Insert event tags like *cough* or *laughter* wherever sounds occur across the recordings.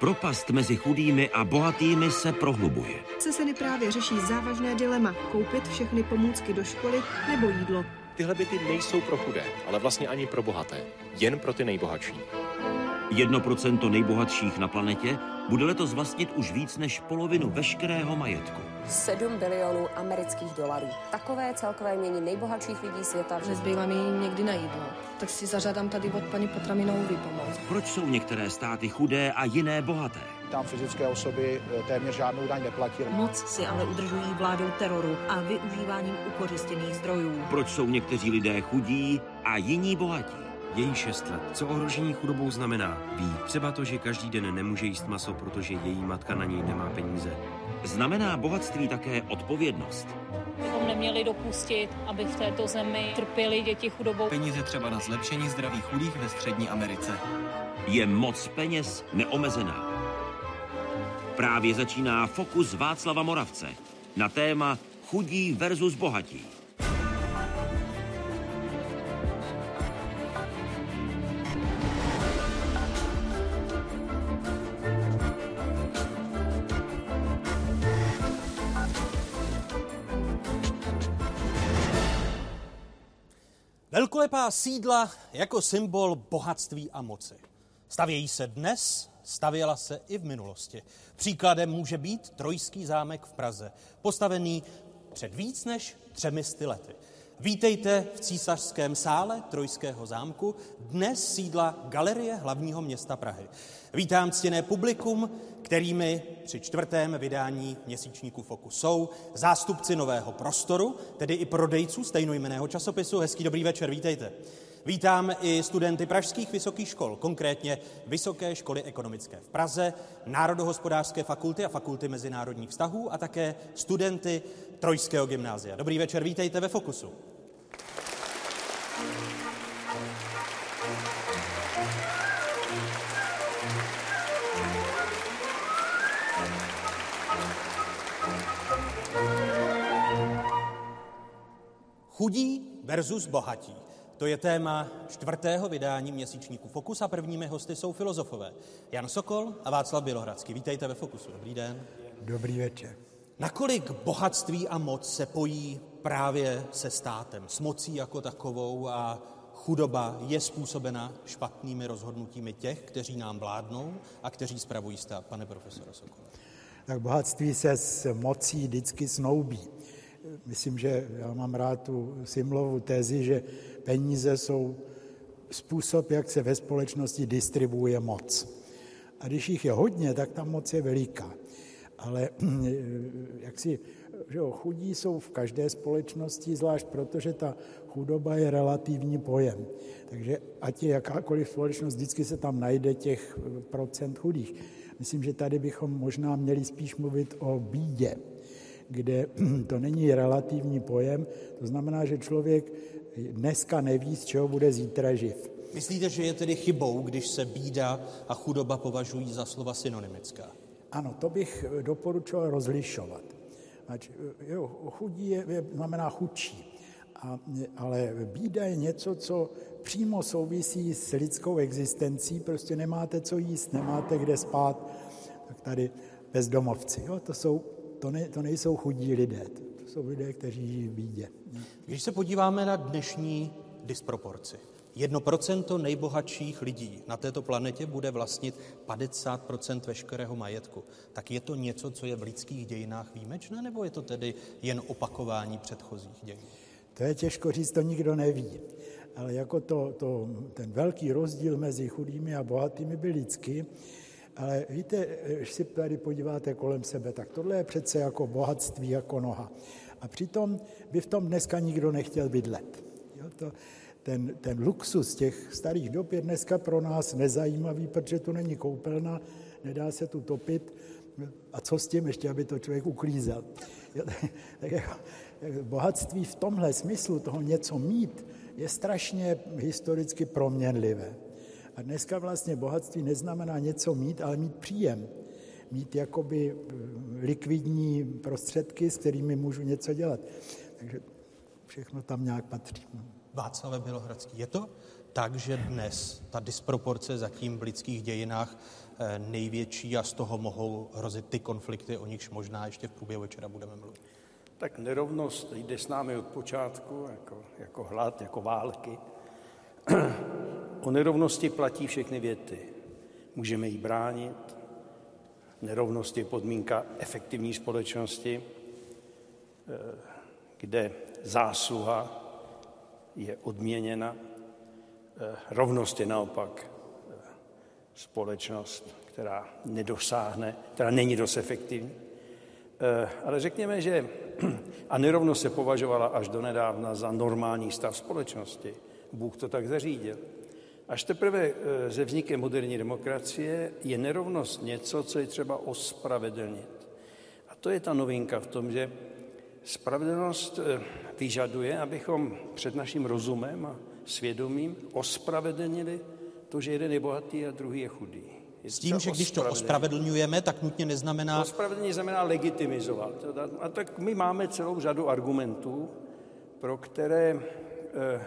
Propast mezi chudými a bohatými se prohlubuje. Se seny právě řeší závažné dilema koupit všechny pomůcky do školy nebo jídlo. Tyhle byty nejsou pro chudé, ale vlastně ani pro bohaté. Jen pro ty nejbohatší. Jedno procento nejbohatších na planetě bude letos vlastnit už víc než polovinu veškerého majetku. 7 bilionů amerických dolarů. Takové celkové mění nejbohatších lidí světa. Nezbývá mi někdy na jídlo, tak si zažádám tady od paní potravinovou výpomoc. Proč jsou některé státy chudé a jiné bohaté? Tam fyzické osoby eh, téměř žádnou daň neplatí. Moc si ale udržují vládou teroru a využíváním ukořistěných zdrojů. Proč jsou někteří lidé chudí a jiní bohatí? Její šest let. Co ohrožení chudobou znamená? Ví. Třeba to, že každý den nemůže jíst maso, protože její matka na něj nemá peníze. Znamená bohatství také odpovědnost. Bychom neměli dopustit, aby v této zemi trpěli děti chudobou. Peníze třeba na zlepšení zdraví chudých ve střední Americe. Je moc peněz neomezená. Právě začíná Fokus Václava Moravce na téma chudí versus bohatí. Velkolepá sídla jako symbol bohatství a moci. Stavějí se dnes, stavěla se i v minulosti. Příkladem může být Trojský zámek v Praze, postavený před víc než třemi lety. Vítejte v císařském sále Trojského zámku, dnes sídla Galerie hlavního města Prahy. Vítám ctěné publikum, kterými při čtvrtém vydání měsíčníku Fokus jsou zástupci Nového prostoru, tedy i prodejců stejnojmeného časopisu. Hezký dobrý večer, vítejte. Vítám i studenty pražských vysokých škol, konkrétně Vysoké školy ekonomické v Praze, Národohospodářské fakulty a fakulty mezinárodních vztahů a také studenty Trojského gymnázia. Dobrý večer, vítejte ve Fokusu. Chudí versus bohatí. To je téma čtvrtého vydání měsíčníku Fokus a prvními hosty jsou filozofové Jan Sokol a Václav Bělohradský. Vítejte ve Fokusu. Dobrý den. Dobrý večer. Nakolik bohatství a moc se pojí právě se státem, s mocí jako takovou a chudoba je způsobena špatnými rozhodnutími těch, kteří nám vládnou a kteří spravují stát, pane profesore Sokol? Tak bohatství se s mocí vždycky snoubí. Myslím, že já mám rád tu Simlovu tezi, že peníze jsou způsob, jak se ve společnosti distribuuje moc. A když jich je hodně, tak ta moc je veliká. Ale jak si, že jo, chudí jsou v každé společnosti, zvlášť proto, že ta chudoba je relativní pojem. Takže ať je jakákoliv společnost, vždycky se tam najde těch procent chudých. Myslím, že tady bychom možná měli spíš mluvit o bídě, kde *clears throat* to není relativní pojem, to znamená, že člověk dneska neví, z čeho bude zítra živ. Myslíte, že je tedy chybou, když se bída a chudoba považují za slova synonymická? Ano, to bych doporučoval rozlišovat. Ať, jo, chudí je, je, znamená chudší, a, ale bída je něco, co přímo souvisí s lidskou existencí. Prostě nemáte co jíst, nemáte kde spát, tak tady bezdomovci. Jo, to, jsou, to, ne, to nejsou chudí lidé, to jsou lidé, kteří žijí v bídě. Když se podíváme na dnešní disproporci, Jedno procento nejbohatších lidí na této planetě bude vlastnit 50% veškerého majetku. Tak je to něco, co je v lidských dějinách výjimečné, nebo je to tedy jen opakování předchozích dějin? To je těžko říct, to nikdo neví. Ale jako to, to, ten velký rozdíl mezi chudými a bohatými byl lidský. Ale víte, když si tady podíváte kolem sebe, tak tohle je přece jako bohatství, jako noha. A přitom by v tom dneska nikdo nechtěl bydlet. Jo, to, ten, ten luxus těch starých dob je dneska pro nás nezajímavý, protože tu není koupelna, nedá se tu topit. A co s tím ještě, aby to člověk uklízel? Jo, tak jako, bohatství v tomhle smyslu toho něco mít je strašně historicky proměnlivé. A dneska vlastně bohatství neznamená něco mít, ale mít příjem. Mít jakoby likvidní prostředky, s kterými můžu něco dělat. Takže všechno tam nějak patří. Václav Bělohradský. Je to tak, že dnes ta disproporce zatím v lidských dějinách eh, největší a z toho mohou hrozit ty konflikty, o nichž možná ještě v průběhu večera budeme mluvit? Tak nerovnost jde s námi od počátku, jako, jako hlad, jako války. O nerovnosti platí všechny věty. Můžeme ji bránit. Nerovnost je podmínka efektivní společnosti, eh, kde zásluha je odměněna. Eh, rovnost je naopak eh, společnost, která nedosáhne, která není dost efektivní. Ale řekněme, že *clears throat* a nerovnost se považovala až donedávna za normální stav společnosti. Bůh to tak zařídil. Až teprve ze vznikem moderní demokracie je nerovnost něco, co je třeba ospravedlnit. A to je ta novinka v tom, že spravedlnost e, vyžaduje, abychom před naším rozumem a svědomím ospravedlnili to, že jeden je bohatý a druhý je chudý. Je S tím, že když to ospravedlňujeme, tak nutně neznamená... Ospravedlnění znamená legitimizovat. A tak my máme celou řadu argumentů, pro které eh,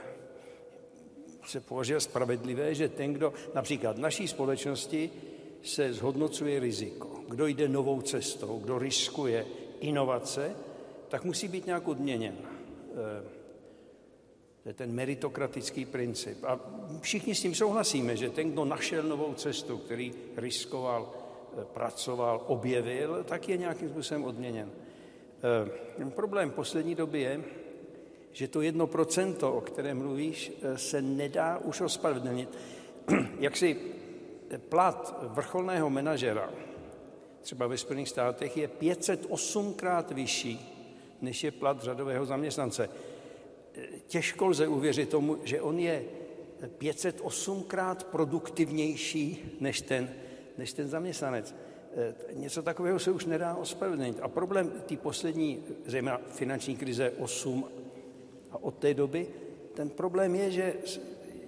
se považuje spravedlivé, že ten, kdo například v naší společnosti se zhodnocuje riziko, kdo jde novou cestou, kdo riskuje inovace, tak musí být nějak odměněn. Eh, to je ten meritokratický princip. A všichni s tím souhlasíme, že ten, kdo našel novou cestu, který riskoval, eh, pracoval, objevil, tak je nějakým způsobem odměněn. Eh, problém poslední doby je, že to jedno procento, o kterém mluvíš, eh, se nedá už ospravedlnit. *clears throat* Jak si plat vrcholného manažera, třeba ve Spojených státech, je 508krát vyšší, než je plat řadového zaměstnance. Eh, těžko lze uvěřit tomu, že on je 508krát produktivnější než ten, než ten zaměstnanec. Eh, něco takového se už nedá ospravedlnit. A problém té poslední, zejména finanční krize 8 a od té doby ten problém je, že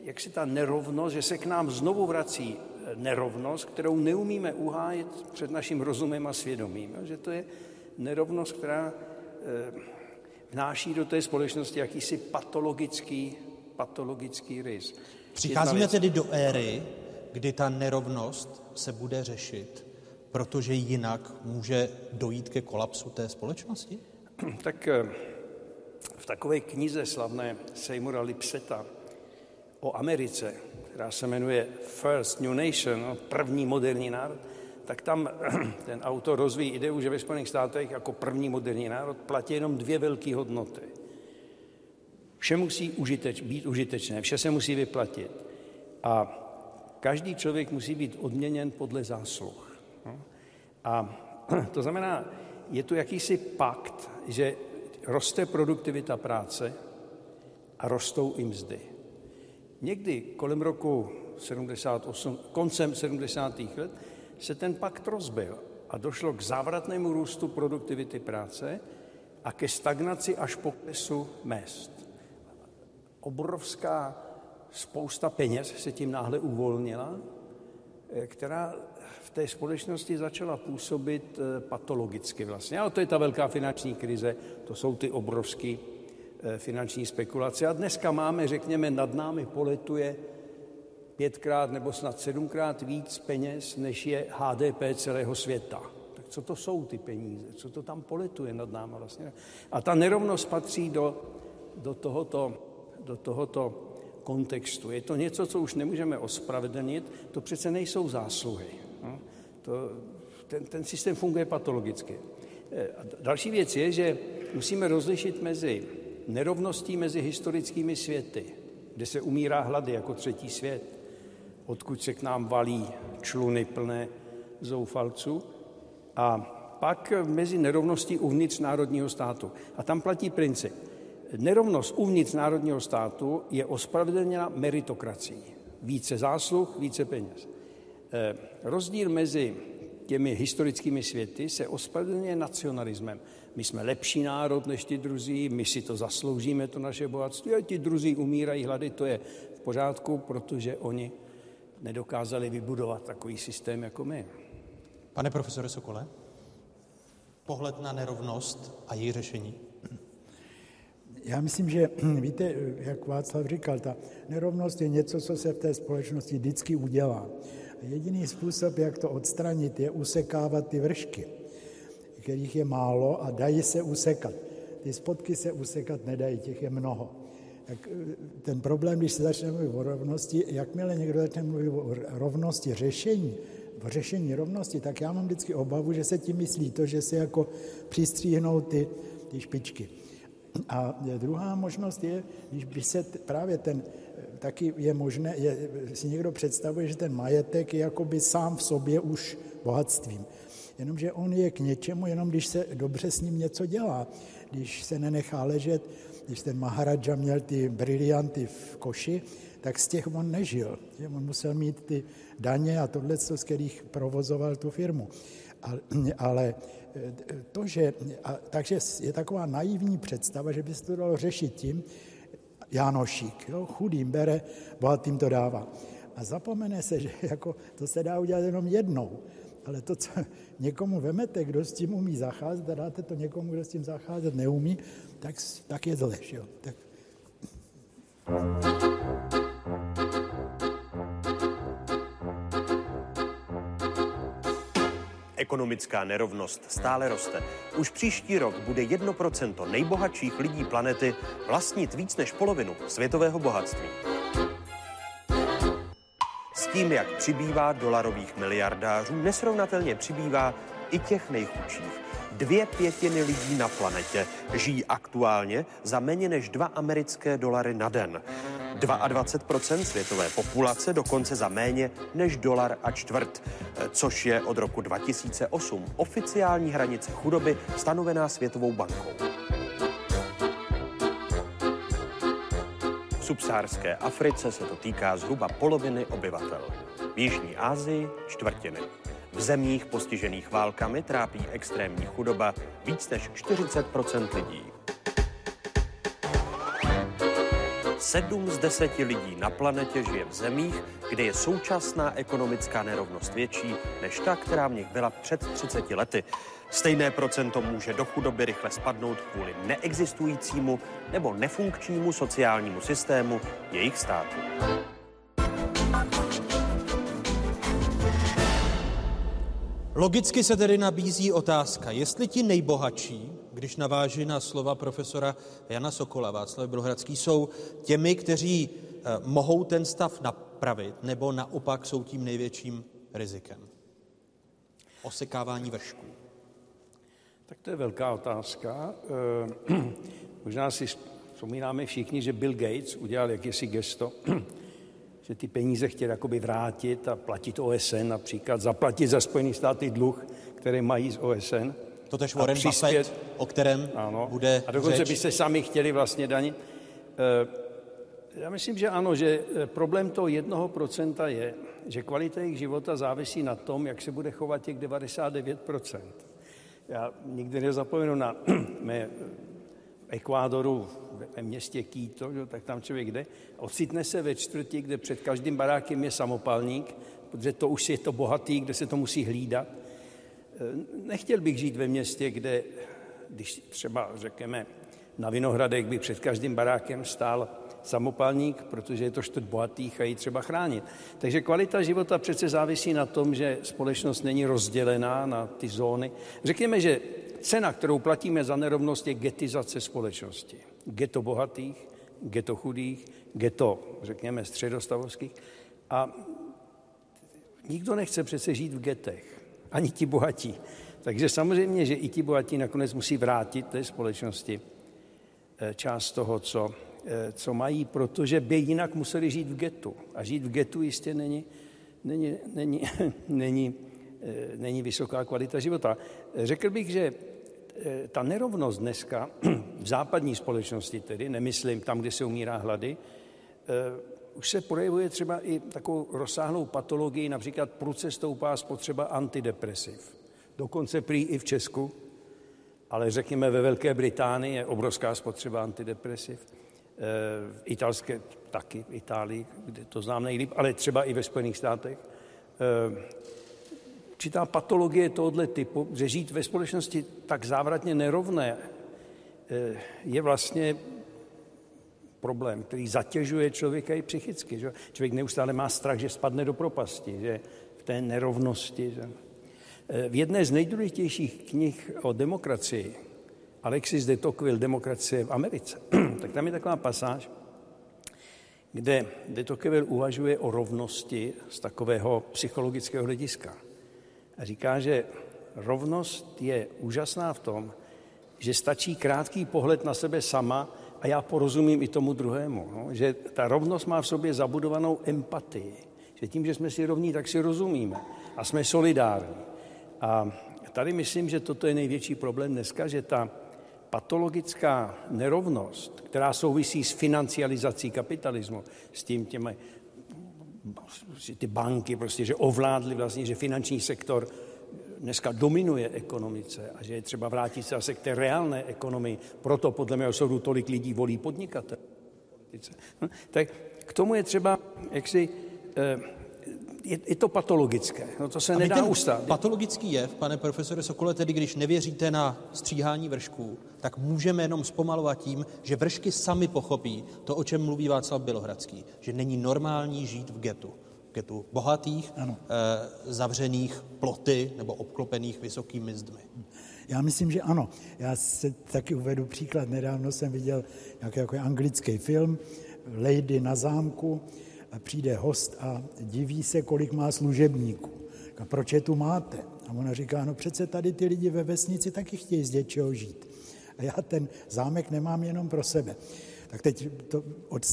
jak si ta nerovnost, že se k nám znovu vrací eh, nerovnost, kterou neumíme uhájit před naším rozumem a svědomím. Že to je nerovnost, která eh, vnáší do té společnosti jakýsi patologický, patologický rys. Přicházíme tedy do éry, kdy ta nerovnost se bude řešit, protože jinak může dojít ke kolapsu té společnosti? Tak eh, v takové knize slavné Seymoura Lipseta o Americe, která se jmenuje First New Nation, no, první moderní národ, tak tam *clears throat* ten autor rozvíjí ideu, že ve Spojených státech jako první moderní národ platí jenom dvě velké hodnoty. Vše musí užiteč, být užitečné, vše se musí vyplatit. A každý člověk musí být odměněn podle zásluh. No. A *clears throat* to znamená, je tu jakýsi pakt, že roste produktivita práce a rostou i mzdy. Někdy kolem roku 78, koncem 70. let se ten pakt rozbil a došlo k závratnému růstu produktivity práce a ke stagnaci až poklesu mest. Obrovská spousta peněz se tím náhle uvolnila, eh, která té společnosti začala působit eh, patologicky vlastně. Ale to je ta velká finanční krize, to jsou ty obrovské eh, finanční spekulace. A dneska máme, řekněme, nad námi poletuje pětkrát nebo snad sedmkrát víc peněz, než je HDP celého světa. Tak co to jsou ty peníze? Co to tam poletuje nad námi vlastně? A ta nerovnost patří do, do, tohoto, do tohoto kontextu. Je to něco, co už nemůžeme ospravedlnit, to přece nejsou zásluhy. To, ten, ten systém funguje patologicky. Eh, a další věc je, že musíme rozlišit mezi nerovností mezi historickými světy, kde se umírá hlady jako třetí svět, odkud se k nám valí čluny plné zoufalců, a pak mezi nerovností uvnitř národního státu. A tam platí princip. Nerovnost uvnitř národního státu je ospravedlněna meritokracií. Více zásluh, více peněz. Eh, rozdíl mezi těmi historickými světy se ospravedlňuje nacionalismem. My jsme lepší národ než ti druzí, my si to zasloužíme, to naše bohatství, a ti druzí umírají hlady, to je v pořádku, protože oni nedokázali vybudovat takový systém jako my. Pane profesore Sokole, pohled na nerovnost a její řešení? Já myslím, že víte, jak Václav říkal, ta nerovnost je něco, co se v té společnosti vždycky udělá. Jediný způsob, jak to odstranit, je usekávat ty vršky, kterých je málo a dají se usekat. Ty spodky se usekat nedají, těch je mnoho. Tak eh, ten problém, když se začne mluvit o rovnosti, jakmile někdo začne mluvit o rovnosti řešení, o řešení rovnosti, tak já mám vždycky obavu, že se tím myslí to, že se jako přistříhnou ty, ty špičky. A druhá možnost je, když by se právě ten, taky je možné, je, si někdo představuje, že ten majetek je jakoby sám v sobě už bohatstvím. Jenomže on je k něčemu, jenom když se dobře s ním něco dělá, když se nenechá ležet, když ten Maharadža měl ty brilianty v koši, tak z těch on nežil. On musel mít ty daně a tohle, z kterých provozoval tu firmu. Ale to, že, a, takže je taková naivní představa, že by se to dalo řešit tím, Jánošík, jo, chudým bere, bohatým to dává. A zapomene se, že jako to se dá udělat jenom jednou. Ale to, co někomu vemete, kdo s tím umí zacházet, a dáte to někomu, kdo s tím zacházet neumí, tak, tak je zle. Jo? Tak... Ekonomická nerovnost stále roste. Už příští rok bude 1% nejbohatších lidí planety vlastnit víc než polovinu světového bohatství. S tím, jak přibývá dolarových miliardářů, nesrovnatelně přibývá i těch nejchudších. Dvě pětiny lidí na planetě žijí aktuálně za méně než dva americké dolary na den. 22% světové populace dokonce za méně než dolar a čtvrt, což je od roku 2008 oficiální hranice chudoby stanovená Světovou bankou. V subsárské Africe se to týká zhruba poloviny obyvatel. V Jižní Asii čtvrtiny. V zemích postižených válkami trápí extrémní chudoba víc než 40% lidí. Sedm z deseti lidí na planetě žije v zemích, kde je současná ekonomická nerovnost větší než ta, která v nich byla před 30 lety. Stejné procento může do chudoby rychle spadnout kvůli neexistujícímu nebo nefunkčnímu sociálnímu systému jejich států. Logicky se tedy nabízí otázka, jestli ti nejbohatší, když naváží na slova profesora Jana Sokola, Václav Brohradský, jsou těmi, kteří eh, mohou ten stav napravit, nebo naopak jsou tím největším rizikem? Osekávání vršků. Tak to je velká otázka. E, *clears throat* možná si vzpomínáme všichni, že Bill Gates udělal jakési gesto, *clears throat* že ty peníze chtěl jakoby vrátit a platit OSN například, zaplatit za Spojené státy dluh, které mají z OSN. To tež Warren přispět, Buffett, o kterém ano, bude A dokonce řeč. by se sami chtěli vlastně danit. Já myslím, že ano, že eh, problém toho jednoho procenta je, že kvalita jejich života závisí na tom, jak se bude chovat těch 99%. Já nikdy nezapomenu na *clears throat* mé Ekvádoru, ve městě Quito, tak tam člověk jde, ocitne se ve čtvrti, kde před každým barákem je samopalník, protože to už je to bohatý, kde se to musí hlídat. Nechtěl bych žít ve městě, kde, když třeba řekněme na Vinohradech by před každým barákem stál samopalník, protože je to čtvrt bohatých a ji třeba chránit. Takže kvalita života přece závisí na tom, že společnost není rozdělená na ty zóny. Řekněme, že cena, kterou platíme za nerovnost, je getizace společnosti. Geto bohatých, geto chudých, geto, řekněme, středostavovských. A nikdo nechce přece žít v getech, ani ti bohatí. Takže samozřejmě, že i ti bohatí nakonec musí vrátit té společnosti eh, část toho, co, eh, co mají, protože by jinak museli žít v getu. A žít v getu jistě není, není, není, *laughs* není, eh, není vysoká kvalita života. Řekl bych, že ta nerovnost dneska *clears throat* v západní společnosti tedy, nemyslím tam, kde se umírá hlady, už se projevuje třeba i takovou rozsáhlou patologii, například prudce stoupá spotřeba antidepresiv. Dokonce prý i v Česku, ale řekněme ve Velké Británii je obrovská spotřeba antidepresiv. Eh, v italské taky, v Itálii, kde to znám nejlíp, ale třeba i ve Spojených státech určitá patologie tohoto typu, že žít ve společnosti tak závratně nerovné eh, je vlastně problém, který zatěžuje člověka i psychicky. Že? Člověk neustále má strach, že spadne do propasti, že v té nerovnosti. V jedné z nejdůležitějších knih o demokracii, Alexis de Tocqueville, Demokracie v Americe, *clears throat* tak tam je taková pasáž, kde de Tocqueville uvažuje o rovnosti z takového psychologického hlediska. A říká, že rovnost je úžasná v tom, že stačí krátký pohled na sebe sama a já porozumím i tomu druhému. No? Že ta rovnost má v sobě zabudovanou empatii. Že tím, že jsme si rovní, tak si rozumíme a jsme solidární. A tady myslím, že toto je největší problém dneska, že ta patologická nerovnost, která souvisí s financializací kapitalismu, s tím těmi ty banky prostě, že ovládly vlastně, že finanční sektor dneska dominuje ekonomice a že je třeba vrátit se zase k té reálné ekonomii. Proto podle mého soudu tolik lidí volí podnikatel. Hm? Tak k tomu je třeba jaksi eh, je, je to patologické, no to se a nedá ustát. Patologický jev, pane profesore Sokole, tedy když nevěříte na stříhání vršků, tak můžeme jenom zpomalovat tím, že vršky sami pochopí to, o čem mluví Václav Bělohradský, že není normální žít v getu getu bohatých, ano. Eh, zavřených ploty nebo obklopených vysokými zdmi. Já myslím, že ano. Já se taky uvedu příklad. Nedávno jsem viděl nějaký jako anglický film Lady na zámku a přijde host a diví se, kolik má služebníků. A proč je tu máte? A ona říká, no přece tady ty lidi ve vesnici taky chtějí z něčeho žít. A já ten zámek nemám jenom pro sebe. Tak teď to od,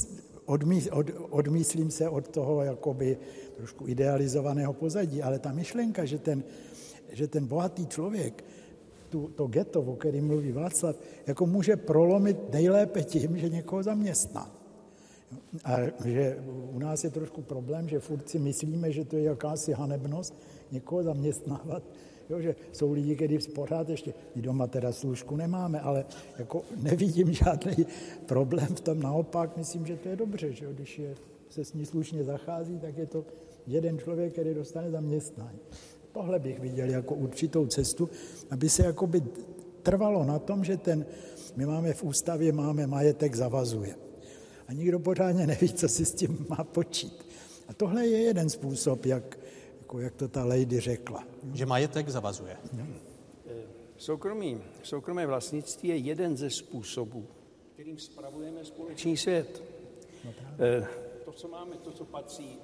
odmí, od, odmyslím se od toho jakoby trošku idealizovaného pozadí, ale ta myšlenka, že ten, že ten bohatý člověk tu, to ghetto, o kterém mluví Václav, jako může prolomit nejlépe tím, že někoho zaměstná. A že u nás je trošku problém, že furt si myslíme, že to je jakási hanebnost někoho zaměstnávat, Jo, že jsou lidi, kteří pořád ještě, my doma teda služku nemáme, ale jako nevidím žádný problém v tom, naopak myslím, že to je dobře, že jo, když je, se s ní slušně zachází, tak je to jeden člověk, který dostane zaměstnání. Tohle bych viděl jako určitou cestu, aby se jakoby trvalo na tom, že ten, my máme v ústavě, máme majetek zavazuje. A nikdo pořádně neví, co si s tím má počít. A tohle je jeden způsob, jak, jako jak to ta lady řekla. Že majetek zavazuje. Soukromí, soukromé vlastnictví je jeden ze způsobů, kterým spravujeme společný svět. No to, co máme, to, co patří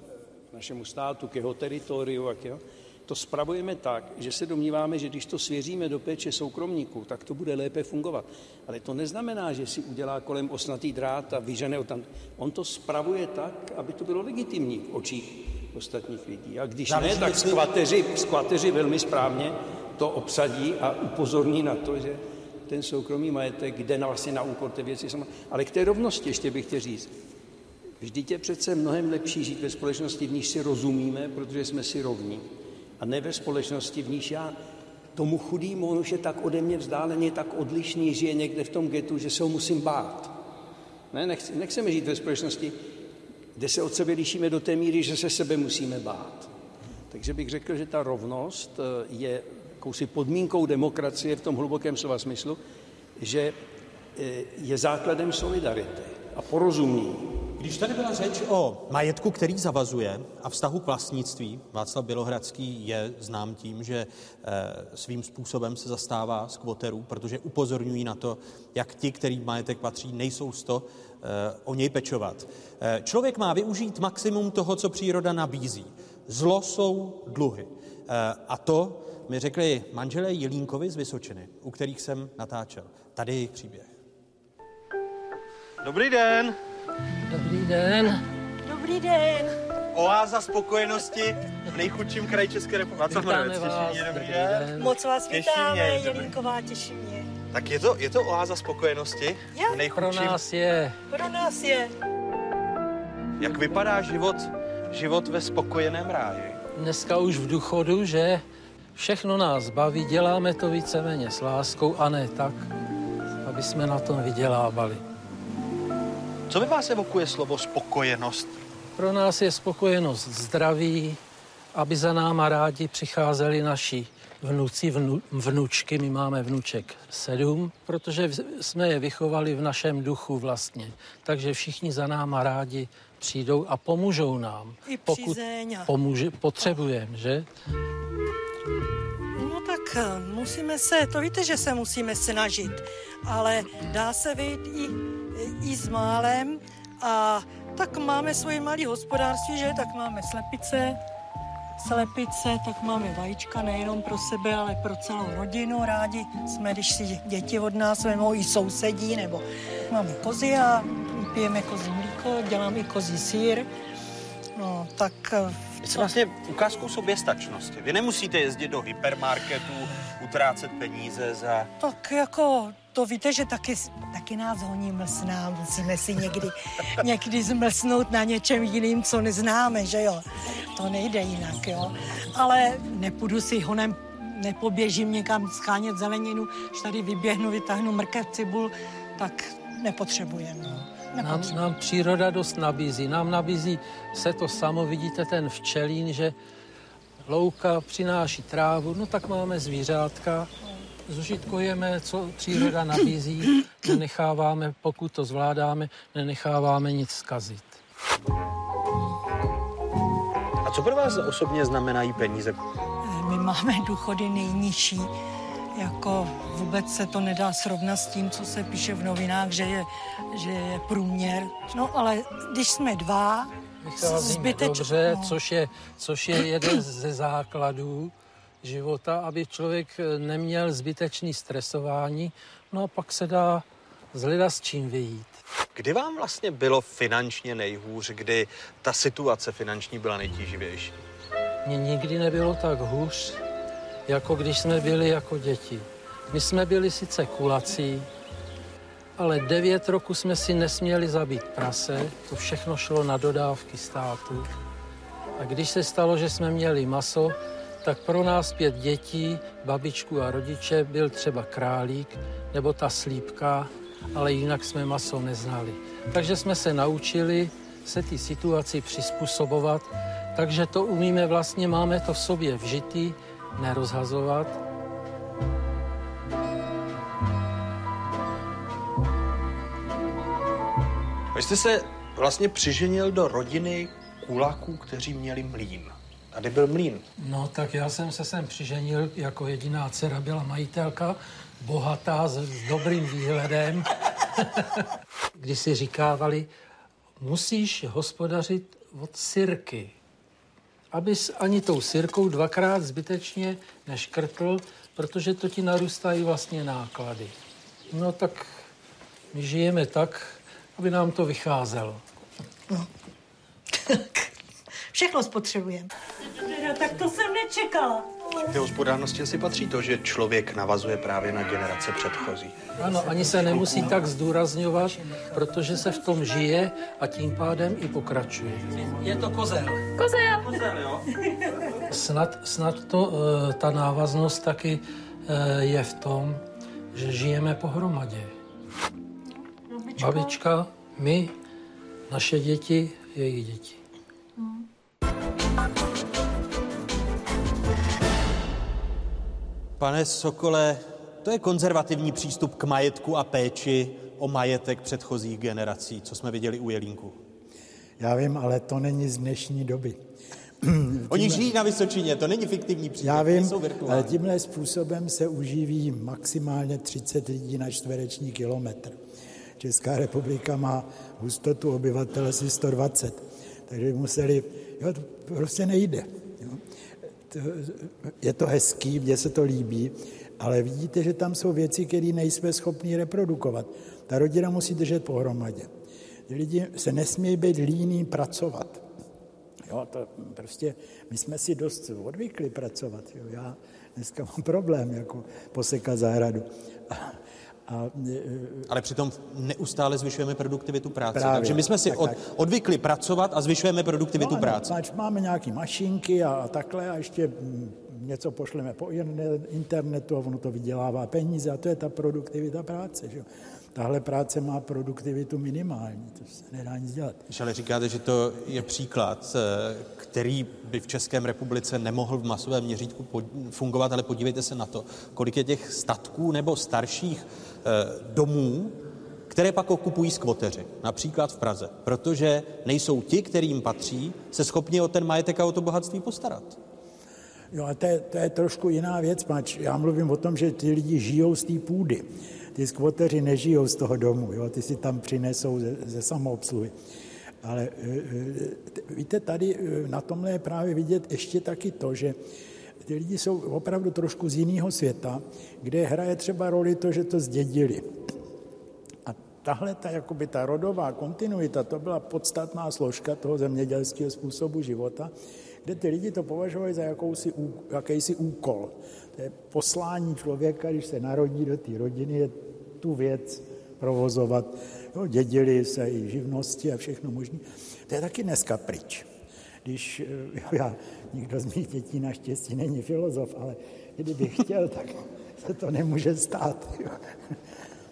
k našemu státu, k jeho teritoriu, a k jeho, to spravujeme tak, že se domníváme, že když to svěříme do péče soukromníků, tak to bude lépe fungovat. Ale to neznamená, že si udělá kolem osnatý drát a vyžene tam. On to spravuje tak, aby to bylo legitimní v očích ostatních lidí. A když ne, tak skvateři, skvateři velmi správně to obsadí a upozorní na to, že ten soukromý majetek jde na vlastně na úkor té věci sama. Ale k té rovnosti ještě bych chtěl říct. Vždyť je přece mnohem lepší žít ve společnosti, v níž si rozumíme, protože jsme si rovní. A ne ve společnosti, v níž já tomu chudýmu, on už je tak ode mě vzdáleně, tak odlišný, žije někde v tom getu, že se ho musím bát. Ne, nechci, nechceme žít ve společnosti, kde se od sebe lišíme do té míry, že se sebe musíme bát. Takže bych řekl, že ta rovnost eh, je jakousi podmínkou demokracie v tom hlubokém slova smyslu, že eh, je základem solidarity a porozumění. Když tady byla řeč o majetku, který zavazuje a vztahu k vlastnictví, Václav Bělohradský je znám tím, že eh, svým způsobem se zastává skvoterů, protože upozorňují na to, jak ti, který majetek patří, nejsou z to o něj pečovat. Eh, člověk má využít maximum toho, co příroda nabízí. Zlo jsou dluhy. Eh, a to mi řekli manželé Jelínkovi z Vysočiny, u kterých jsem natáčel. Tady je jejich příběh. Dobrý den. Dobrý den. Dobrý den. Oáza spokojenosti v nejchudším kraji České republiky. Vítáme vás. Dobrý, dobrý den. Moc vás vítáme, Jelínková, těší mě. Tak je to, je to oáza spokojenosti? Jo. Pro nás je. Pro nás je. Jak vypadá život, život ve spokojeném ráji? Dneska už v důchodu, že všechno nás baví, děláme to víceméně s láskou a ne tak, aby jsme na tom vydělávali. Co by vás evokuje slovo spokojenost? Pro nás je spokojenost zdraví, aby za náma rádi přicházeli naši vnuci, vnu, vnučky, my máme vnuček sedm, protože jsme je vychovali v našem duchu vlastně. Takže všichni za náma rádi přijdou a pomůžou nám. I pokud pomůže, potřebujeme, že? No tak eh, musíme se, to víte, že se musíme snažit, ale dá se vyjít i, i s málem a tak máme svoje malé hospodářství, že tak máme slepice, slepice, tak máme vajíčka nejenom pro sebe, ale pro celou rodinu. Rádi jsme, když si děti od nás vemou i sousedí, nebo máme kozy a pijeme kozí mlíko, dělám i kozí sír. No, tak eh, Je to vlastně ukázkou soběstačnosti. Vy nemusíte jezdit do hypermarketu, utrácet peníze za... Tak jako, to víte, že taky, taky nás honí mlsná, musíme si někdy, *laughs* někdy zmlsnout na něčem jiným, co neznáme, že jo. To nejde jinak, jo. Ale nepůjdu si honem, nepoběžím někam schánět zeleninu, když tady vyběhnu, vytáhnu mrkev, cibul, tak nepotřebujeme, no. Nám, nám příroda dost nabízí. Nám nabízí se to samo, vidíte ten včelín, že louka přináší trávu, no tak máme zvířátka, zužitkujeme, co příroda nabízí, nenecháváme, pokud to zvládáme, nenecháváme nic zkazit. A co pro vás osobně znamenají peníze? My máme důchody nejnižší, jako vůbec se to nedá srovnat s tím, co se píše v novinách, že je, že je průměr. No ale když jsme dva, Vycházíme dobře, což je, což je jeden ze základů života, aby člověk neměl zbytečný stresování, no a pak se dá zhleda s čím vyjít. Kdy vám vlastně bylo finančně nejhůř, kdy ta situace finanční byla nejtíživější? Mně nikdy nebylo tak hůř, jako když jsme byli jako děti. My jsme byli sice kulací, ale devět roku jsme si nesměli zabít prase, to všechno šlo na dodávky státu. A když se stalo, že jsme měli maso, tak pro nás pět dětí, babičku a rodiče byl třeba králík nebo ta slípka, ale jinak jsme maso neznali. Takže jsme se naučili se té situaci přizpůsobovat, takže to umíme vlastně, máme to v sobě vžitý, nerozhazovat. Vy jste se vlastně přiženil do rodiny kulaků, kteří měli mlín. Tady byl mlín. No tak já jsem se sem přiženil, jako jediná dcera byla majitelka, bohatá, s, s dobrým výhledem. *laughs* Když si říkávali, musíš hospodařit od sirky, abys ani tou sirkou dvakrát zbytečně neškrtl, protože to ti narůstají vlastně náklady. No tak my žijeme tak, aby nám to vycházelo. *laughs* všechno spotřebujeme. Tak to jsem nečekala. K té hospodárnosti asi patří to, že člověk navazuje právě na generace předchozí. Ano, ani se nemusí tak zdůrazňovat, protože se v tom žije a tím pádem i pokračuje. Je to kozel. Kozel. Kozel, jo. Snad, snad to, eh, ta návaznost taky eh, je v tom, že žijeme pohromadě. Babička, my, naše děti, jejich děti. Pane Sokole, to je konzervativní přístup k majetku a péči o majetek předchozích generací, co jsme viděli u Jelínku. Já vím, ale to není z dnešní doby. *clears throat* Oni žijí na Vysočině, to není fiktivní příběh, Já vím, ale tímhle způsobem se uživí maximálně 30 lidí na čtvereční kilometr. Česká republika má hustotu obyvatel asi 120, takže museli, jo, to prostě nejde. Jo. To, je to hezký, mně se to líbí, ale vidíte, že tam jsou věci, které nejsme schopni reprodukovat. Ta rodina musí držet pohromadě. Lidi se nesmějí být líní pracovat. Jo, to prostě, my jsme si dost odvykli pracovat. Jo. Já dneska mám problém, jako posekat zahradu. A, a, Ale přitom neustále zvyšujeme produktivitu práce. Právě, Takže my jsme si tak, od, tak. odvykli pracovat a zvyšujeme produktivitu no, práce. Máme nějaké mašinky a, a takhle a ještě mm, něco pošleme po in- internetu a ono to vydělává peníze a to je ta produktivita práce. Že? Tahle práce má produktivitu minimální, to se nedá nic dělat. Když ale říkáte, že to je příklad, eh, který by v Českém republice nemohl v masovém měřítku fungovat, ale podívejte se na to, kolik je těch statků nebo starších domů, které pak okupují skvoteři, například v Praze, protože nejsou ti, kterým patří, se schopni o ten majetek a o to bohatství postarat. Jo, a to je, to je trošku jiná věc, pač já mluvím o tom, že ty lidi žijou z té půdy. Ty skvoteři nežijou z toho domu, jo, ty si tam přinesou ze, ze samoobsluhy. Ale e, e, víte, tady na tomhle je právě vidět ještě taky to, že ty lidi jsou opravdu trošku z jiného světa, kde hraje třeba roli to, že to zdědili. A tahle ta, jakoby ta rodová kontinuita, to byla podstatná složka toho zemědělského způsobu života, kde ty lidi to považovali za jakousi, jakýsi úkol. To je poslání člověka, když se narodí do té rodiny, je tu věc provozovat. Jo, dědili se i živnosti a všechno možné. To je taky dneska pryč. Když, jo, já, nikdo z mých dětí naštěstí není filozof, ale kdyby chtěl, *laughs* tak se to nemůže stát. Jo. *laughs*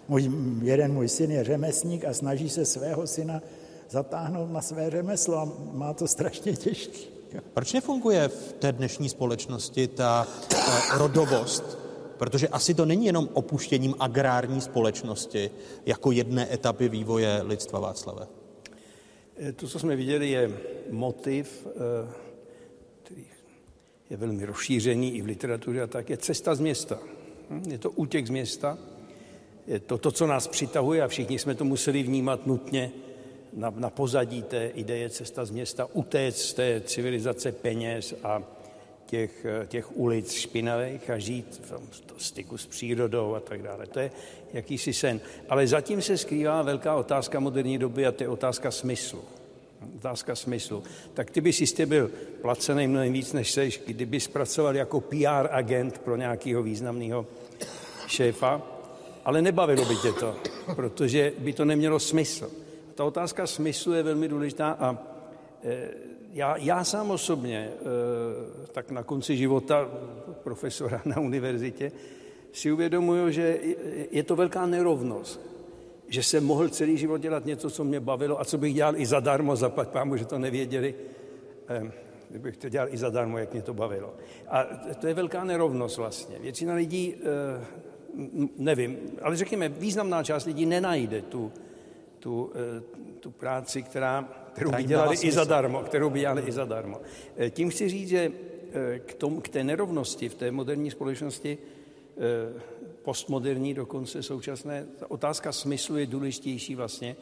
Můj, jeden můj syn je řemesník a snaží se svého syna zatáhnout na své řemeslo a má to strašně těžké. Proč nefunguje v té dnešní společnosti ta, ta rodovost? Protože asi to není jenom opuštěním agrární společnosti jako jedné etapy vývoje lidstva Václave. Eh, to, co jsme viděli, je motiv, eh, je velmi rozšířený i v literatuře a tak, je cesta z města. Hm, je to útěk z města, je to to, co nás přitahuje a všichni jsme to museli vnímat nutně na, na pozadí té ideje cesta z města, utéct z té civilizace peněz a těch, těch ulic špinavých a žít v styku s přírodou a tak dále. To je jakýsi sen. Ale zatím se skrývá velká otázka moderní doby a to je otázka smyslu. Otázka smyslu. Tak ty bys jistě byl placený mnohem víc, než seš, kdyby zpracoval jako PR agent pro nějakého významného šéfa, ale nebavilo by tě to, protože by to nemělo smysl ta otázka smyslu je velmi důležitá a e, já, já sám osobně, e, tak na konci života profesora na univerzitě, si uvědomuju, že je to velká nerovnost, že jsem mohl celý život dělat něco, co mě bavilo a co bych dělal i zadarmo, zaplať pámu, že to nevěděli, e, kdybych to dělal i zadarmo, jak mě to bavilo. A to je velká nerovnost vlastně. Většina lidí, nevím, ale řekněme, významná část lidí nenajde tu, tu, eh, tu práci, která, kterou by dělali i zadarmo, kterou by dělali i zadarmo. Tím chci říct, že k, tom, k té nerovnosti v té moderní společnosti, postmoderní dokonce současné, ta otázka smyslu je důležitější vlastně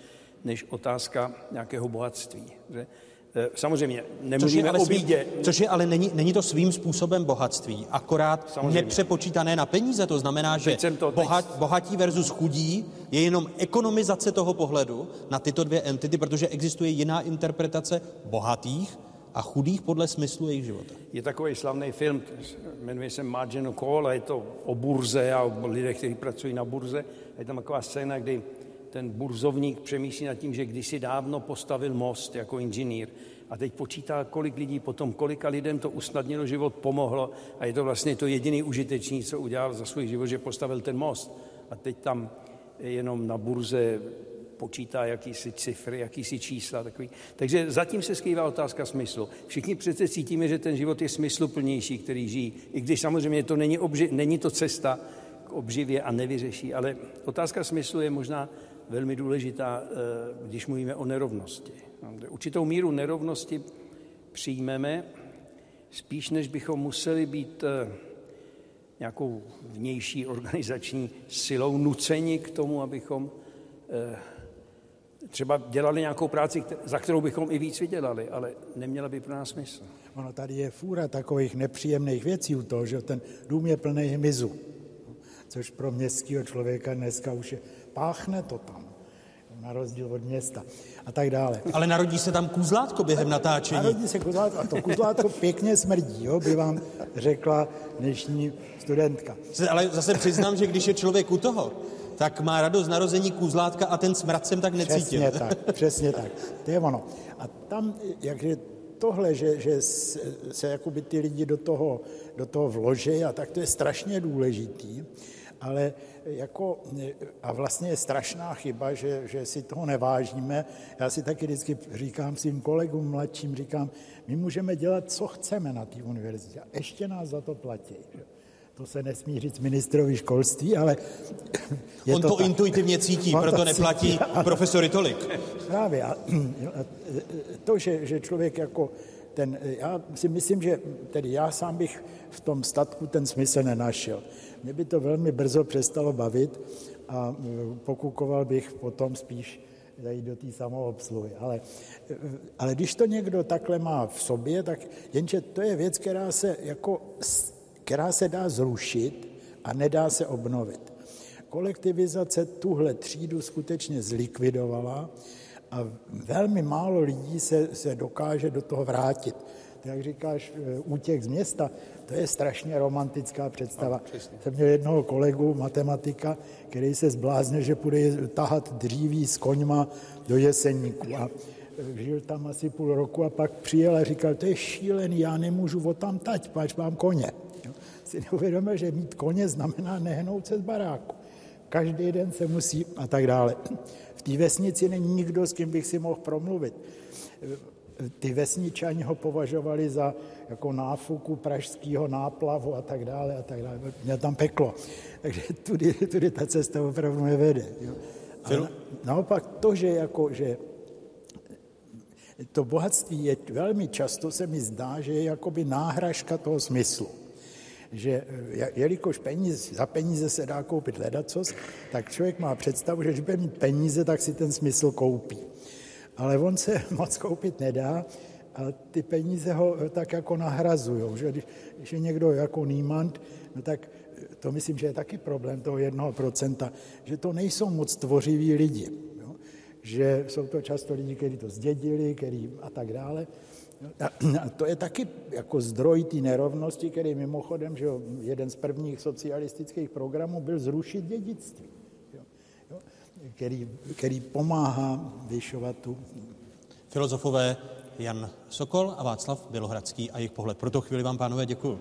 než otázka nějakého bohatství. Že? Eh, samozřejmě nemluvíme o bídě. Což je ale není, není to svým způsobem bohatství, akorát Samozřejmě. nepřepočítané na peníze. To znamená, že to, bohat, bohatí versus chudí je jenom ekonomizace toho pohledu na tyto dvě entity, protože existuje jiná interpretace bohatých a chudých podle smyslu jejich života. Je takový slavný film, jmenuje se Margin Call a je to o burze a o lidech, kteří pracují na burze. Je tam taková scéna, kdy ten burzovník přemýšlí nad tím, že kdysi dávno postavil most jako inženýr a teď počítá, kolik lidí potom, kolika lidem to usnadnilo život, pomohlo a je to vlastně to jediný užitečný, co udělal za svůj život, že postavil ten most. A teď tam jenom na burze počítá jakýsi cifry, jakýsi čísla. Takový. Takže zatím se skrývá otázka smyslu. Všichni přece cítíme, že ten život je smysluplnější, který žijí, i když samozřejmě to není, obži- není to cesta k obživě a nevyřeší, ale otázka smyslu je možná velmi důležitá, eh, když mluvíme o nerovnosti. Určitou míru nerovnosti přijmeme, spíš než bychom museli být eh, nějakou vnější organizační silou nuceni k tomu, abychom eh, třeba dělali nějakou práci, za kterou bychom i víc vydělali, ale neměla by pro nás smysl. Ono tady je fůra takových nepříjemných věcí u toho, že ten dům je plný hmyzu, což pro městského člověka dneska už je páchne to tam, na rozdíl od města a tak dále. Ale narodí se tam kuzlátko během natáčení. Narodí se kuzlátko a to kuzlátko pěkně smrdí, jo, by vám řekla dnešní studentka. Ale zase přiznám, že když je člověk u toho, tak má radost narození kuzlátka a ten smrad jsem tak necítil. Přesně tak, přesně tak. To je ono. A tam, jakže tohle, že, že se, se jakoby ty lidi do toho, do toho vloží a tak to je strašně důležitý ale jako, a vlastně je strašná chyba, že, že si toho nevážíme. Já si taky vždycky říkám svým kolegům mladším, říkám, my můžeme dělat, co chceme na té univerzitě a ještě nás za to platí. Že? To se nesmí říct ministrovi školství, ale *coughs* je On to, to tak. intuitivně cítí, On proto to neplatí cítí, *laughs* profesory tolik. Právě. A *clears throat* to, že, že člověk jako ten, já si myslím, že tedy já sám bych v tom statku ten smysl nenašel. Mě by to velmi brzo přestalo bavit a pokukoval bych potom spíš zajít do té samoobsluhy. Ale, ale když to někdo takhle má v sobě, tak jenže to je věc, která se, jako, která se dá zrušit a nedá se obnovit. Kolektivizace tuhle třídu skutečně zlikvidovala a velmi málo lidí se, se dokáže do toho vrátit. Jak říkáš, e, útěk z města, to je strašně romantická představa. No, Jsem měl jednoho kolegu, matematika, který se zbláznil, že půjde tahat dříví s koňma do jeseníku. A e, žil tam asi půl roku a pak přijel a říkal, to je šílený, já nemůžu o tam tať, pač mám koně. Si neuvědomil, že mít koně znamená nehnout se z baráku. Každý den se musí a tak dále. V té vesnici není nikdo, s kým bych si mohl promluvit. Ty vesničani ho považovali za jako náfuku pražského náplavu a tak dále a tak dále. Měl tam peklo. Takže tudy, tudy ta cesta opravdu nevede. Jo. Ale naopak to, že, jako, že to bohatství je velmi často, se mi zdá, že je jakoby náhražka toho smyslu že jelikož peníze, za peníze se dá koupit ledacos, tak člověk má představu, že když bude mít peníze, tak si ten smysl koupí. Ale on se *laughs* moc koupit nedá a ty peníze ho tak jako nahrazují. Že když, když je někdo jako nímant, no tak to myslím, že je taky problém toho jednoho procenta, že to nejsou moc tvořiví lidi. Jo? Že jsou to často lidi, kteří to zdědili, který a tak dále. A to je taky jako zdroj té nerovnosti, který mimochodem, že jeden z prvních socialistických programů byl zrušit dědictví, jo, jo, který, který pomáhá vyšovat tu... Filozofové Jan Sokol a Václav Bělohradský a jejich pohled. Pro to chvíli vám, pánové, děkuji.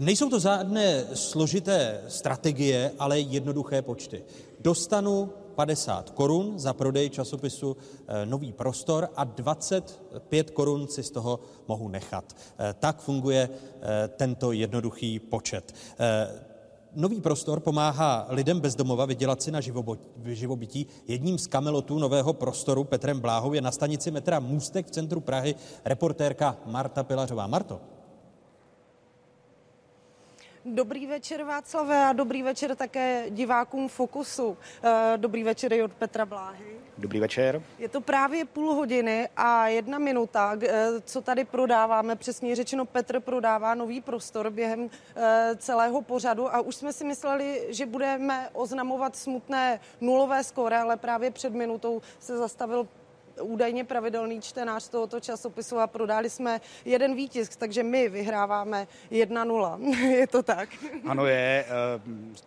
Nejsou to žádné složité strategie, ale jednoduché počty. Dostanu 50 korun za prodej časopisu eh, Nový prostor a 25 korun si z toho mohu nechat. Eh, tak funguje eh, tento jednoduchý počet. Nový prostor pomáhá lidem bezdomova vydělat si na živobytí. Jedním z kamelotů nového prostoru Petrem Bláhou je na stanici metra Můstek v centru Prahy reportérka Marta Pilařová. Marto. Dobrý večer Václave a dobrý večer také divákům Fokusu. Eh, dobrý večer i od Petra Bláhy. Dobrý večer. Je to právě půl hodiny a jedna minuta, eh, co tady prodáváme. Přesně řečeno, Petr prodává nový prostor během eh, celého pořadu a už jsme si mysleli, že budeme oznamovat smutné nulové skóre, ale právě před minutou se zastavil údajně pravidelný čtenář tohoto časopisu a prodali jsme jeden výtisk, takže my vyhráváme 1-0. *laughs* je to tak? Ano je. Eh,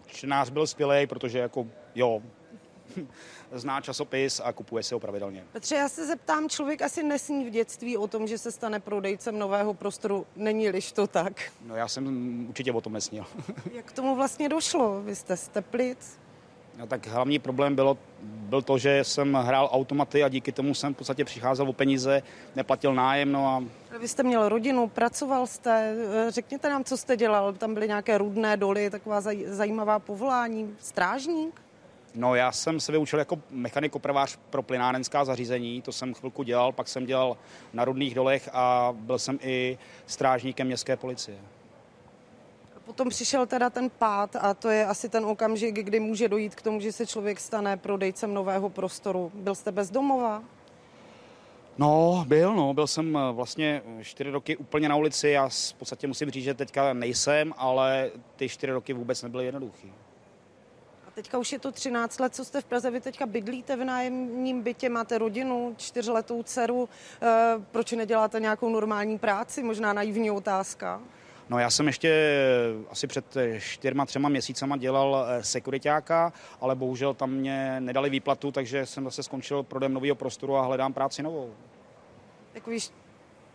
čtenář byl skvělý, protože jako jo, *laughs* zná časopis a kupuje si ho pravidelně. Petře, já se zeptám, člověk asi nesní v dětství o tom, že se stane prodejcem nového prostoru. Není-liž to tak? No já jsem určitě o tom nesnil. *laughs* Jak k tomu vlastně došlo? Vy jste z Teplic? No, tak hlavní problém bylo, byl to, že jsem hrál automaty a díky tomu jsem v podstatě přicházel o peníze, neplatil nájem. No a... Vy jste měl rodinu, pracoval jste, řekněte nám, co jste dělal. Tam byly nějaké rudné doly, taková zaj, zajímavá povolání. Strážník? No já jsem se vyučil jako mechanik opravář pro plynárenská zařízení, to jsem chvilku dělal, pak jsem dělal na rudných dolech a byl jsem i strážníkem městské policie. Potom přišel teda ten pád a to je asi ten okamžik, kdy může dojít k tomu, že se člověk stane prodejcem nového prostoru. Byl jste bezdomová? No, byl, no. Byl jsem eh, vlastně čtyři roky úplně na ulici. Já v podstatě musím říct, že teďka nejsem, ale ty čtyři roky vůbec nebyly jednoduchý. A teďka už je to 13 let, co jste v Praze. Vy teďka bydlíte v nájemním bytě, máte rodinu, čtyřletou dceru. E, proč neděláte nějakou normální práci? Možná naivní otázka. No já jsem ještě eh, asi před eh, čtyřma, třema měsícama dělal eh, sekuritáka, ale bohužel tam mě nedali výplatu, takže jsem zase skončil prodem nového prostoru a hledám práci novou. Takový,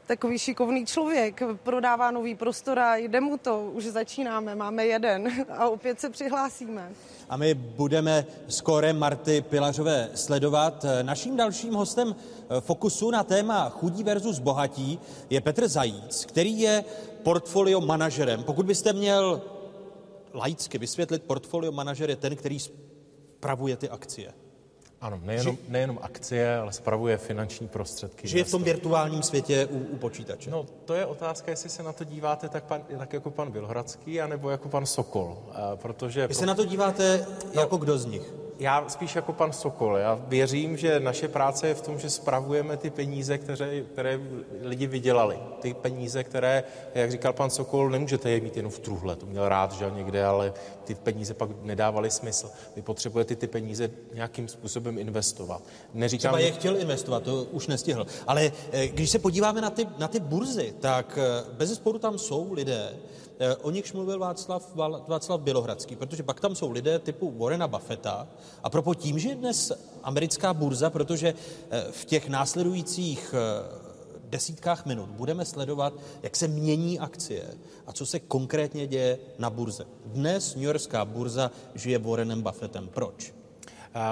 takový šikovný člověk, prodává nový prostor a jde mu to, už začínáme, máme jeden a opět se přihlásíme. A my budeme skórem Marty Pilařové sledovat. Naším dalším hostem Fokusu na téma chudí versus bohatí je Petr Zajíc, který je portfolio manažerem. Pokud byste měl laicky vysvětlit, portfolio manažer je ten, který spravuje ty akcie. Ano, nejenom, Že- nejenom akcie, ale spravuje finanční prostředky. Žije v tom virtuálním světě u, u počítače. No, to je otázka, jestli se na to díváte tak, pan, tak jako pan Bělohradský, anebo jako pan Sokol. A protože Vy se na to díváte jako kdo z nich? Já spíš jako pan Sokol. Já věřím, že naše práce je v tom, že spravujeme ty peníze, které, které lidi vydělali. Ty peníze, které, jak říkal pan Sokol, nemůžete je mít jenom v truhle. To měl rád, že někde, ale ty peníze pak nedávaly smysl. Vy potřebujete ty peníze nějakým způsobem investovat. Neříkám, Třeba je chtěl investovat, to už nestihl. Ale eh, když se podíváme na ty, na ty burzy, tak eh, bez zesporu tam jsou lidé, o nichž mluvil Václav, Václav Bělohradský, protože pak tam jsou lidé typu Warrena Buffetta. A propo tím, že je dnes americká burza, protože eh, v těch následujících eh, desítkách minut budeme sledovat, jak se mění akcie a co se konkrétně děje na burze. Dnes New Yorkská burza žije Warrenem Buffettem. Proč?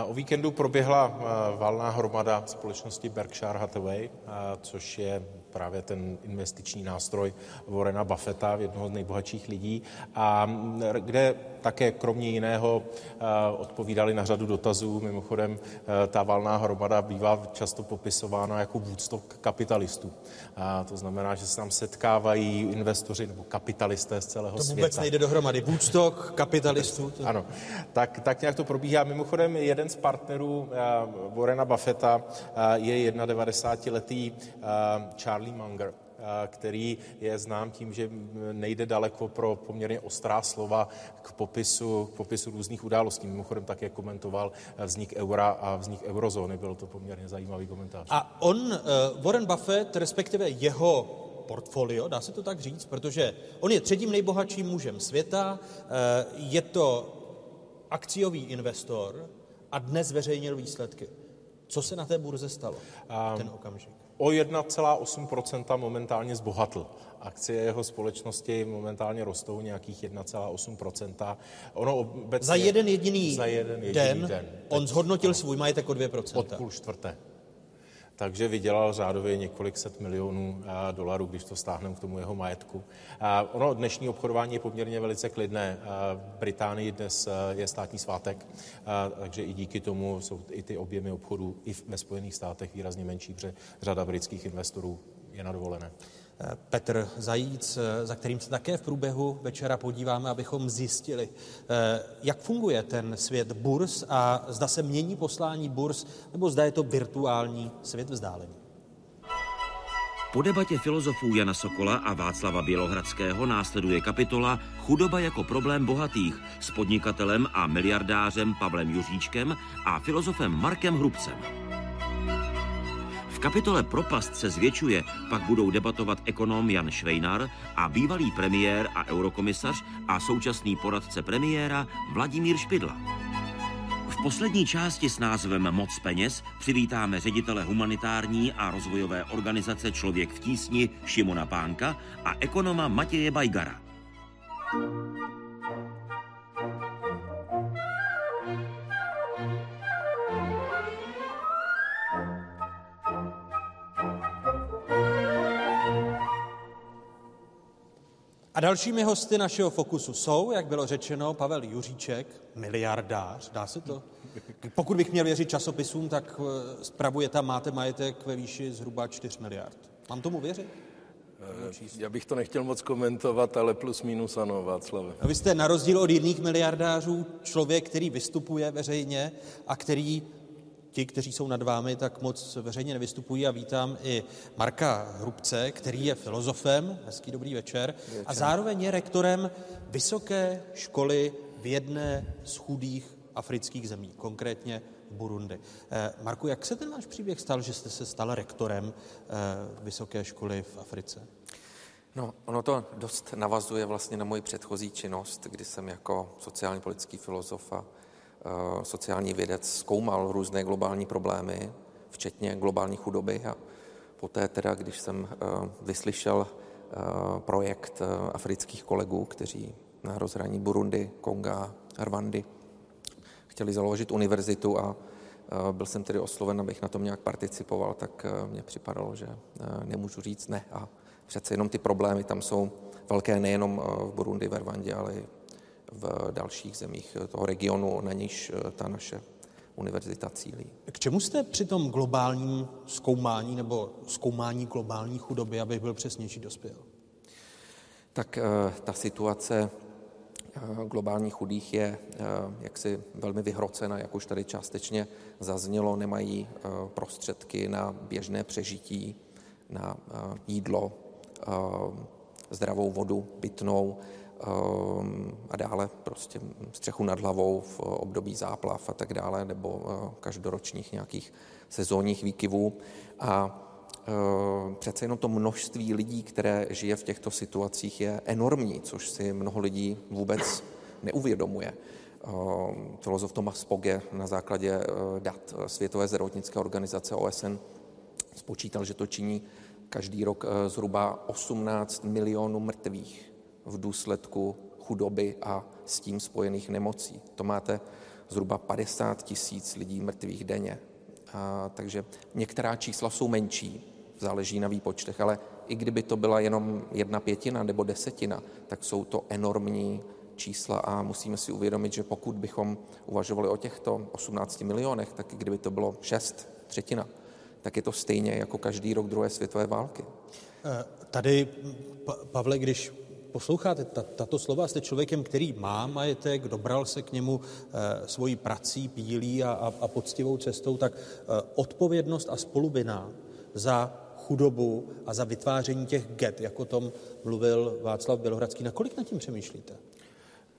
O víkendu proběhla eh, valná hromada společnosti Berkshire Hathaway, eh, což je právě ten investiční nástroj Warrena Buffetta, jednoho z nejbohatších lidí, a mm, kde také kromě jiného eh, odpovídali na řadu dotazů. Mimochodem, eh, ta valná hromada bývá často popisována jako Woodstock kapitalistů. A to znamená, že se tam setkávají investoři nebo kapitalisté z celého To světa. vůbec nejde dohromady. Woodstock, kapitalistů. To... Ano, tak, tak nějak to probíhá. Mimochodem, jeden z partnerů uh, Warrena Buffetta je 91-letý uh, Charlie Munger uh, který je znám tím, že nejde daleko pro poměrně ostrá slova k popisu, k popisu různých událostí. Mimochodem také komentoval eh, vznik eura a vznik eurozóny. Byl to poměrně zajímavý komentář. A on, uh, Warren Buffett, respektive jeho portfolio, dá se to tak říct, protože on je třetím nejbohatším mužem světa, je to akciový investor a dnes zveřejnil výsledky. Co se na té burze stalo ten okamžik? O 1,8% momentálně zbohatl. Akcie jeho společnosti momentálně rostou nějakých 1,8%. Ono obecně, Za jeden jediný, za jeden jediný den, den. on zhodnotil svůj majetek o 2%. Od půl čtvrté. Takže vydělal řádově několik set milionů a, dolarů, když to stáhneme k tomu jeho majetku. A ono dnešní obchodování je poměrně velice klidné. A v Británii dnes je státní svátek, takže i díky tomu jsou i ty objemy obchodů i ve Spojených státech výrazně menší, protože řada britských investorů je na dovolené. Petr Zajíc, za kterým se také v průběhu večera podíváme, abychom zjistili, eh, jak funguje ten svět burz a zda se mění poslání burz, nebo zda je to virtuální svět vzdálený. Po debatě filozofů Jana Sokola a Václava Bělohradského následuje kapitola Chudoba jako problém bohatých s podnikatelem a miliardářem Pavlem Juříčkem a filozofem Markem Hrubcem. V kapitole Propast se zvětšuje pak budou debatovat ekonom Jan Švejnar a bývalý premiér a eurokomisař a současný poradce premiéra Vladimír Špidla. V poslední části s názvem Moc peněz přivítáme ředitele humanitární a rozvojové organizace Člověk v tísni Šimona Pánka a ekonoma Matěje Bajgara. A dalšími hosty našeho fokusu jsou, jak bylo řečeno, Pavel Juříček, miliardář, dá se to? Pokud bych měl věřit časopisům, tak eh, spravuje tam, máte majetek ve výši zhruba 4 miliard. Mám tomu věřit? Já bych to nechtěl moc komentovat, ale plus minus ano, Václave. A vy jste na rozdíl od jiných miliardářů člověk, který vystupuje veřejně a který ti, kteří jsou nad vámi, tak moc veřejně nevystupují a vítám i Marka Hrubce, který je filozofem, hezký dobrý večer, a zároveň je rektorem vysoké školy v jedné z chudých afrických zemí, konkrétně Burundi. Eh, Marku, jak se ten váš příběh stal, že jste se stal rektorem eh, vysoké školy v Africe? No, ono to dost navazuje vlastně na moji předchozí činnost, kdy jsem jako sociálně politický filozof a sociální vědec zkoumal různé globální problémy, včetně globální chudoby. A poté teda, když jsem uh, vyslyšel uh, projekt afrických kolegů, kteří na rozhraní Burundi, Konga, Rwandy chtěli založit univerzitu a byl jsem tedy osloven, abych na tom nějak participoval, tak mně připadalo, že nemůžu říct ne. A přece jenom ty problémy tam jsou velké nejenom v Burundi, ve Rwandě, ale i v dalších zemích toho regionu, na nějž ta naše univerzita cílí. K čemu jste při tom globálním zkoumání nebo zkoumání globální chudoby, abych byl přesnější, dospěl? Tak ta situace globálních chudých je jaksi velmi vyhrocena, jak už tady částečně zaznělo, nemají prostředky na běžné přežití, na jídlo, zdravou vodu, pitnou a dále prostě střechu nad hlavou v období záplav a tak dále, nebo každoročních nějakých sezónních výkyvů. A přece jenom to množství lidí, které žije v těchto situacích, je enormní, což si mnoho lidí vůbec neuvědomuje. Filozof Thomas Poge na základě dat Světové zdravotnické organizace OSN spočítal, že to činí každý rok zhruba 18 milionů mrtvých v důsledku chudoby a s tím spojených nemocí. To máte zhruba 50 tisíc lidí mrtvých denně. A, takže některá čísla jsou menší, záleží na výpočtech, ale i kdyby to byla jenom jedna pětina nebo desetina, tak jsou to enormní čísla a musíme si uvědomit, že pokud bychom uvažovali o těchto 18 milionech, tak i kdyby to bylo šest, třetina, tak je to stejně jako každý rok druhé světové války. Eh, tady, Pavle, když posloucháte tato slova, jste člověkem, který má majetek, dobral se k němu e, svojí prací, pílí a, a, a poctivou cestou, tak e, odpovědnost a spolubina za chudobu a za vytváření těch get, jako o tom mluvil Václav Bělohradský. Nakolik nad tím přemýšlíte?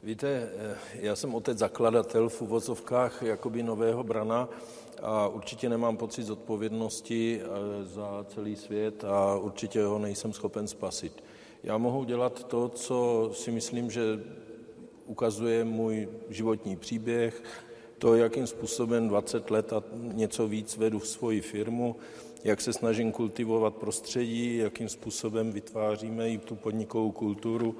Víte, já jsem otec zakladatel v uvozovkách jakoby nového brana a určitě nemám pocit zodpovědnosti za celý svět a určitě ho nejsem schopen spasit. Já mohu dělat to, co si myslím, že ukazuje můj životní příběh, to, jakým způsobem 20 let a něco víc vedu v svoji firmu, jak se snažím kultivovat prostředí, jakým způsobem vytváříme i tu podnikovou kulturu,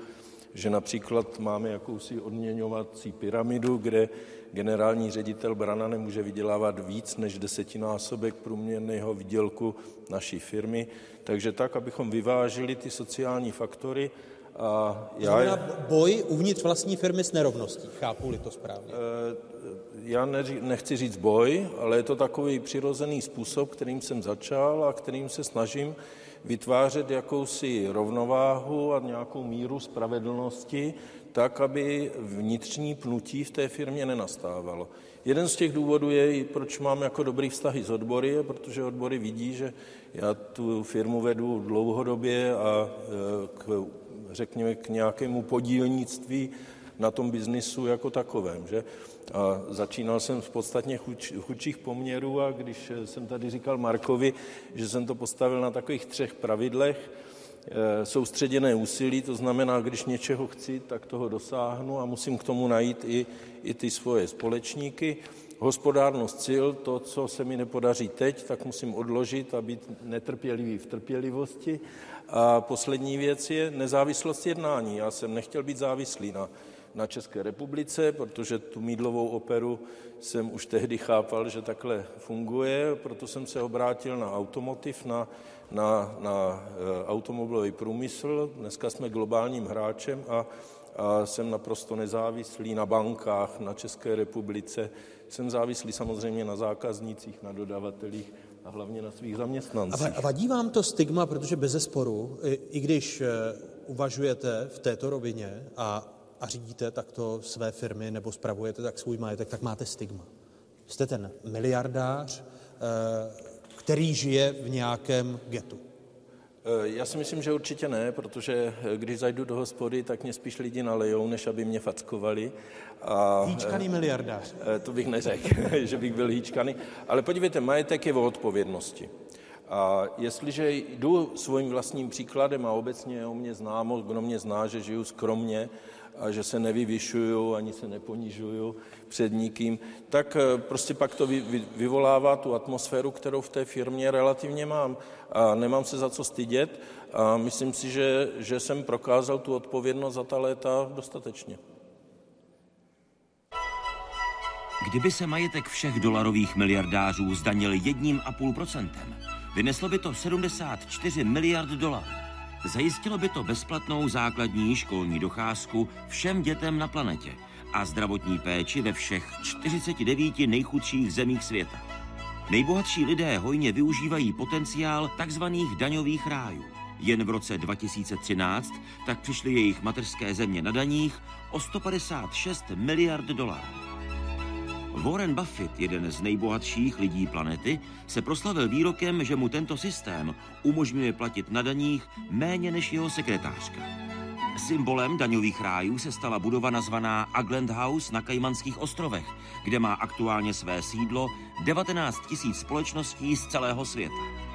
že například máme jakousi odměňovací pyramidu, kde generální ředitel Brana nemůže vydělávat víc než desetinásobek průměrného výdělku naší firmy. Takže tak, abychom vyvážili ty sociální faktory. A já... Znamená boj uvnitř vlastní firmy s nerovností, chápu-li to správně? Eh, já nechci říct boj, ale je to takový přirozený způsob, kterým jsem začal a kterým se snažím vytvářet jakousi rovnováhu a nějakou míru spravedlnosti, tak, aby vnitřní pnutí v té firmě nenastávalo. Jeden z těch důvodů je, proč mám jako dobrý vztahy s odbory, protože odbory vidí, že já tu firmu vedu dlouhodobě a e, k, řekněme k nějakému podílnictví na tom biznisu jako takovém. Že? A začínal jsem v podstatně chuč, chudších poměrů a když jsem tady říkal Markovi, že jsem to postavil na takových třech pravidlech, soustředěné úsilí, to znamená, když něčeho chci, tak toho dosáhnu a musím k tomu najít i, i ty svoje společníky. Hospodárnost sil, to, co se mi nepodaří teď, tak musím odložit a být netrpělivý v trpělivosti. A poslední věc je nezávislost jednání. Já jsem nechtěl být závislý na na České republice, protože tu mídlovou operu jsem už tehdy chápal, že takhle funguje, proto jsem se obrátil na automotiv, na, na, na eh, automobilový průmysl. Dneska jsme globálním hráčem a, a jsem naprosto nezávislý na bankách, na České republice. Jsem závislý samozřejmě na zákaznících, na dodavatelích a hlavně na svých zaměstnancích. A vadí vám to stigma, protože bez zesporu, i, i když eh, uvažujete v této rovině a a řídíte takto své firmy nebo spravujete tak svůj majetek, tak máte stigma. Jste ten miliardář, eh, který žije v nějakém getu. Eh, já si myslím, že určitě ne, protože eh, když zajdu do hospody, tak mě spíš lidi nalejou, než aby mě fackovali. A, hýčkaný miliardář. To bych neřekl, *laughs* že bych byl hýčkaný. Ale podívejte, majetek je o odpovědnosti. A jestliže jdu svým vlastním příkladem a obecně je o mě známo, kdo mě zná, že žiju skromně, a že se nevyvyšuju, ani se neponižuju před nikým, tak eh, prostě pak to vyvolává tu atmosféru, kterou v té firmě relativně mám. A nemám se za co stydět a myslím si, že, že jsem prokázal tu odpovědnost za ta léta dostatečně. Kdyby se majetek všech dolarových miliardářů zdanil jedním a půl procentem, vyneslo by to 74 miliard dolarů. Zajistilo by to bezplatnou základní školní docházku všem dětem na planetě a zdravotní péči ve všech 49 nejchudších zemích světa. Nejbohatší lidé hojně využívají potenciál takzvaných daňových rájů. Jen v roce 2013 tak přišly jejich mateřské země na daních o 156 miliard dolarů. Warren Buffett, jeden z nejbohatších lidí planety, se proslavil výrokem, že mu tento systém umožňuje platit na daních méně než jeho sekretářka. Symbolem daňových rájů se stala budova nazvaná Agland House na Kajmanských ostrovech, kde má aktuálně své sídlo 19 000 společností z celého světa.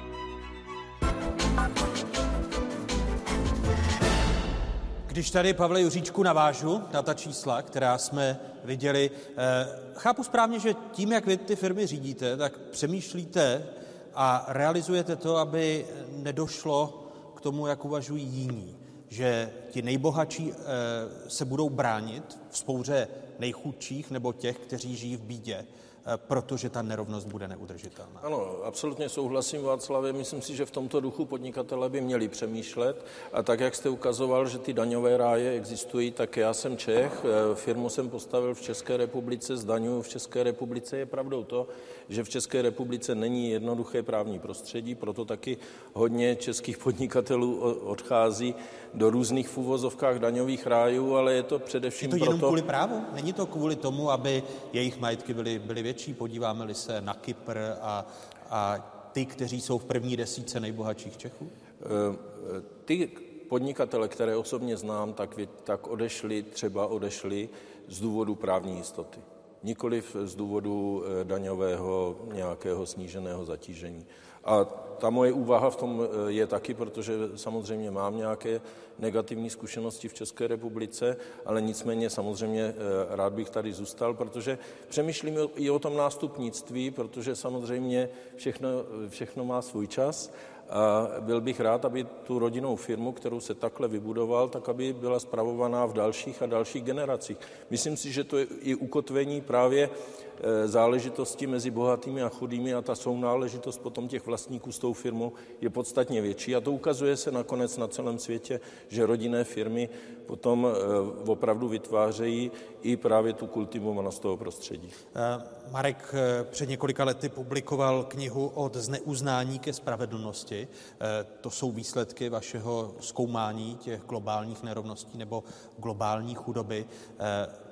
Když tady, Pavle Juříčku, navážu na ta čísla, která jsme viděli, eh, chápu správně, že tím, jak vy ty firmy řídíte, tak přemýšlíte a realizujete to, aby nedošlo k tomu, jak uvažují jiní. Že ti nejbohatší eh, se budou bránit v spouře nejchudších nebo těch, kteří žijí v bídě. Protože ta nerovnost bude neudržitelná. Ano, absolutně souhlasím, Václavě. Myslím si, že v tomto duchu podnikatele by měli přemýšlet. A tak, jak jste ukazoval, že ty daňové ráje existují, tak já jsem Čech, eh, firmu jsem postavil v České republice, zdaňuju v České republice. Je pravdou to, že v České republice není jednoduché právní prostředí, proto taky hodně českých podnikatelů odchází do různých v uvozovkách daňových rájů, ale je to především proto... Je to jenom kvůli právu? Není to kvůli tomu, aby jejich majetky byly, byly větší? Podíváme-li se na Kypr a, a ty, kteří jsou v první desíce nejbohatších Čechů? Eh, ty podnikatele, které osobně znám, tak, tak odešli, třeba odešli z důvodu právní jistoty nikoliv z důvodu eh, daňového nějakého sníženého zatížení. A ta moje úvaha v tom eh, je taky, protože samozřejmě mám nějaké negativní zkušenosti v České republice, ale nicméně samozřejmě eh, rád bych tady zůstal, protože přemýšlím i o tom nástupnictví, protože samozřejmě všechno, všechno má svůj čas a byl bych rád, aby tu rodinnou firmu, kterou se takhle vybudoval, tak aby byla spravovaná v dalších a dalších generacích. Myslím si, že to je i ukotvení právě e, záležitosti mezi bohatými a chudými a ta sounáležitost potom těch vlastníků s tou firmou je podstatně větší. A to ukazuje se nakonec na celém světě, že rodinné firmy potom e, opravdu vytvářejí i právě tu kultivovanost toho prostředí. E, Marek před několika lety publikoval knihu Od zneuznání ke spravedlnosti. Eh, to jsou výsledky vašeho zkoumání těch globálních nerovností nebo globální chudoby.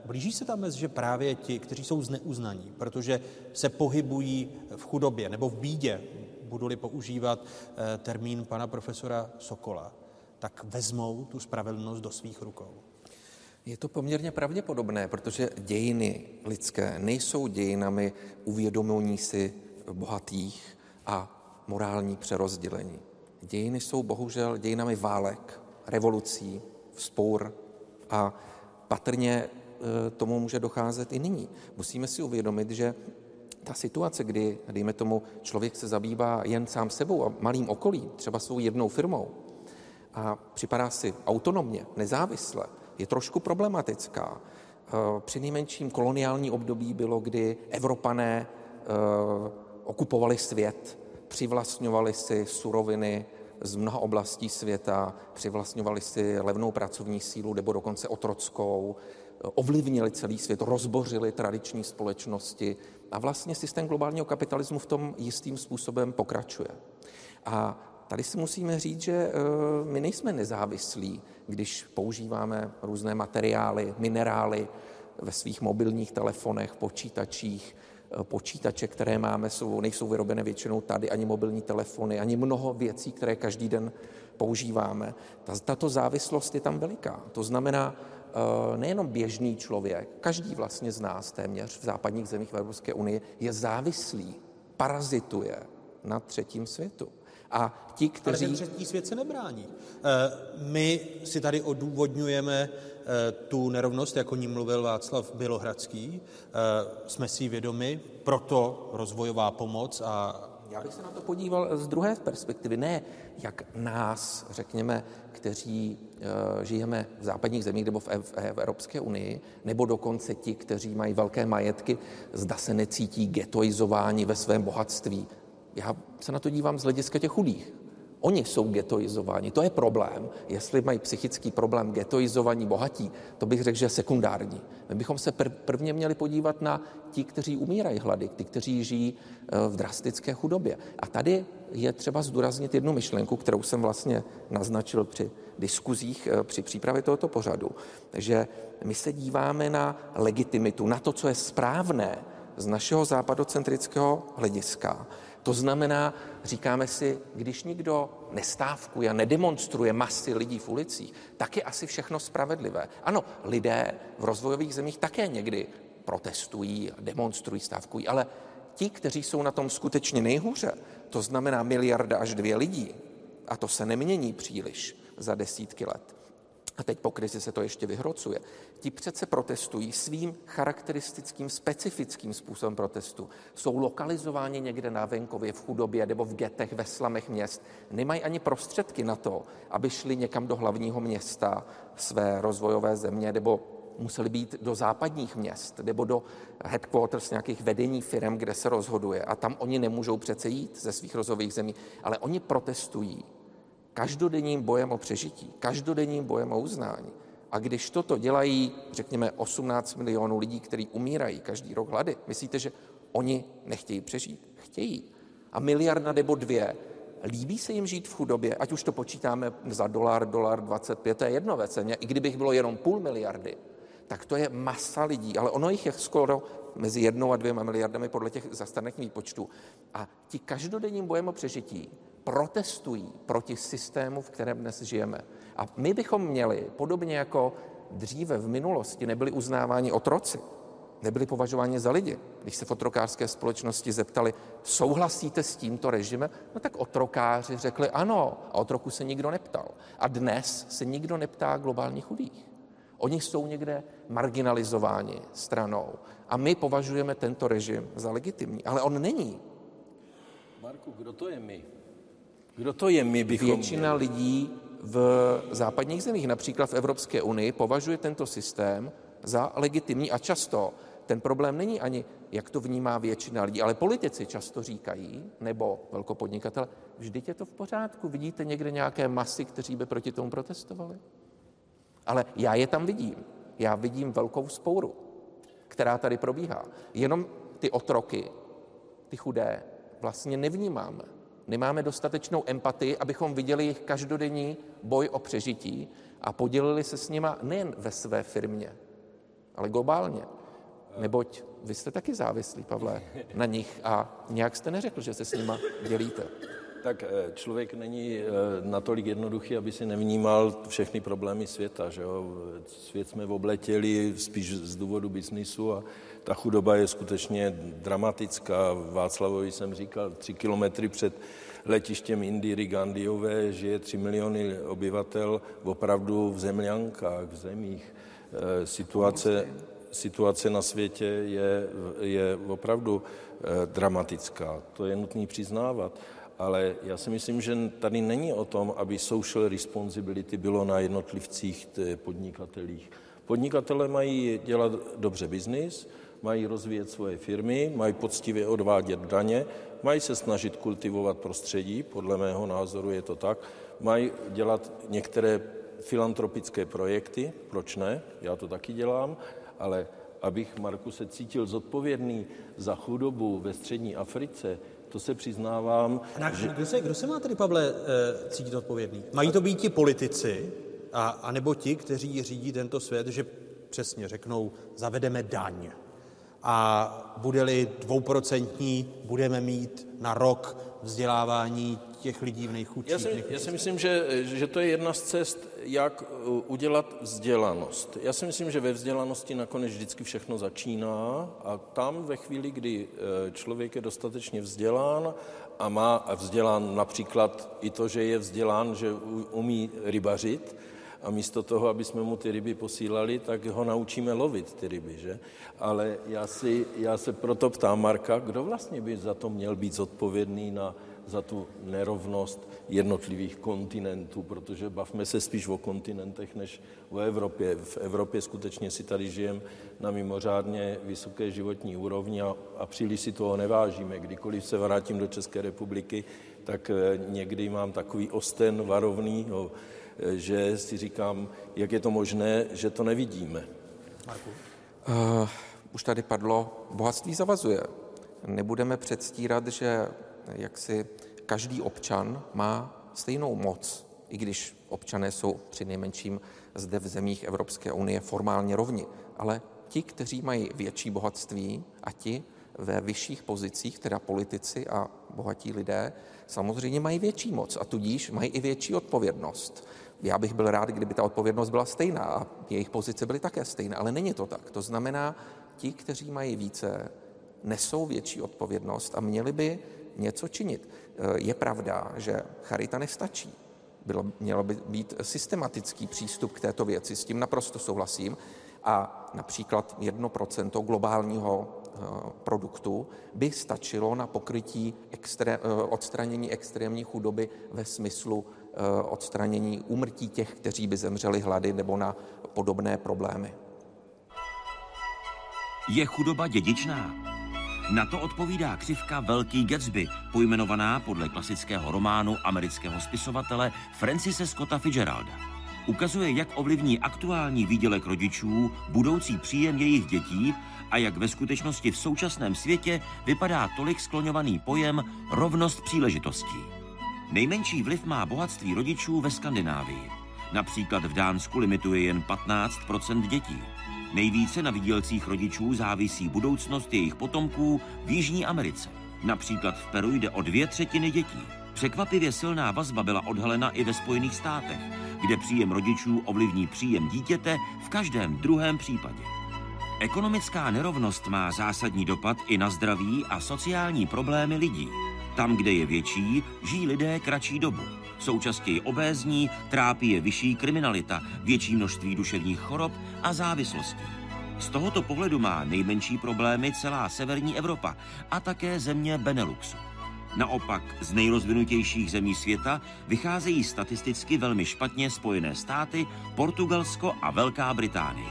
Blíží se tam mezi, že právě ti, kteří jsou zneuznaní, protože se pohybují v chudobě nebo v bídě, budu-li používat eh, termín pana profesora Sokola, tak vezmou tu spravedlnost do svých rukou. Je to poměrně pravděpodobné, protože dějiny lidské nejsou dějinami uvědomění si bohatých a morální přerozdělení. Dějiny jsou bohužel dějinami válek, revolucí, vzpour a patrně tomu může docházet i nyní. Musíme si uvědomit, že ta situace, kdy, dejme tomu, člověk se zabývá jen sám sebou a malým okolím, třeba svou jednou firmou, a připadá si autonomně, nezávisle, je trošku problematická. E, při nejmenším koloniální období bylo, kdy Evropané e, okupovali svět, přivlastňovali si suroviny z mnoha oblastí světa, přivlastňovali si levnou pracovní sílu nebo dokonce otrockou, ovlivnili celý svět, rozbořili tradiční společnosti a vlastně systém globálního kapitalismu v tom jistým způsobem pokračuje. A tady si musíme říct, že eh, my nejsme nezávislí, když používáme různé materiály, minerály ve svých mobilních telefonech, počítačích, Eh, počítače, které máme, jsou, nejsou vyrobené většinou tady, ani mobilní telefony, ani mnoho věcí, které každý den používáme. Tato závislost je tam veliká. To znamená, nejenom běžný člověk, každý vlastně z nás téměř v západních zemích v Evropské unii je závislý, parazituje na třetím světu. A ti, kteří... Ale ten třetí svět se nebrání. Eh, my si tady odůvodňujeme Eh, tu nerovnost, jako ní mluvil Václav Bělohradský. Eh, jsme si vědomi, proto rozvojová pomoc a já bych se na to podíval z druhé perspektivy, ne jak nás, řekněme, kteří uh, žijeme v západních zemích nebo v, Evropské unii, nebo dokonce ti, kteří mají velké majetky, zda se necítí getoizováni ve svém bohatství. Já se na to dívám z hlediska těch chudých. Oni jsou getoizováni, to je problém. Jestli mají psychický problém getoizovaní bohatí, to bych řekl, že je sekundární. My bychom se prv, prvně měli podívat na ti, kteří umírají hlady, ty, kteří žijí eh, v drastické chudobě. A tady je třeba zdůraznit jednu myšlenku, kterou jsem vlastně naznačil při diskuzích eh, při přípravě tohoto pořadu, že my se díváme na legitimitu, na to, co je správné z našeho západocentrického hlediska. To znamená, říkáme si, když nikdo nestávkuje a nedemonstruje masy lidí v ulicích, tak je asi všechno spravedlivé. Ano, lidé v rozvojových zemích také někdy protestují, demonstrují, stávkují, ale ti, kteří jsou na tom skutečně nejhůře, to znamená miliarda až dvě lidí, a to se nemění příliš za desítky let, a teď po krizi se to ještě vyhrocuje, ti přece protestují svým charakteristickým, specifickým způsobem protestu. Jsou lokalizováni někde na venkově, v chudobě nebo v getech, ve slamech měst. Nemají ani prostředky na to, aby šli někam do hlavního města své rozvojové země nebo museli být do západních měst nebo do headquarters nějakých vedení firm, kde se rozhoduje. A tam oni nemůžou přece jít ze svých rozvojových zemí, ale oni protestují každodenním bojem o přežití, každodenním bojem o uznání. A když toto dělají, řekněme, 18 milionů lidí, kteří umírají každý rok hlady, myslíte, že oni nechtějí přežít? Chtějí. A miliarda nebo dvě, líbí se jim žít v chudobě, ať už to počítáme za dolar, dolar 25, to je jedno ve ceně, i kdybych bylo jenom půl miliardy, tak to je masa lidí, ale ono jich je skoro mezi jednou a dvěma miliardami podle těch zastaných výpočtů. A ti každodenním bojem o přežití protestují proti systému, v kterém dnes žijeme. A my bychom měli, podobně jako dříve v minulosti nebyli uznáváni otroci, nebyli považováni za lidi. Když se v otrokářské společnosti zeptali, souhlasíte s tímto režimem, no tak otrokáři řekli ano a otroku se nikdo neptal. A dnes se nikdo neptá globálních chudých. Oni jsou někde marginalizováni stranou a my považujeme tento režim za legitimní, ale on není. Marku, kdo to je my? Kdo to je my bychom Většina měli? lidí v západních zemích, například v Evropské unii, považuje tento systém za legitimní a často ten problém není ani, jak to vnímá většina lidí, ale politici často říkají, nebo velkopodnikatel, vždyť je to v pořádku, vidíte někde nějaké masy, kteří by proti tomu protestovali? Ale já je tam vidím. Já vidím velkou spouru, která tady probíhá. Jenom ty otroky, ty chudé, vlastně nevnímáme. Nemáme dostatečnou empatii, abychom viděli jejich každodenní boj o přežití a podělili se s nima nejen ve své firmě, ale globálně. Neboť vy jste taky závislí, Pavle, na nich a nějak jste neřekl, že se s nima dělíte. Tak eh, člověk není eh, natolik jednoduchý, aby si nevnímal všechny problémy světa. Že jo? Svět jsme obletěli spíš z důvodu biznisu a ta chudoba je skutečně dramatická. Václavovi jsem říkal, tři kilometry před letištěm Indiry Gandiové žije tři miliony obyvatel opravdu v zemляnkách, v zemích. Eh, situace, situace na světě je, je opravdu dramatická. To je nutný přiznávat ale já si myslím, že tady není o tom, aby social responsibility bylo na jednotlivcích podnikatelích. Podnikatele mají dělat dobře biznis, mají rozvíjet svoje firmy, mají poctivě odvádět daně, mají se snažit kultivovat prostředí, podle mého názoru je to tak, mají dělat některé filantropické projekty, proč ne, já to taky dělám, ale abych, Marku, se cítil zodpovědný za chudobu ve střední Africe, to se přiznávám. A že... kdo, se, kdo se má tedy, Pavle, eh, cítit odpovědný? Mají to být ti politici, a, a nebo ti, kteří řídí tento svět, že přesně řeknou, zavedeme daň. A bude-li dvouprocentní, budeme mít na rok vzdělávání těch lidí v nejchudších. Já si, já si myslím, že, že to je jedna z cest, jak uh, udělat vzdělanost. Já si myslím, že ve vzdělanosti nakonec vždycky všechno začíná a tam ve chvíli, kdy uh, člověk je dostatečně vzdělán a má vzdělán například i to, že je vzdělán, že umí rybařit, a místo toho, aby jsme mu ty ryby posílali, tak ho naučíme lovit ty ryby, že? Ale já, si, já se proto ptám Marka, kdo vlastně by za to měl být zodpovědný na, za tu nerovnost jednotlivých kontinentů, protože bavme se spíš o kontinentech než o Evropě. V Evropě skutečně si tady žijeme na mimořádně vysoké životní úrovni a, a příliš si toho nevážíme. Kdykoliv se vrátím do České republiky, tak někdy mám takový osten varovný, no, že si říkám, jak je to možné, že to nevidíme. Marku. Uh, už tady padlo, bohatství zavazuje. Nebudeme předstírat, že jaksi každý občan má stejnou moc, i když občané jsou při nejmenším zde v zemích Evropské unie formálně rovni. Ale ti, kteří mají větší bohatství a ti ve vyšších pozicích, teda politici a bohatí lidé, samozřejmě mají větší moc a tudíž mají i větší odpovědnost. Já bych byl rád, kdyby ta odpovědnost byla stejná a jejich pozice byly také stejné, ale není to tak. To znamená, ti, kteří mají více, nesou větší odpovědnost a měli by něco činit. Je pravda, že charita nestačí. Bylo, mělo by být systematický přístup k této věci, s tím naprosto souhlasím. A například 1% globálního eh, produktu by stačilo na pokrytí extré, eh, odstranění extrémní chudoby ve smyslu eh, odstranění úmrtí těch, kteří by zemřeli hlady nebo na podobné problémy. Je chudoba dědičná? Na to odpovídá křivka Velký Gatsby, pojmenovaná podle klasického románu amerického spisovatele Francise Scotta Fitzgeralda. Ukazuje, jak ovlivní aktuální výdělek rodičů budoucí příjem jejich dětí a jak ve skutečnosti v současném světě vypadá tolik skloňovaný pojem rovnost příležitostí. Nejmenší vliv má bohatství rodičů ve Skandinávii. Například v Dánsku limituje jen 15% dětí. Nejvíce na výdělcích rodičů závisí budoucnost jejich potomků v Jižní Americe. Například v Peru jde o dvě třetiny dětí. Překvapivě silná vazba byla odhalena i ve Spojených státech, kde příjem rodičů ovlivní příjem dítěte v každém druhém případě. Ekonomická nerovnost má zásadní dopad i na zdraví a sociální problémy lidí. Tam, kde je větší, žijí lidé kratší dobu. Jsou častěji obézní, trápí je vyšší kriminalita, větší množství duševních chorob a závislostí. Z tohoto pohledu má nejmenší problémy celá severní Evropa a také země Beneluxu. Naopak z nejrozvinutějších zemí světa vycházejí statisticky velmi špatně Spojené státy, Portugalsko a Velká Británie.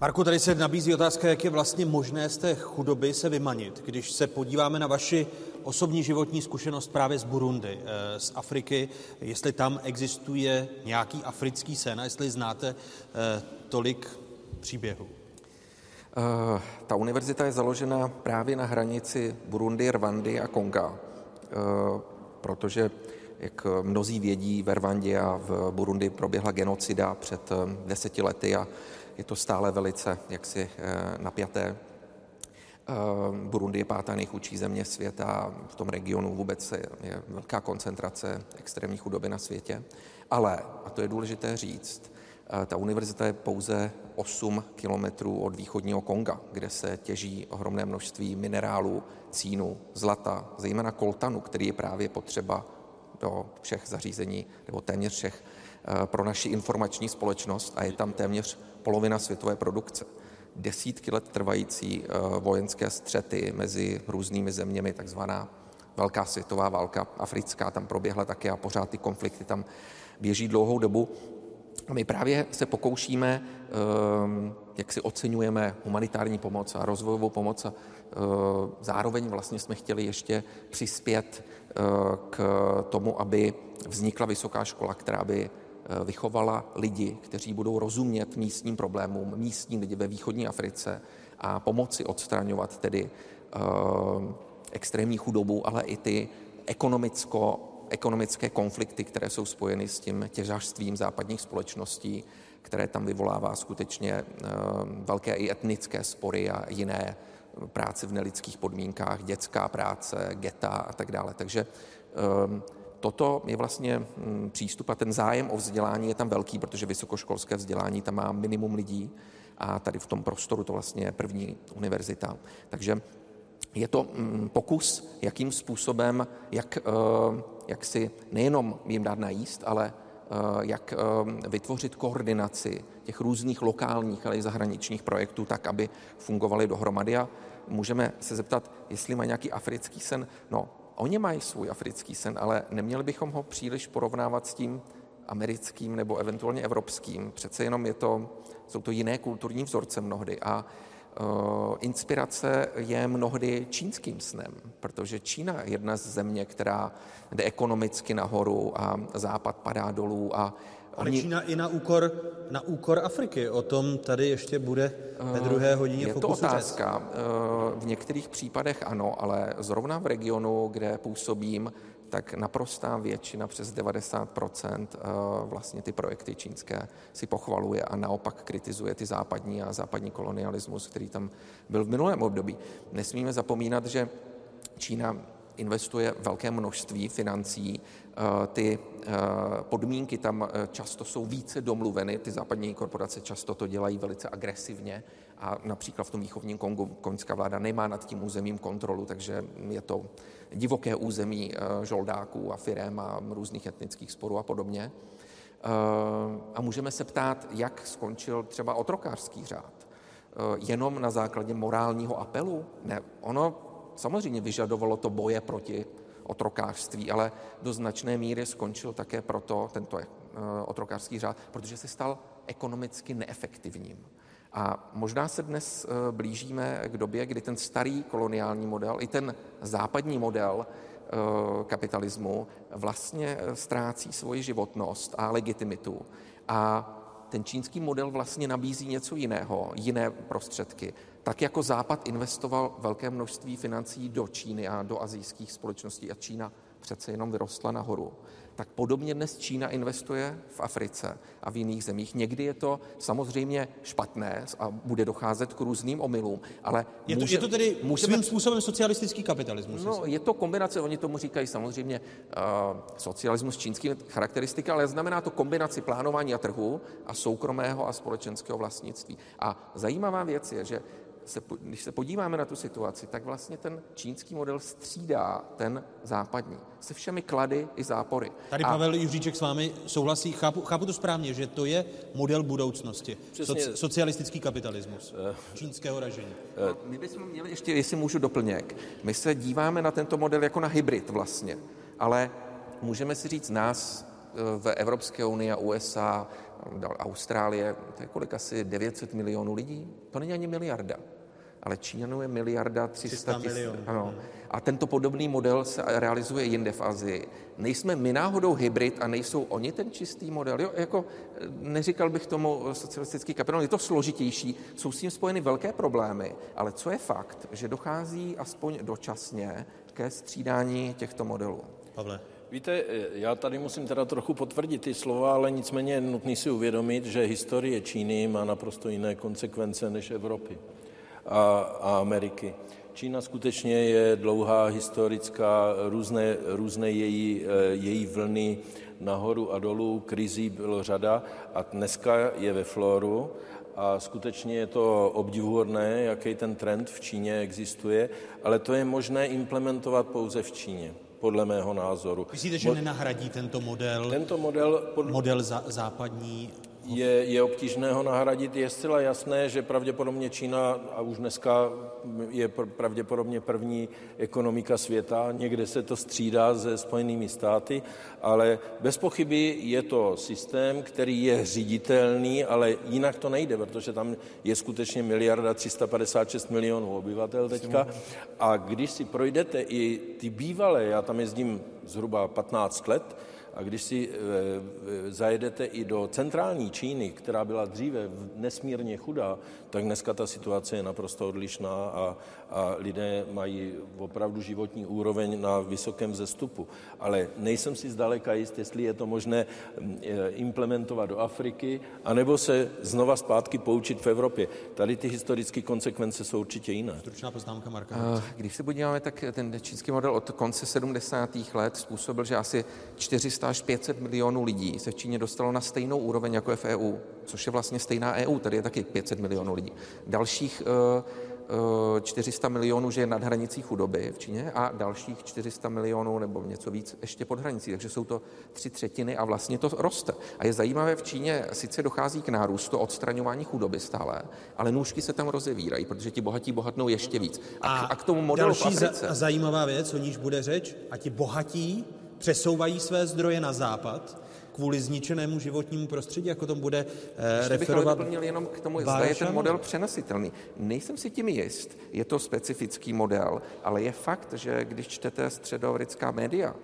Marku, tady se nabízí otázka, jak je vlastně možné z té chudoby se vymanit. Když se podíváme na vaši osobní životní zkušenost právě z Burundi, eh, z Afriky, jestli tam existuje nějaký africký sen a jestli znáte eh, tolik příběhů. Uh, ta univerzita je založena právě na hranici Burundi, Rwandy a Konga, protože, jak mnozí vědí, ve Rwandě a v Burundi proběhla genocida před deseti lety a je to stále velice jaksi napjaté. Burundi je pátá nejchudší země světa, v tom regionu vůbec je velká koncentrace extrémní chudoby na světě. Ale, a to je důležité říct, ta univerzita je pouze 8 kilometrů od východního Konga, kde se těží ohromné množství minerálů, cínu, zlata, zejména koltanu, který je právě potřeba do všech zařízení, nebo téměř všech, pro naši informační společnost a je tam téměř polovina světové produkce. Desítky let trvající vojenské střety mezi různými zeměmi, takzvaná velká světová válka africká tam proběhla také a pořád ty konflikty tam běží dlouhou dobu. My právě se pokoušíme, ehm, jak si oceňujeme humanitární pomoc a rozvojovou pomoc a ehm, zároveň vlastně jsme chtěli ještě přispět k tomu, aby vznikla vysoká škola, která by vychovala lidi, kteří budou rozumět místním problémům, místní lidi ve východní Africe a pomoci odstraňovat tedy extrémní chudobu, ale i ty ekonomicko ekonomické konflikty, které jsou spojeny s tím těžařstvím západních společností, které tam vyvolává skutečně eh, velké i etnické spory a jiné práce v nelidských podmínkách, dětská práce, geta a tak dále. Takže toto je vlastně hm, přístup a ten zájem o vzdělání je tam velký, protože vysokoškolské vzdělání tam má minimum lidí a tady v tom prostoru to vlastně je první univerzita. Takže je to hm, pokus, jakým způsobem, jak eh, jak si nejenom jim dát najíst, ale eh, jak eh, vytvořit koordinaci těch různých lokálních, ale i zahraničních projektů tak, aby fungovaly dohromady. A můžeme se zeptat, jestli mají nějaký africký sen. No, oni mají svůj africký sen, ale neměli bychom ho příliš porovnávat s tím americkým nebo eventuálně evropským. Přece jenom je to, jsou to jiné kulturní vzorce mnohdy. A inspirace je mnohdy čínským snem, protože Čína je jedna z země, která jde ekonomicky nahoru a západ padá dolů a ale Oni... Čína i na úkor, na úkor Afriky. O tom tady ještě bude ve druhé hodině Je to otázka. Řec. V některých případech ano, ale zrovna v regionu, kde působím, tak naprostá většina, přes 90%, vlastně ty projekty čínské si pochvaluje a naopak kritizuje ty západní a západní kolonialismus, který tam byl v minulém období. Nesmíme zapomínat, že Čína investuje velké množství financí. Eh, ty eh, podmínky tam eh, často jsou více domluveny, ty západní korporace často to dělají velice agresivně a například v tom výchovním Kongu koňská vláda nemá nad tím územím kontrolu, takže je to divoké území žoldáků a firem a různých etnických sporů a podobně. A můžeme se ptát, jak skončil třeba otrokářský řád. Jenom na základě morálního apelu? Ne, ono Samozřejmě vyžadovalo to boje proti otrokářství, ale do značné míry skončil také proto tento eh, otrokářský řád, protože se stal ekonomicky neefektivním. A možná se dnes eh, blížíme k době, kdy ten starý koloniální model, i ten západní model eh, kapitalismu vlastně ztrácí svoji životnost a legitimitu. A ten čínský model vlastně nabízí něco jiného, jiné prostředky tak jako Západ investoval velké množství financí do Číny a do azijských společností a Čína přece jenom vyrostla nahoru, tak podobně dnes Čína investuje v Africe a v jiných zemích. Někdy je to samozřejmě špatné a bude docházet k různým omylům, ale... Je to, může, je to tedy můžeme, svým způsobem socialistický kapitalismus? No, je to kombinace, oni tomu říkají samozřejmě uh, socialismus čínský charakteristika, ale znamená to kombinaci plánování a trhu a soukromého a společenského vlastnictví. A zajímavá věc je, že se, když se podíváme na tu situaci, tak vlastně ten čínský model střídá ten západní se všemi klady i zápory. Tady a... Pavel Juříček s vámi souhlasí, chápu, chápu to správně, že to je model budoucnosti. Přesně... Soci, socialistický kapitalismus uh, čínského ražení. Uh, my bychom měli ještě, jestli můžu doplněk, my se díváme na tento model jako na hybrid vlastně, ale můžeme si říct nás eh, v Evropské unii a USA, Austrálie, to je kolik asi 900 milionů lidí? To není ani miliarda ale Číňanů je miliarda 300 tisíc. Ano. A tento podobný model se realizuje jinde v Azii. Nejsme my náhodou hybrid a nejsou oni ten čistý model? Jo, jako neříkal bych tomu socialistický kapitál, je to složitější, jsou s tím spojeny velké problémy, ale co je fakt, že dochází aspoň dočasně ke střídání těchto modelů. Pavle. Víte, já tady musím teda trochu potvrdit ty slova, ale nicméně je nutný si uvědomit, že historie Číny má naprosto jiné konsekvence než Evropy a, a Ameriky. Čína skutečně je dlouhá, historická, různé, různé její, eh, její vlny nahoru a dolů, krizí bylo řada a dneska je ve floru a skutečně je to obdivuhodné, jaký ten trend v Číně existuje, ale to je možné implementovat pouze v Číně podle mého názoru. Myslíte, že nenahradí tento model, tento model, pod... model za, západní je, je obtížné ho nahradit. Je zcela jasné, že pravděpodobně Čína, a už dneska je pravděpodobně první ekonomika světa, někde se to střídá se Spojenými státy, ale bez pochyby je to systém, který je říditelný, ale jinak to nejde, protože tam je skutečně miliarda 356 milionů obyvatel teďka. A když si projdete i ty bývalé, já tam jezdím zhruba 15 let, a když si e, zajedete i do centrální Číny, která byla dříve nesmírně chudá, tak dneska ta situace je naprosto odlišná a, a lidé mají opravdu životní úroveň na vysokém zestupu. Ale nejsem si zdaleka jist, jestli je to možné e, implementovat do Afriky, anebo se znova zpátky poučit v Evropě. Tady ty historické konsekvence jsou určitě jiné. Stručná poznámka Marka. Když se podíváme, tak ten čínský model od konce 70. let způsobil, že asi 400 až 500 milionů lidí se v Číně dostalo na stejnou úroveň, jako je v EU, což je vlastně stejná EU, tady je taky 500 milionů lidí. Dalších 400 eh, milionů že je nad hranicí chudoby v Číně a dalších 400 milionů nebo něco víc ještě pod hranicí. Takže jsou to tři třetiny a vlastně to roste. A je zajímavé, v Číně sice dochází k nárůstu odstraňování chudoby stále, ale nůžky se tam rozevírají, protože ti bohatí bohatnou ještě víc. A, a, k tomu modelu další Africe, za, zajímavá věc, o níž bude řeč, a ti bohatí přesouvají své zdroje na západ kvůli zničenému životnímu prostředí, jako tom bude eh, Ještě bych ale referovat doplnil jenom k tomu, zda je ten model přenositelný. Nejsem si tím jist, je to specifický model, ale je fakt, že když čtete středoamerická média,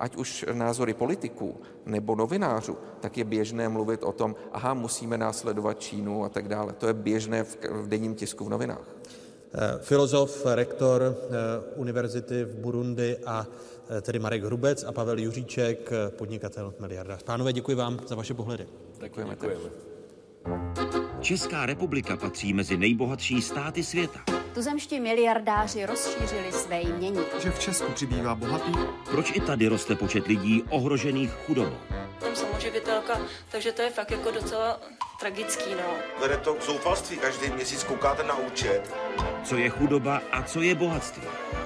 ať už názory politiků nebo novinářů, tak je běžné mluvit o tom, aha, musíme následovat Čínu a tak dále. To je běžné v, v denním tisku v novinách. Eh, Filozof, rektor eh, univerzity v Burundi a eh, tedy Marek Hrubec a Pavel Juříček, eh, podnikatel miliardář. Pánové, děkuji vám za vaše pohledy. Děkujeme. Česká republika patří mezi nejbohatší státy světa. Tuzemští miliardáři rozšířili své jmění. Že v Česku přibývá bohatých? Proč i tady roste počet lidí ohrožených chudobou? Jsem samoživitelka, takže to je fakt jako docela tragický, no. Vede to k zoufalství, každý měsíc koukáte na účet. Co je chudoba a co je bohatství?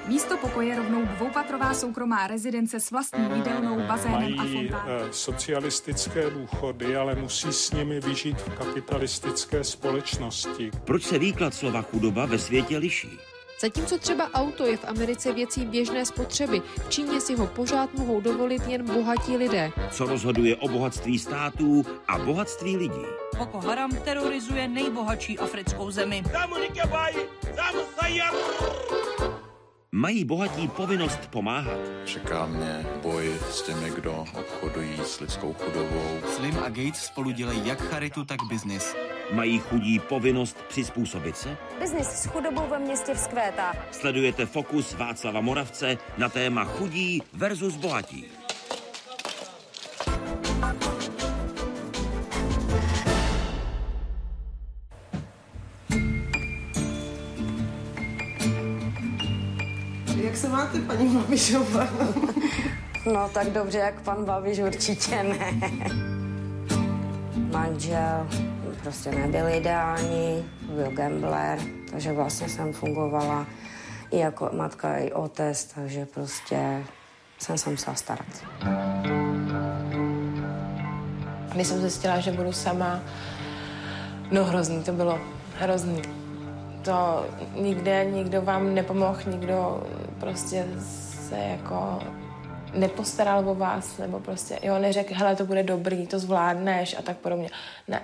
Místo pokoje rovnou dvoupatrová soukromá rezidence s vlastní jídelnou, bazénem a Mají fontánem. eh, socialistické důchody, ale musí s nimi vyžít v kapitalistické společnosti. Proč se výklad slova chudoba ve světě liší? Zatímco třeba auto je v Americe věcí běžné spotřeby, v Číně si ho pořád mohou dovolit jen bohatí lidé. Co rozhoduje o bohatství států a bohatství lidí? Boko Haram terorizuje nejbohatší africkou zemi. Mají bohatí povinnost pomáhat. Čeká mě boj s těmi, kdo obchodují s lidskou chudobou. Slim a Gates spolu dělají jak charitu, tak biznis. Mají chudí povinnost přizpůsobit se? Biznis s chudobou ve městě vzkvétá. Sledujete Fokus Václava Moravce na téma chudí versus bohatí. Se máte, paní Babišová? No tak dobře, jak pan Babiš určitě ne. Manžel prostě nebyl ideální, byl gambler, takže vlastně jsem fungovala i jako matka, i otec, takže prostě jsem se musela starat. Když jsem zjistila, že budu sama, no hrozný, to bylo hrozný. To nikde, nikdo vám nepomohl, nikdo prostě se jako nepostaral o vás, nebo prostě, jo, neřekl, hele, to bude dobrý, to zvládneš a tak podobně. Ne,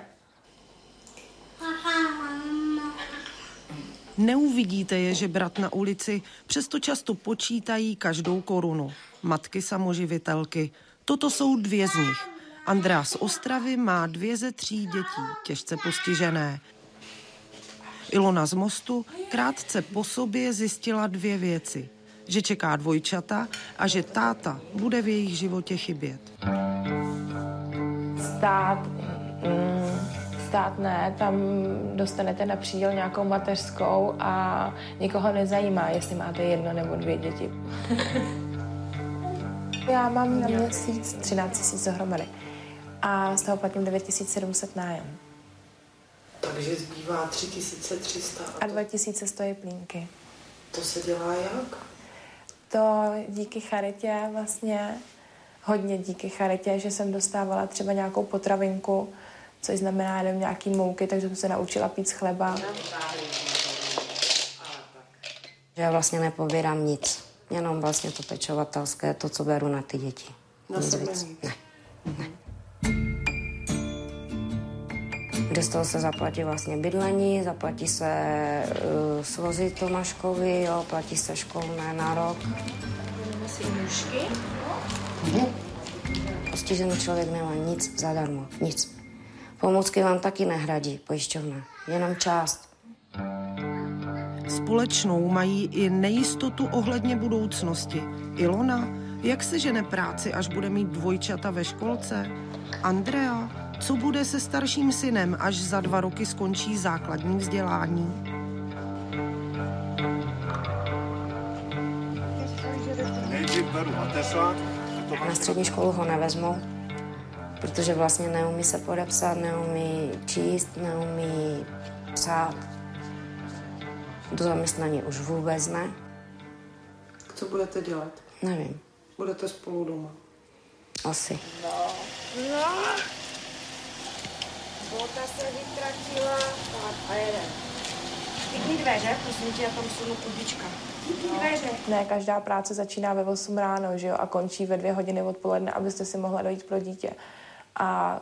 Neuvidíte je žebrat na ulici, přesto často počítají každou korunu. Matky samoživitelky. Toto jsou dvě z nich. Andrea z Ostravy má dvě ze tří dětí, těžce postižené. Ilona z Mostu krátce po sobě zjistila dvě věci. Že čeká dvojčata a že táta bude v jejich životě chybět. stát, mm, stát ne, tam dostanete na příděl nějakou mateřskou a nikoho nezajímá, jestli máte jedno nebo dvě děti. *laughs* Já mám na měsíc 13 000 dohromady a z toho platím 9700 nájem. Takže zbývá 3300. A 2000 stojí plínky. To se dělá jak? To díky charitě vlastně, hodně díky charitě, že jsem dostávala třeba nějakou potravinku, což znamená jenom nějaký mouky, takže jsem se naučila pít z chleba. Že já vlastně nepobírám nic, jenom vlastně to pečovatelské, to, co beru na ty děti. Na Nic sebe víc. nic. Ne. Kde z toho se zaplatí vlastně bydlení, zaplatí se uh, svozy Tomáškovi, jo, platí se školné na rok. Nůžky. Postižený člověk nemá nic zadarmo, nic. Pomůcky vám taky nehradí pojišťovna, jenom část. Společnou mají i nejistotu ohledně budoucnosti. Ilona, jak se žene práci, až bude mít dvojčata ve školce? Andrea, co bude se starším synem, až za dva roky skončí základní vzdělání? Nejdřív beru mateřák. Na střední školu ho nevezmou, protože vlastně neumí se podepsat, neumí číst, neumí psát. Do zaměstnání už vůbec ne. Co budete dělat? Nevím, Budete spolu doma. asi. No. Bota se vytratila a jede. Pěkný dveře, prosím tě, já tam sunu kudička. Dveře. Ne, každá práce začíná ve 8 ráno, že jo, a končí ve dvě hodiny odpoledne, abyste si mohla dojít pro dítě. A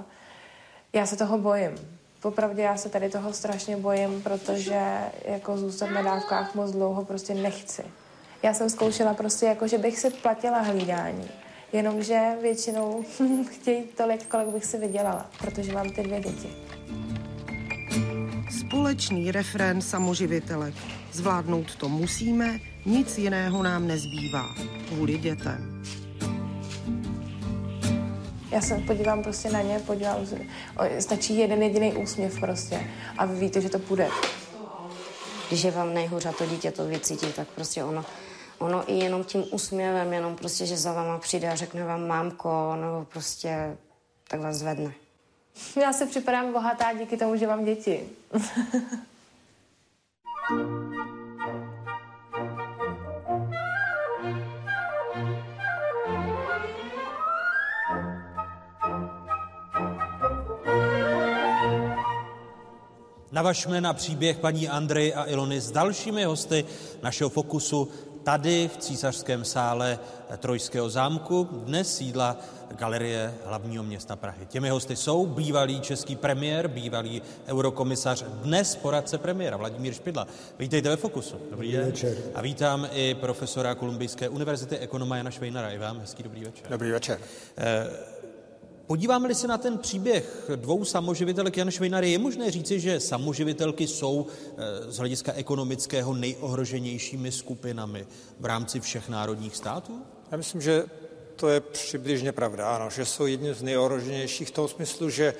já se toho bojím. Popravdě já se tady toho strašně bojím, protože jako zůstat na dávkách moc dlouho prostě nechci. Já jsem zkoušela prostě jako, že bych si platila hlídání. Jenomže většinou *laughs* chtějí tolik, kolik bych si vydělala, protože mám ty dvě děti. Společný refrén samoživitelek. Zvládnout to musíme, nic jiného nám nezbývá. Kvůli dětem. Já se podívám prostě na ně, podívám se, stačí jeden jediný úsměv prostě a vy víte, že to půjde. Když je vám nejhůř a to dítě to vycítí, tak prostě ono, ono i jenom tím úsměvem, jenom prostě, že za váma přijde a řekne vám mámko, nebo prostě tak vás zvedne. Já se připadám bohatá díky tomu, že mám děti. Navažme na příběh paní Andrej a Ilony s dalšími hosty našeho Fokusu tady v císařském sále Trojského zámku, dnes sídla Galerie hlavního města Prahy. Těmi hosty jsou bývalý český premiér, bývalý eurokomisař, dnes poradce premiéra Vladimír Špidla. Vítejte ve Fokusu. Dobrý den. večer. A vítám i profesora Kolumbijské univerzity ekonoma Jana Švejnara. I vám hezký dobrý večer. Dobrý večer. Eh, Podíváme-li se na ten příběh dvou samoživitelek Jan Švejnar, je možné říci, že samoživitelky jsou eh, z hlediska ekonomického nejohroženějšími skupinami v rámci všech národních států? Já myslím, že to je přibližně pravda, ano, že jsou jedním z nejohroženějších v tom smyslu, že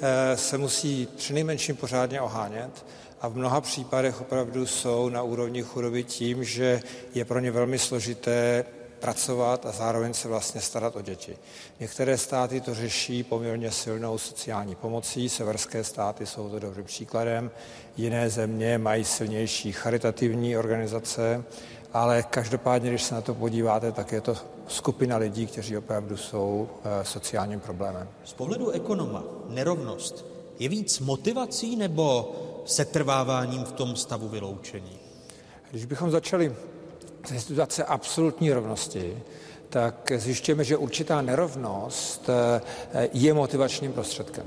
eh, se musí přinejmenším pořádně ohánět a v mnoha případech opravdu jsou na úrovni chudoby tím, že je pro ně velmi složité pracovat a zároveň se vlastně starat o děti. Některé státy to řeší poměrně silnou sociální pomocí, severské státy jsou to dobrým příkladem, jiné země mají silnější charitativní organizace, ale každopádně, když se na to podíváte, tak je to skupina lidí, kteří opravdu jsou eh, sociálním problémem. Z pohledu ekonoma nerovnost je víc motivací nebo setrváváním v tom stavu vyloučení? Když bychom začali ze situace absolutní rovnosti, tak zjišťujeme, že určitá nerovnost eh, je motivačním prostředkem.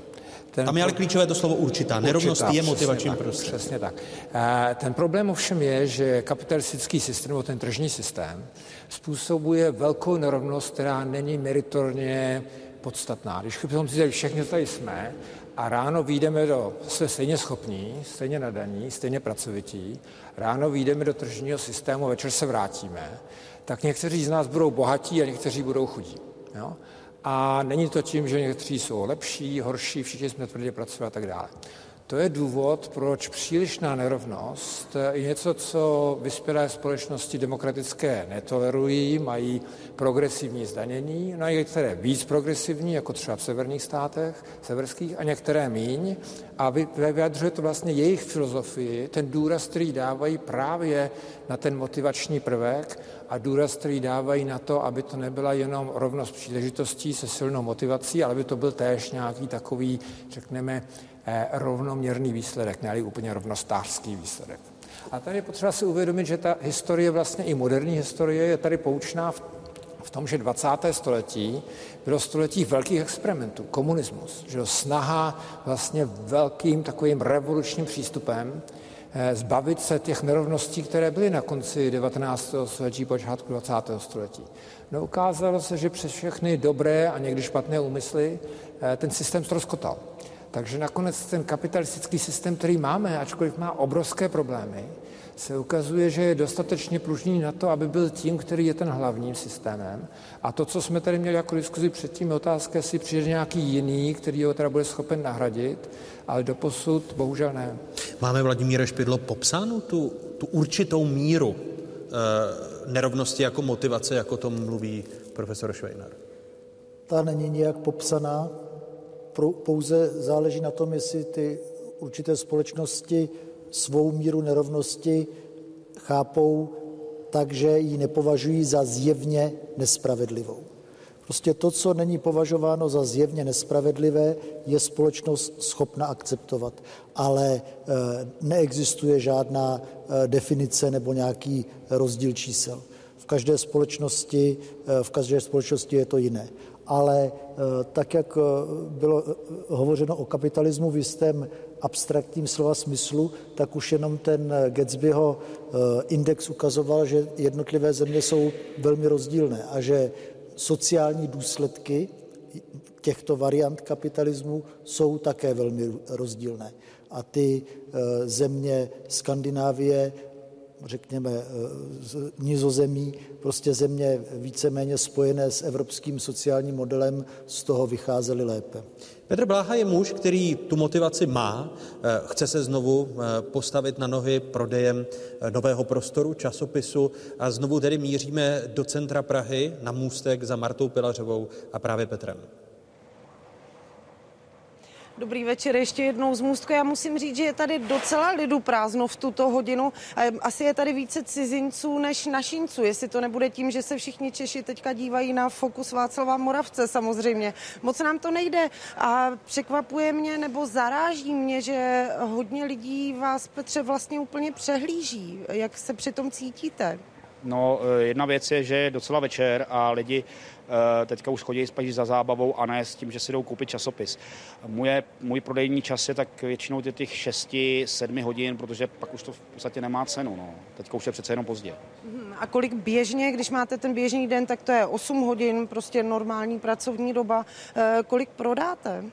Ten Tam je ale klíčové to slovo určitá. Nerovnost určitá, je motivačním prostředkem. Přesně tak. Eh, ten problém ovšem je, že kapitalistický systém, nebo ten tržní systém, způsobuje velkou nerovnost, která není meritorně podstatná. Když bychom si všichni tady jsme a ráno výjdeme do, jsme stejně schopní, stejně nadaní, stejně pracovití, ráno výjdeme do tržního systému, večer se vrátíme, tak někteří z nás budou bohatí a někteří budou chudí. Jo? A není to tím, že někteří jsou lepší, horší, všichni jsme tvrdě pracovali a tak dále. To je důvod, proč přílišná nerovnost je něco, co vyspělé společnosti demokratické netolerují, mají progresivní zdanění, no a některé víc progresivní, jako třeba v severních státech, severských, a některé míň. A vyjadřuje to vlastně jejich filozofii, ten důraz, který dávají právě na ten motivační prvek a důraz, který dávají na to, aby to nebyla jenom rovnost příležitostí se silnou motivací, ale aby to byl též nějaký takový, řekneme, rovnoměrný výsledek, ne úplně rovnostářský výsledek. A tady je potřeba si uvědomit, že ta historie, vlastně i moderní historie, je tady poučná v, v tom, že 20. století bylo století velkých experimentů, komunismus, že snaha vlastně velkým takovým revolučním přístupem eh, zbavit se těch nerovností, které byly na konci 19. století, počátku 20. století. No ukázalo se, že přes všechny dobré a někdy špatné úmysly eh, ten systém ztroskotal. Takže nakonec ten kapitalistický systém, který máme, ačkoliv má obrovské problémy, se ukazuje, že je dostatečně pružný na to, aby byl tím, který je ten hlavním systémem. A to, co jsme tady měli jako diskuzi předtím, je otázka, jestli přijde nějaký jiný, který ho teda bude schopen nahradit, ale doposud bohužel ne. Máme Vladimíre Špidlo popsánu tu, tu určitou míru e, nerovnosti jako motivace, jako tom mluví profesor Švejnar? Ta není nějak popsaná, pouze záleží na tom, jestli ty určité společnosti svou míru nerovnosti chápou tak, že ji nepovažují za zjevně nespravedlivou. Prostě to, co není považováno za zjevně nespravedlivé, je společnost schopna akceptovat, ale eh, neexistuje žádná eh, definice nebo nějaký rozdíl čísel. V každé společnosti, eh, v každé společnosti je to jiné. Ale tak, jak bylo hovořeno o kapitalismu v jistém abstraktním slova smyslu, tak už jenom ten Gatsbyho index ukazoval, že jednotlivé země jsou velmi rozdílné a že sociální důsledky těchto variant kapitalismu jsou také velmi rozdílné. A ty země Skandinávie řekněme, nizozemí, prostě země víceméně spojené s evropským sociálním modelem, z toho vycházely lépe. Petr Bláha je muž, který tu motivaci má, chce se znovu postavit na nohy prodejem nového prostoru, časopisu a znovu tedy míříme do centra Prahy na můstek za Martou Pilařovou a právě Petrem. Dobrý večer ještě jednou z Můstku. Já musím říct, že je tady docela lidu prázdno v tuto hodinu. Asi je tady více cizinců než našinců. Jestli to nebude tím, že se všichni Češi teďka dívají na fokus Václava Moravce samozřejmě. Moc nám to nejde a překvapuje mě nebo zaráží mě, že hodně lidí vás, Petře, vlastně úplně přehlíží. Jak se přitom cítíte? No, jedna věc je, že je docela večer a lidi Eh, teďka už chodí spíš za zábavou a ne s tím, že si jdou koupit časopis. Můj, můj prodejní čas je tak většinou těch 6-7 hodin, protože pak už to v podstatě nemá cenu. No. Teďka už je přece jenom pozdě. Mhm, a kolik běžně, když máte ten běžný den, tak to je 8 hodin, prostě normální pracovní doba. Eh, kolik prodáte?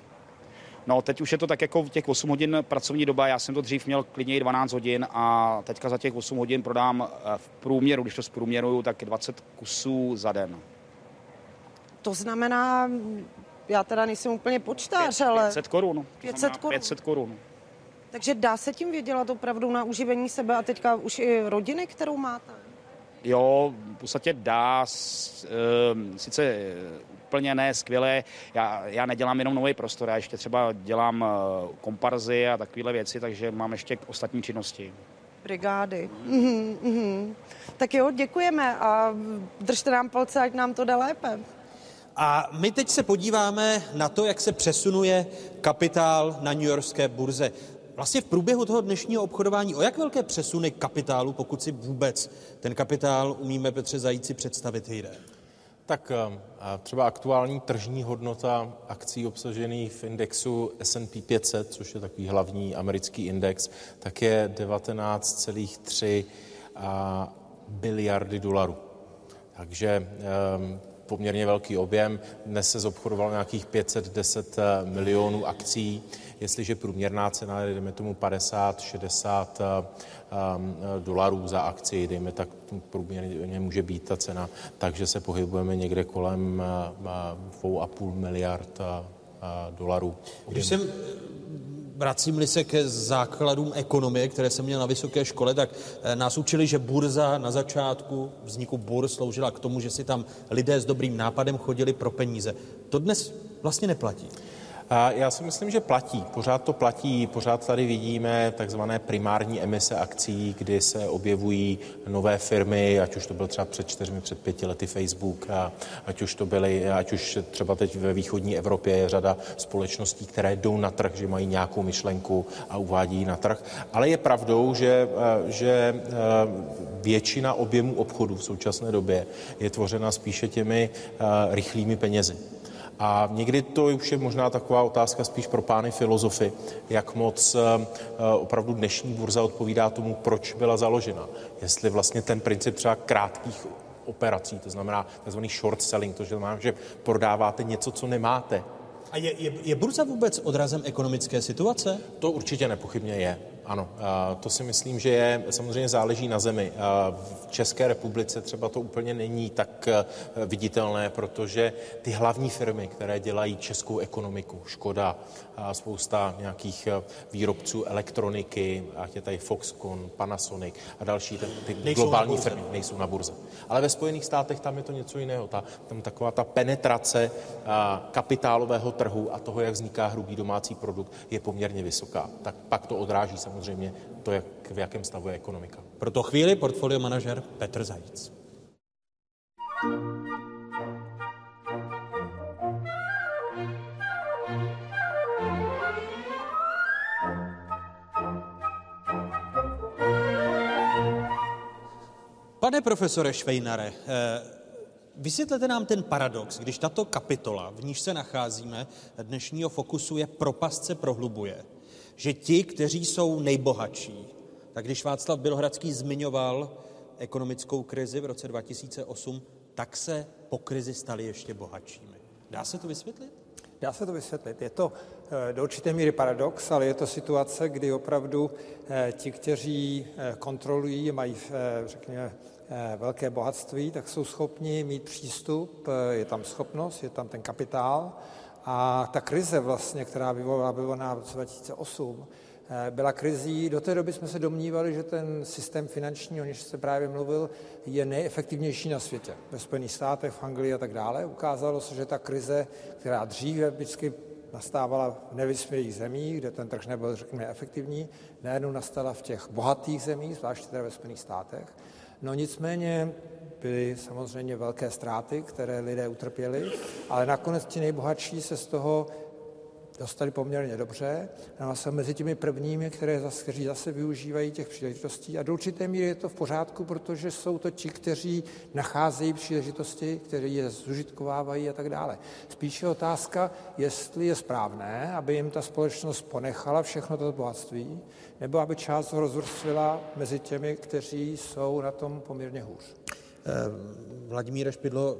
No, teď už je to tak jako v těch 8 hodin pracovní doba. Já jsem to dřív měl klidně i 12 hodin a teďka za těch 8 hodin prodám eh, v průměru, když to zprůměruju, tak 20 kusů za den. To znamená, já teda nejsem úplně počtář, ale... 500 korun. 500 korun. 500 korun. Takže dá se tím vydělat opravdu na uživení sebe a teďka už i rodiny, kterou máte? Jo, v podstatě dá, ehm, sice úplně ne skvělé. Já, já nedělám jenom nový prostor, já ještě třeba dělám eh, komparzy a takovéhle věci, takže mám ještě ostatní činnosti. Brigády. Mm-hmm, mm-hmm. Tak jo, děkujeme a držte nám palce, ať nám to jde lépe. A my teď se podíváme na to, jak se přesunuje kapitál na New Yorkské burze. Vlastně v průběhu toho dnešního obchodování, o jak velké přesuny kapitálu, pokud si vůbec ten kapitál umíme Petře Zajíci představit, jde? Tak eh, třeba aktuální tržní hodnota akcí obsažených v indexu S&P 500, což je takový hlavní americký index, tak je 19,3 biliardy dolarů. Takže ehm, poměrně velký objem. Dnes se zobchodovalo nějakých 510 eh, milionů akcí. Jestliže průměrná cena je, dejme tomu 50-60 eh, eh, dolarů za akci, dejme tak průměrně může být ta cena, takže se pohybujeme někde kolem 2,5 miliard dolarů. Když jsem vracím-li se ke základům ekonomie, které jsem měl na vysoké škole, tak eh, nás učili, že burza na začátku vzniku bur sloužila k tomu, že si tam lidé s dobrým nápadem chodili pro peníze. To dnes vlastně neplatí. Já si myslím, že platí. Pořád to platí. Pořád tady vidíme takzvané primární emise akcí, kdy se objevují nové firmy, ať už to byl třeba před čtyřmi, před pěti lety Facebook, a ať už to byly, ať už třeba teď ve východní Evropě je řada společností, které jdou na trh, že mají nějakou myšlenku a uvádí na trh. Ale je pravdou, že, že většina objemu obchodu v současné době je tvořena spíše těmi rychlými penězi. A někdy to už je možná taková otázka spíš pro pány filozofy, jak moc eh, opravdu dnešní burza odpovídá tomu, proč byla založena. Jestli vlastně ten princip třeba krátkých operací, to znamená tzv. short selling, to znamená, že prodáváte něco, co nemáte. A je, je, je burza vůbec odrazem ekonomické situace? To určitě nepochybně je. Ano, to si myslím, že je, samozřejmě záleží na zemi. V České republice třeba to úplně není tak e, viditelné, protože ty hlavní firmy, které dělají českou ekonomiku, Škoda, spousta nějakých e, výrobců elektroniky, ať je tady Foxconn, Panasonic a další, ty, ty globální firmy nejsou na burze. Ale ve Spojených státech tam je to něco jiného. Ta, tam taková ta penetrace kapitálového trhu a toho, jak vzniká hrubý domácí produkt, je poměrně vysoká. Tak pak to odráží samozřejmě samozřejmě to, jak, v jakém stavu je ekonomika. Pro to chvíli portfolio manažer Petr Zajíc. Pane profesore Švejnare, eh, Vysvětlete nám ten paradox, když tato kapitola, v níž se nacházíme, dnešního fokusu je propast se prohlubuje, že ti, kteří jsou nejbohatší, tak když Václav Bělohradský zmiňoval ekonomickou krizi v roce 2008, tak se po krizi stali ještě bohatšími. Dá se to vysvětlit? Dá se to vysvětlit. Je to eh, do určité míry paradox, ale je to situace, kdy opravdu eh, ti, kteří kontrolují, mají, řekněme, velké bohatství, tak jsou schopni mít přístup, je tam schopnost, je tam ten kapitál. A ta krize vlastně, která vyvolala vyvolaná v roce 2008, Eh, byla krizí. Do té doby jsme se domnívali, že ten systém finanční, o něž se právě mluvil, je nejefektivnější na světě. Ve Spojených státech, v Anglii a tak dále. Ukázalo se, že ta krize, která dříve vždycky nastávala v nevyspělých zemích, kde ten trh nebyl, řekněme, efektivní, najednou nastala v těch bohatých zemích, zvláště teda ve Spojených státech. No nicméně byly samozřejmě velké ztráty, které lidé utrpěli, ale nakonec ti nejbohatší se z toho dostali poměrně dobře. No a jsem mezi těmi prvními, které zase, kteří zase využívají těch příležitostí. A do určité míry je to v pořádku, protože jsou to ti, kteří nacházejí příležitosti, kteří je zužitkovávají a tak dále. Spíše otázka, jestli je správné, aby jim ta společnost ponechala všechno to bohatství, nebo aby část ho rozvrstvila mezi těmi, kteří jsou na tom poměrně hůř. Eh, Vladimír Špidlo,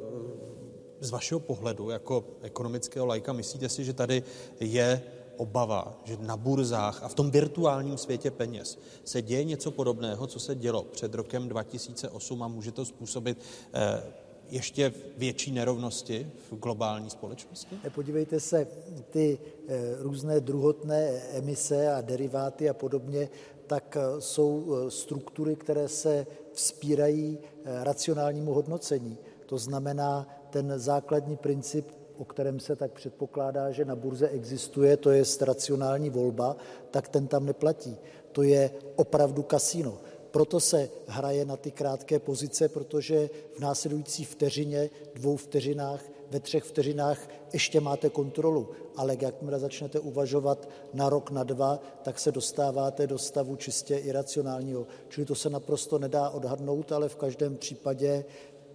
z vašeho pohledu jako ekonomického lajka myslíte si, že tady je obava, že na burzách a v tom virtuálním světě peněz se děje něco podobného, co se dělo před rokem 2008 a může to způsobit eh, ještě větší nerovnosti v globální společnosti? Podívejte se, ty eh, různé druhotné emise a deriváty a podobně, tak eh, jsou struktury, které se vzpírají racionálnímu hodnocení. To znamená, ten základní princip, o kterém se tak předpokládá, že na burze existuje, to je racionální volba, tak ten tam neplatí. To je opravdu kasino. Proto se hraje na ty krátké pozice, protože v následující vteřině, dvou vteřinách, ve třech vteřinách ještě máte kontrolu, ale jakmile začnete uvažovat na rok, na dva, tak se dostáváte do stavu čistě iracionálního. Čili to se naprosto nedá odhadnout, ale v každém případě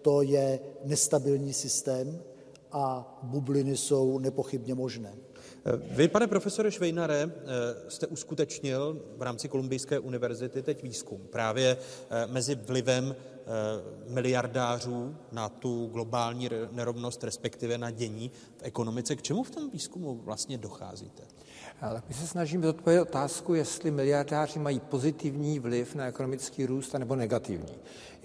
to je nestabilní systém a bubliny jsou nepochybně možné. Vy, pane profesore Švejnare, eh, jste uskutečnil v rámci Kolumbijské univerzity teď výzkum právě eh, mezi vlivem eh, miliardářů na tu globální nerovnost, respektive na dění v ekonomice. K čemu v tom výzkumu vlastně docházíte? Ale my se snažíme odpovědět otázku, jestli miliardáři mají pozitivní vliv na ekonomický růst nebo negativní.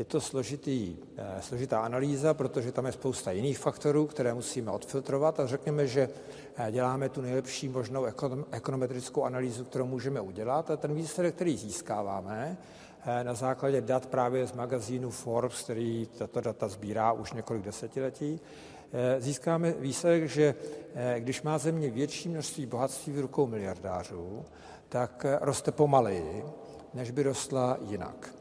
Je to složitý, eh, složitá analýza, protože tam je spousta jiných faktorů, které musíme odfiltrovat a řekněme, že eh, děláme tu nejlepší možnou ekonometrickou analýzu, kterou můžeme udělat a ten výsledek, který získáváme, eh, na základě dat právě z magazínu Forbes, který tato data sbírá už několik desetiletí, získáme výsledek, že když má země větší množství bohatství v rukou miliardářů, tak roste pomaleji, než by rostla jinak.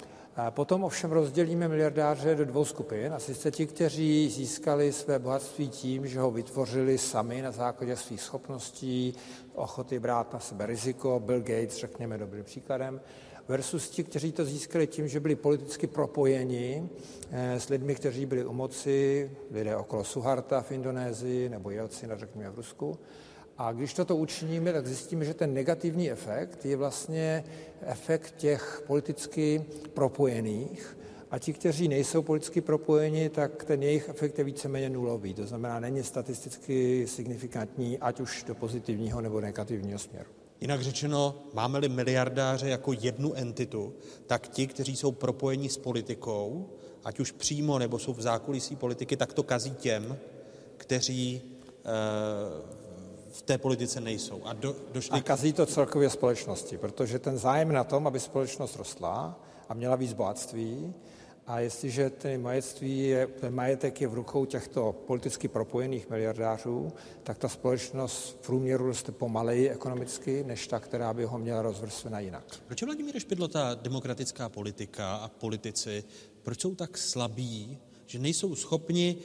Potom ovšem rozdělíme miliardáře do dvou skupin, a sice ti, kteří získali své bohatství tím, že ho vytvořili sami na základě svých schopností, ochoty brát na sebe riziko, Bill Gates, řekněme, dobrým příkladem, versus ti, kteří to získali tím, že byli politicky propojeni eh, s lidmi, kteří byli u moci, lidé okolo Suharta v Indonésii nebo Jelcina, řekněme, v Rusku, a když toto učiníme, tak zjistíme, že ten negativní efekt je vlastně efekt těch politicky propojených. A ti, kteří nejsou politicky propojeni, tak ten jejich efekt je víceméně nulový. To znamená, není statisticky signifikantní, ať už do pozitivního nebo negativního směru. Jinak řečeno, máme-li miliardáře jako jednu entitu, tak ti, kteří jsou propojeni s politikou, ať už přímo nebo jsou v zákulisí politiky, tak to kazí těm, kteří e, v té politice nejsou. A, do, došli... a kazí to celkově společnosti, protože ten zájem na tom, aby společnost rostla a měla víc bohatství, a jestliže ten, majetství je, ten majetek je v rukou těchto politicky propojených miliardářů, tak ta společnost v průměru roste pomaleji ekonomicky, než ta, která by ho měla rozvrstvena jinak. Proč je Vladimír Špidlo ta demokratická politika a politici, proč jsou tak slabí, že nejsou schopni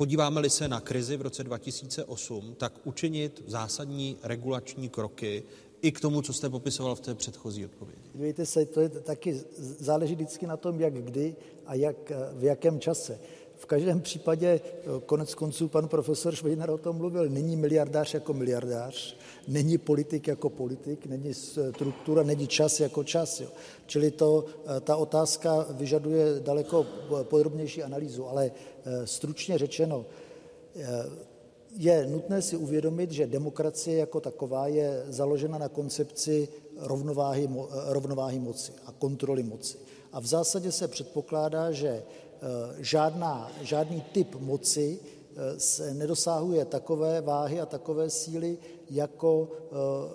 Podíváme-li se na krizi v roce 2008, tak učinit zásadní regulační kroky i k tomu, co jste popisoval v té předchozí odpovědi. Dívejte se, to je taky záleží vždycky na tom, jak kdy a jak, v jakém čase. V každém případě, eh, konec konců pan profesor Švejnar o tom mluvil, není miliardář jako miliardář, není politik jako politik, není struktura, není čas jako čas. Jo. Čili to, ta otázka vyžaduje daleko podrobnější analýzu, ale stručně řečeno, je nutné si uvědomit, že demokracie jako taková je založena na koncepci rovnováhy, rovnováhy moci a kontroly moci. A v zásadě se předpokládá, že eh, žádná, žádný typ moci eh, se nedosahuje takové váhy a takové síly, jako eh,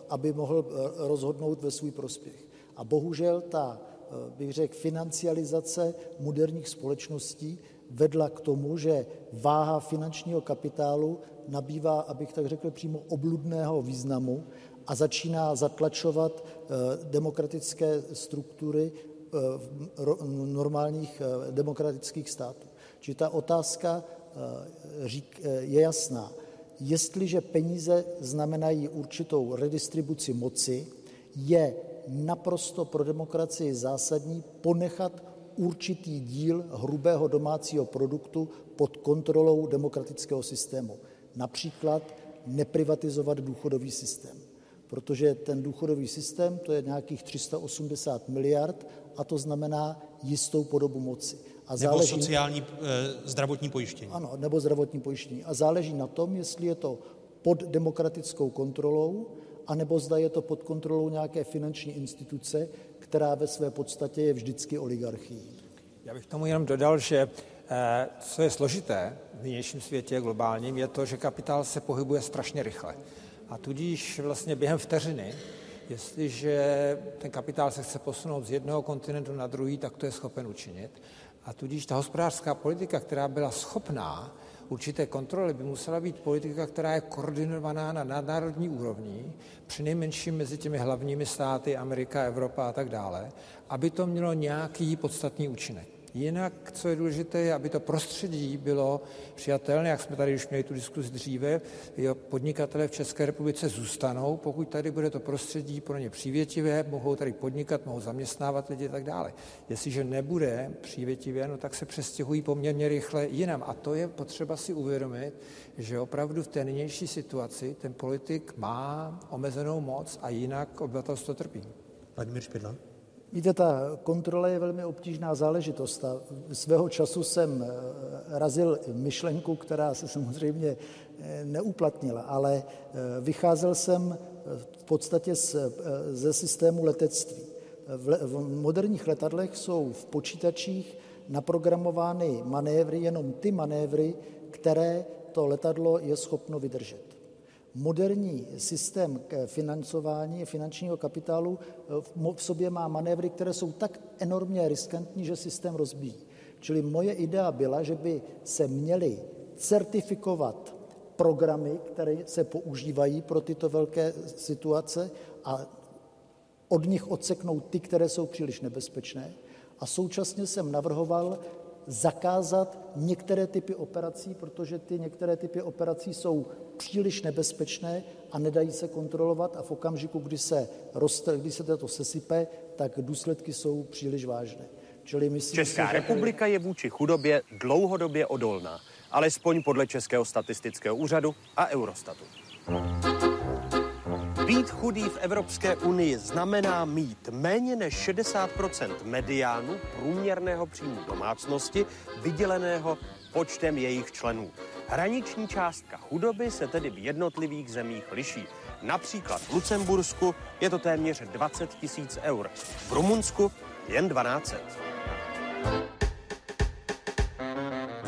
aby mohl rozhodnout ve svůj prospěch. A bohužel ta, bych řekl, financializace moderních společností vedla k tomu, že váha finančního kapitálu nabývá, abych tak řekl, přímo obludného významu a začíná zatlačovat eh, demokratické struktury eh, normálních eh, demokratických států. Čili ta otázka je jasná. Jestliže peníze znamenají určitou redistribuci moci, je naprosto pro demokracii zásadní ponechat určitý díl hrubého domácího produktu pod kontrolou demokratického systému. Například neprivatizovat důchodový systém, protože ten důchodový systém to je nějakých 380 miliard a to znamená jistou podobu moci. A nebo záleží, sociální e, zdravotní pojištění. Ano, nebo zdravotní pojištění. A záleží na tom, jestli je to pod demokratickou kontrolou, anebo zda je to pod kontrolou nějaké finanční instituce, která ve své podstatě je vždycky oligarchií. Já bych tomu jenom dodal, že Eh, co je složité v nynějším světě globálním, je to, že kapitál se pohybuje strašně rychle. A tudíž vlastně během vteřiny, jestliže ten kapitál se chce posunout z jednoho kontinentu na druhý, tak to je schopen učinit. A tudíž ta hospodářská politika, která byla schopná určité kontroly, by musela být politika, která je koordinovaná na nadnárodní úrovni, nejmenším mezi těmi hlavními státy, Amerika, Evropa a tak dále, aby to mělo nějaký podstatný účinek. Jinak, co je důležité, je, aby to prostředí bylo přijatelné, jak jsme tady už měli tu diskuzi dříve, jo, podnikatelé v České republice zůstanou, pokud tady bude to prostředí pro ně přívětivé, mohou tady podnikat, mohou zaměstnávat lidi a tak dále. Jestliže nebude přívětivé, no tak se přestěhují poměrně rychle jinam. A to je potřeba si uvědomit, že opravdu v té nynější situaci ten politik má omezenou moc a jinak obyvatelstvo trpí. Vladimír Špidla. Víte, ta kontrola je velmi obtížná záležitost a svého času jsem eh, razil myšlenku, která se samozřejmě eh, neuplatnila, ale eh, vycházel jsem v podstatě ze systému letectví. V moderních letadlech jsou v počítačích naprogramovány manévry, jenom ty manévry, které to letadlo je schopno vydržet moderní systém financování finančního kapitálu eh, v sobě má manévry, které jsou tak enormně riskantní, že systém rozbíjí. Čili moje idea byla, že by se měly certifikovat programy, které se používají pro tyto velké situace a od nich odseknout ty, které jsou příliš nebezpečné. A současně jsem navrhoval zakázat některé typy operací, protože ty některé typy operací jsou příliš nebezpečné a nedají se kontrolovat a v okamžiku, kdy se, roste, kdy se to sesype, tak důsledky jsou příliš vážné. Čili myslím Česká si, republika je vůči chudobě dlouhodobě odolná, alespoň podle Českého statistického úřadu a Eurostatu. Být chudý v Evropské unii znamená mít méně než 60% mediánu průměrného příjmu domácnosti vyděleného počtem jejich členů. Hraniční částka chudoby se tedy v jednotlivých zemích liší. Například v Lucembursku je to téměř 20 tisíc eur, v Rumunsku jen 12.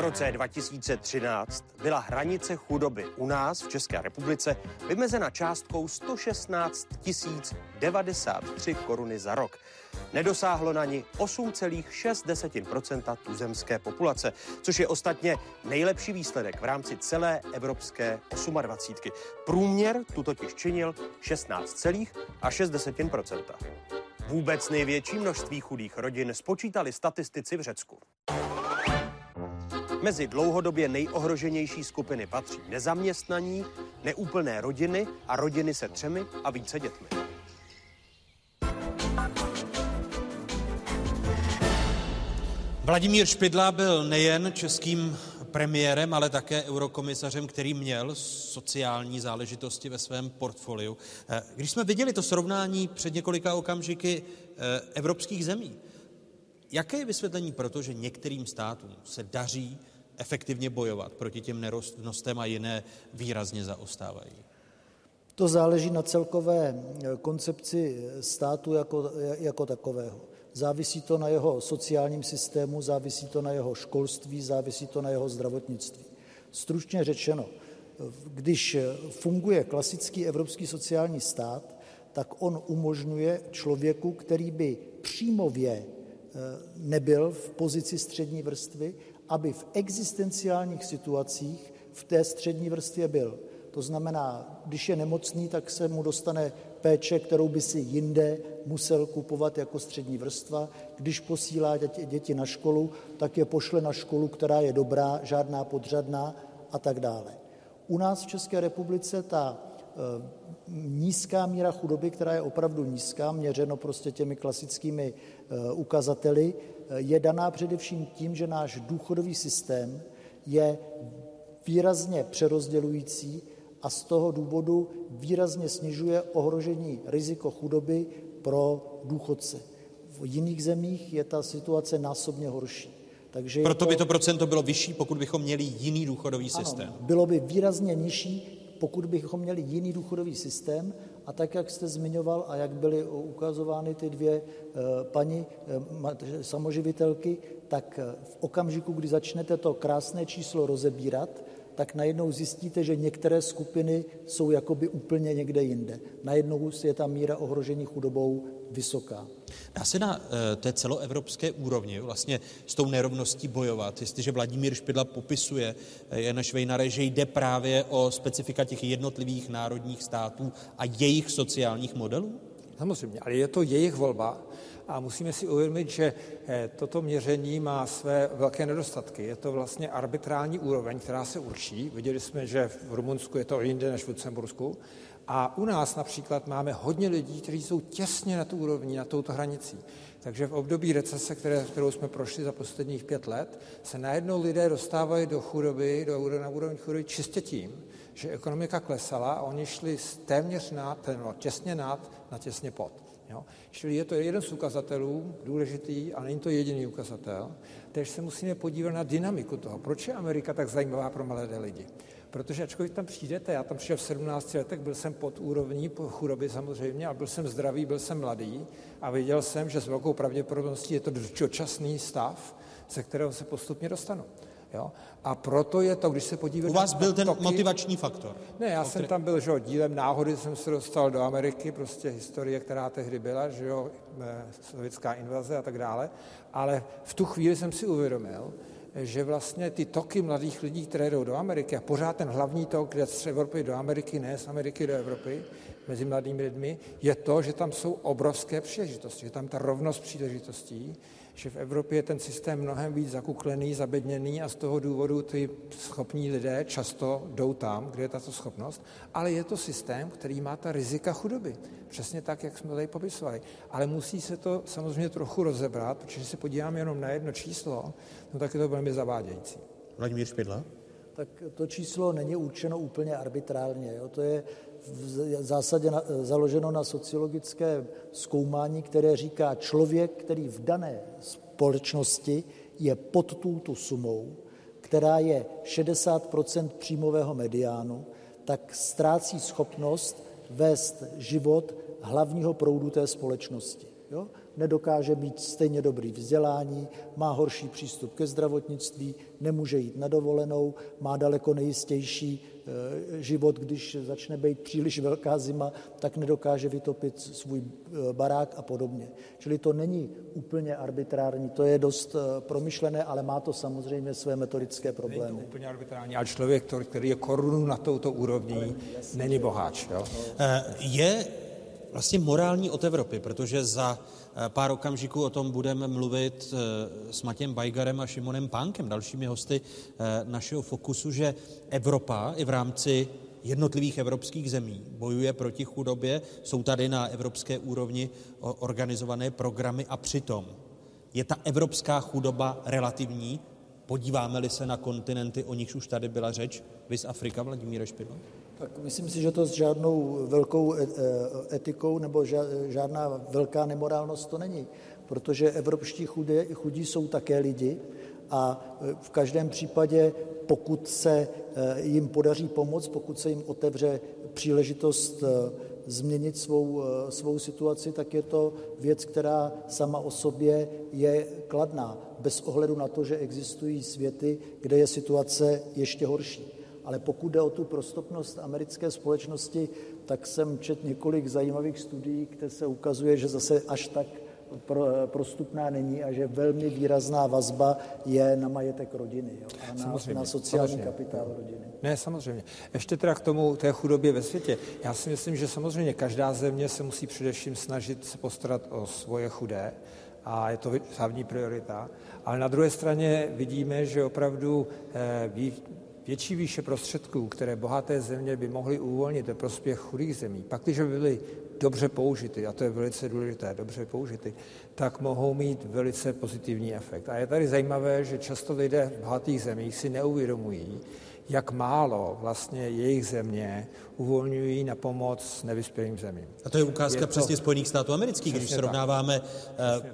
Roce 2013 byla hranice chudoby u nás v České republice vymezena částkou 116 093 koruny za rok. Nedosáhlo na ní 8,6% tuzemské populace, což je ostatně nejlepší výsledek v rámci celé evropské 28. Průměr tu totiž činil 16,6% Vůbec největší množství chudých rodin spočítali statistici v Řecku. Mezi dlouhodobě nejohroženější skupiny patří nezaměstnaní, neúplné rodiny a rodiny se třemi a více dětmi. Vladimír Špidla byl nejen českým premiérem, ale také eurokomisařem, který měl sociální záležitosti ve svém portfoliu. Eh, když jsme viděli to srovnání před několika okamžiky eh, evropských zemí, jaké je vysvětlení proto, že některým státům se daří efektivně bojovat proti těm nerovnostem a jiné výrazně zaostávají? To záleží na celkové eh, koncepci státu jako, jako takového. Závisí to na jeho sociálním systému, závisí to na jeho školství, závisí to na jeho zdravotnictví. Stručně řečeno, když funguje klasický evropský sociální stát, tak on umožňuje člověku, který by přímově eh, nebyl v pozici střední vrstvy, aby v existenciálních situacích v té střední vrstvě byl. To znamená, když je nemocný, tak se mu dostane péče, kterou by si jinde musel kupovat jako střední vrstva. Když posílá děti na školu, tak je pošle na školu, která je dobrá, žádná podřadná a tak dále. U nás v České republice ta eh, nízká míra chudoby, která je opravdu nízká, měřeno prostě těmi klasickými eh, ukazateli, eh, je daná především tím, že náš důchodový systém je výrazně přerozdělující a z toho důvodu výrazně snižuje ohrožení riziko chudoby pro důchodce. V jiných zemích je ta situace násobně horší. Takže Proto to, by to procento bylo vyšší, pokud bychom měli jiný důchodový ano, systém. Bylo by výrazně nižší, pokud bychom měli jiný důchodový systém a tak, jak jste zmiňoval a jak byly ukazovány ty dvě uh, paní uh, samoživitelky, tak uh, v okamžiku, kdy začnete to krásné číslo rozebírat, tak najednou zjistíte, že některé skupiny jsou jakoby úplně někde jinde. Najednou je ta míra ohrožení chudobou vysoká. Dá se na eh, té celoevropské úrovni vlastně s tou nerovností bojovat, jestliže Vladimír Špidla popisuje eh, Jana Švejnare, že jde právě o specifika těch jednotlivých národních států a jejich sociálních modelů? Samozřejmě, ale je to jejich volba a musíme si uvědomit, že eh, toto měření má své velké nedostatky. Je to vlastně arbitrální úroveň, která se určí. Viděli jsme, že v Rumunsku je to jinde než v Lucembursku. A u nás například máme hodně lidí, kteří jsou těsně na tu úrovni, na touto hranicí. Takže v období recese, které, kterou jsme prošli za posledních pět let, se najednou lidé dostávají do chudoby, do, na úroveň chudoby čistě tím, že ekonomika klesala a oni šli téměř nad, no, těsně nad, na těsně pod. Jo? Čili je to jeden z ukazatelů, důležitý, a není to jediný ukazatel. Takže se musíme podívat na dynamiku toho. Proč je Amerika tak zajímavá pro mladé lidi? Protože ačkoliv tam přijdete, já tam přišel v 17 letech, byl jsem pod úrovní chudoby samozřejmě, a byl jsem zdravý, byl jsem mladý a věděl jsem, že s velkou pravděpodobností je to dočasný stav, ze kterého se postupně dostanu. Jo? A proto je to, když se podíváte... U vás byl ten toky, motivační faktor? Ne, já jsem tam byl, že jo, dílem náhody jsem se dostal do Ameriky, prostě historie, která tehdy byla, že jo, eh, sovětská invaze a tak dále, ale v tu chvíli jsem si uvědomil, že vlastně ty toky mladých lidí, které jdou do Ameriky, a pořád ten hlavní tok, kde z Evropy do Ameriky, ne z Ameriky do Evropy, mezi mladými lidmi, je to, že tam jsou obrovské příležitosti, že tam ta rovnost příležitostí, že v Evropě je ten systém mnohem víc zakuklený, zabedněný a z toho důvodu ty schopní lidé často jdou tam, kde je tato schopnost, ale je to systém, který má ta rizika chudoby. Přesně tak, jak jsme tady popisovali. Ale musí se to samozřejmě trochu rozebrat, protože se podíváme jenom na jedno číslo, no tak je to velmi zavádějící. Vladimír Špidla? Tak to číslo není určeno úplně arbitrálně. Jo? To je v zásadě na, založeno na sociologické zkoumání, které říká, člověk, který v dané společnosti je pod touto sumou, která je 60% příjmového mediánu, tak ztrácí schopnost vést život hlavního proudu té společnosti. Jo? Nedokáže být stejně dobrý vzdělání, má horší přístup ke zdravotnictví, nemůže jít na dovolenou, má daleko nejistější Eh, život, když začne být příliš velká zima, tak nedokáže vytopit svůj eh, barák a podobně. Čili to není úplně arbitrární, to je dost eh, promyšlené, ale má to samozřejmě své metodické problémy. Není to úplně arbitrární, ale člověk, který je korunu na touto úrovni, není boháč. Jo? Je vlastně morální od Evropy, protože za pár okamžiků o tom budeme mluvit s Matějem Bajgarem a Šimonem Pánkem, dalšími hosty našeho fokusu, že Evropa i v rámci jednotlivých evropských zemí bojuje proti chudobě, jsou tady na evropské úrovni organizované programy a přitom Je ta evropská chudoba relativní? Podíváme-li se na kontinenty, o nichž už tady byla řeč, vys Afrika, Vladimír Špidla? Tak myslím si, že to s žádnou velkou e- e- etikou nebo žádná velká nemorálnost to není, protože evropští chudé, chudí jsou také lidi a v každém případě, pokud se jim podaří pomoct, pokud se jim otevře příležitost změnit svou, svou situaci, tak je to věc, která sama o sobě je kladná, bez ohledu na to, že existují světy, kde je situace ještě horší. Ale pokud jde o tu prostupnost americké společnosti, tak jsem čet několik zajímavých studií, kde se ukazuje, že zase až tak prostupná není a že velmi výrazná vazba je na majetek rodiny jo, a na, na sociální samozřejmě. kapitál rodiny. Ne, samozřejmě. Ještě teda k tomu té chudobě ve světě. Já si myslím, že samozřejmě každá země se musí především snažit se postarat o svoje chudé a je to hlavní priorita. Ale na druhé straně vidíme, že opravdu eh, větší výše prostředků, které bohaté země by mohly uvolnit ve prospěch chudých zemí, pak když by byly dobře použity, a to je velice důležité, dobře použity, tak mohou mít velice pozitivní efekt. A je tady zajímavé, že často lidé v bohatých zemích si neuvědomují, jak málo vlastně jejich země uvolňují na pomoc nevyspělým zemím. A to je ukázka je to... přesně Spojených států amerických, když srovnáváme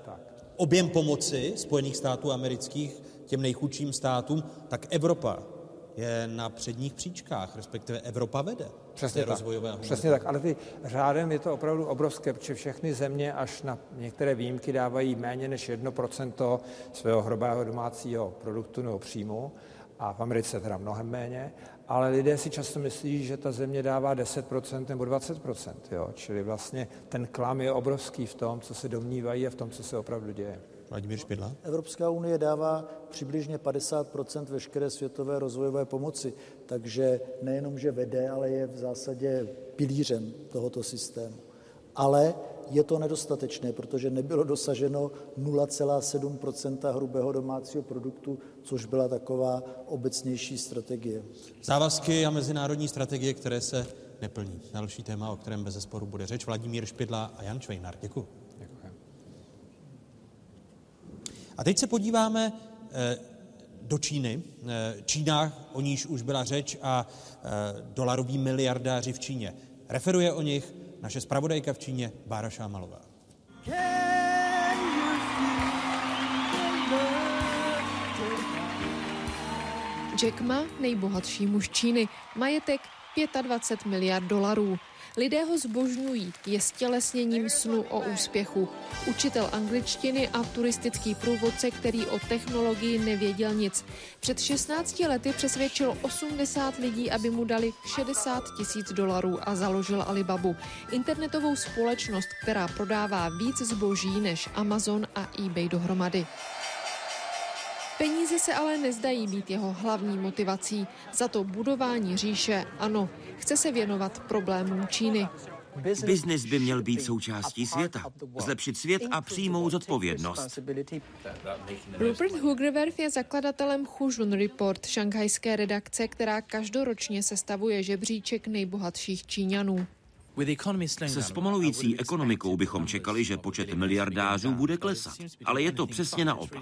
tak. objem pomoci Spojených států amerických těm nejchudším státům, tak Evropa je na předních příčkách, respektive Evropa vede. Přesně tak. Přesně tak, ale ty řádem je to opravdu obrovské, protože všechny země až na některé výjimky dávají méně než 1% svého hrubého domácího produktu nebo příjmu a v Americe teda mnohem méně, ale lidé si často myslí, že ta země dává 10% nebo 20%, jo? čili vlastně ten klam je obrovský v tom, co se domnívají a v tom, co se opravdu děje. Vladimír Špidla. Evropská unie dává přibližně 50% veškeré světové rozvojové pomoci, takže nejenom, že vede, ale je v zásadě pilířem tohoto systému. Ale je to nedostatečné, protože nebylo dosaženo 0,7% hrubého domácího produktu, což byla taková obecnější strategie. Závazky a mezinárodní strategie, které se neplní. Další téma, o kterém bez zesporu bude řeč, Vladimír Špidla a Jan Čvejnar. Děkuji. A teď se podíváme eh, do Číny. Eh, Čína, o níž už byla řeč, a eh, dolaroví miliardáři v Číně. Referuje o nich naše zpravodajka v Číně Bára Šámalová. Jack Ma, nejbohatší muž Číny, majetek 25 miliard dolarů. Lidé ho zbožňují, je stělesněním snu o úspěchu. Učitel angličtiny a turistický průvodce, který o technologii nevěděl nic. Před 16 lety přesvědčil 80 lidí, aby mu dali 60 tisíc dolarů a založil Alibabu. Internetovou společnost, která prodává víc zboží než Amazon a eBay dohromady. Peníze se ale nezdají být jeho hlavní motivací. Za to budování říše ano, chce se věnovat problémům Číny. Biznis by měl být součástí světa, zlepšit svět a přijmout zodpovědnost. Rupert Hugerwerf je zakladatelem Hujun Report, šanghajské redakce, která každoročně sestavuje žebříček nejbohatších Číňanů. Se zpomalující ekonomikou bychom čekali, že počet miliardářů bude klesat. Ale je to přesně naopak.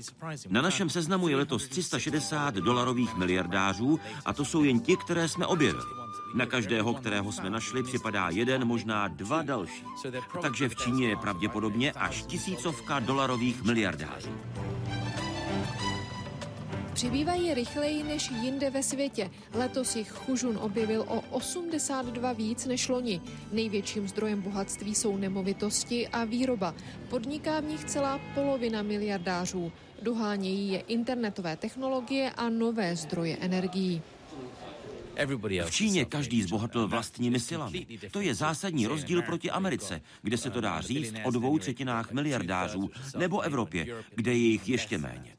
Na našem seznamu je letos 360 dolarových miliardářů a to jsou jen ti, které jsme objevili. Na každého, kterého jsme našli, připadá jeden, možná dva další. Takže v Číně je pravděpodobně až tisícovka dolarových miliardářů. Přibývají rychleji než jinde ve světě. Letos jich Chužun objevil o 82 víc než loni. Největším zdrojem bohatství jsou nemovitosti a výroba. Podniká v nich celá polovina miliardářů. Dohánějí je internetové technologie a nové zdroje energií. V Číně každý zbohatl vlastními silami. To je zásadní rozdíl proti Americe, kde se to dá říct o dvou třetinách miliardářů, nebo Evropě, kde je jich ještě méně.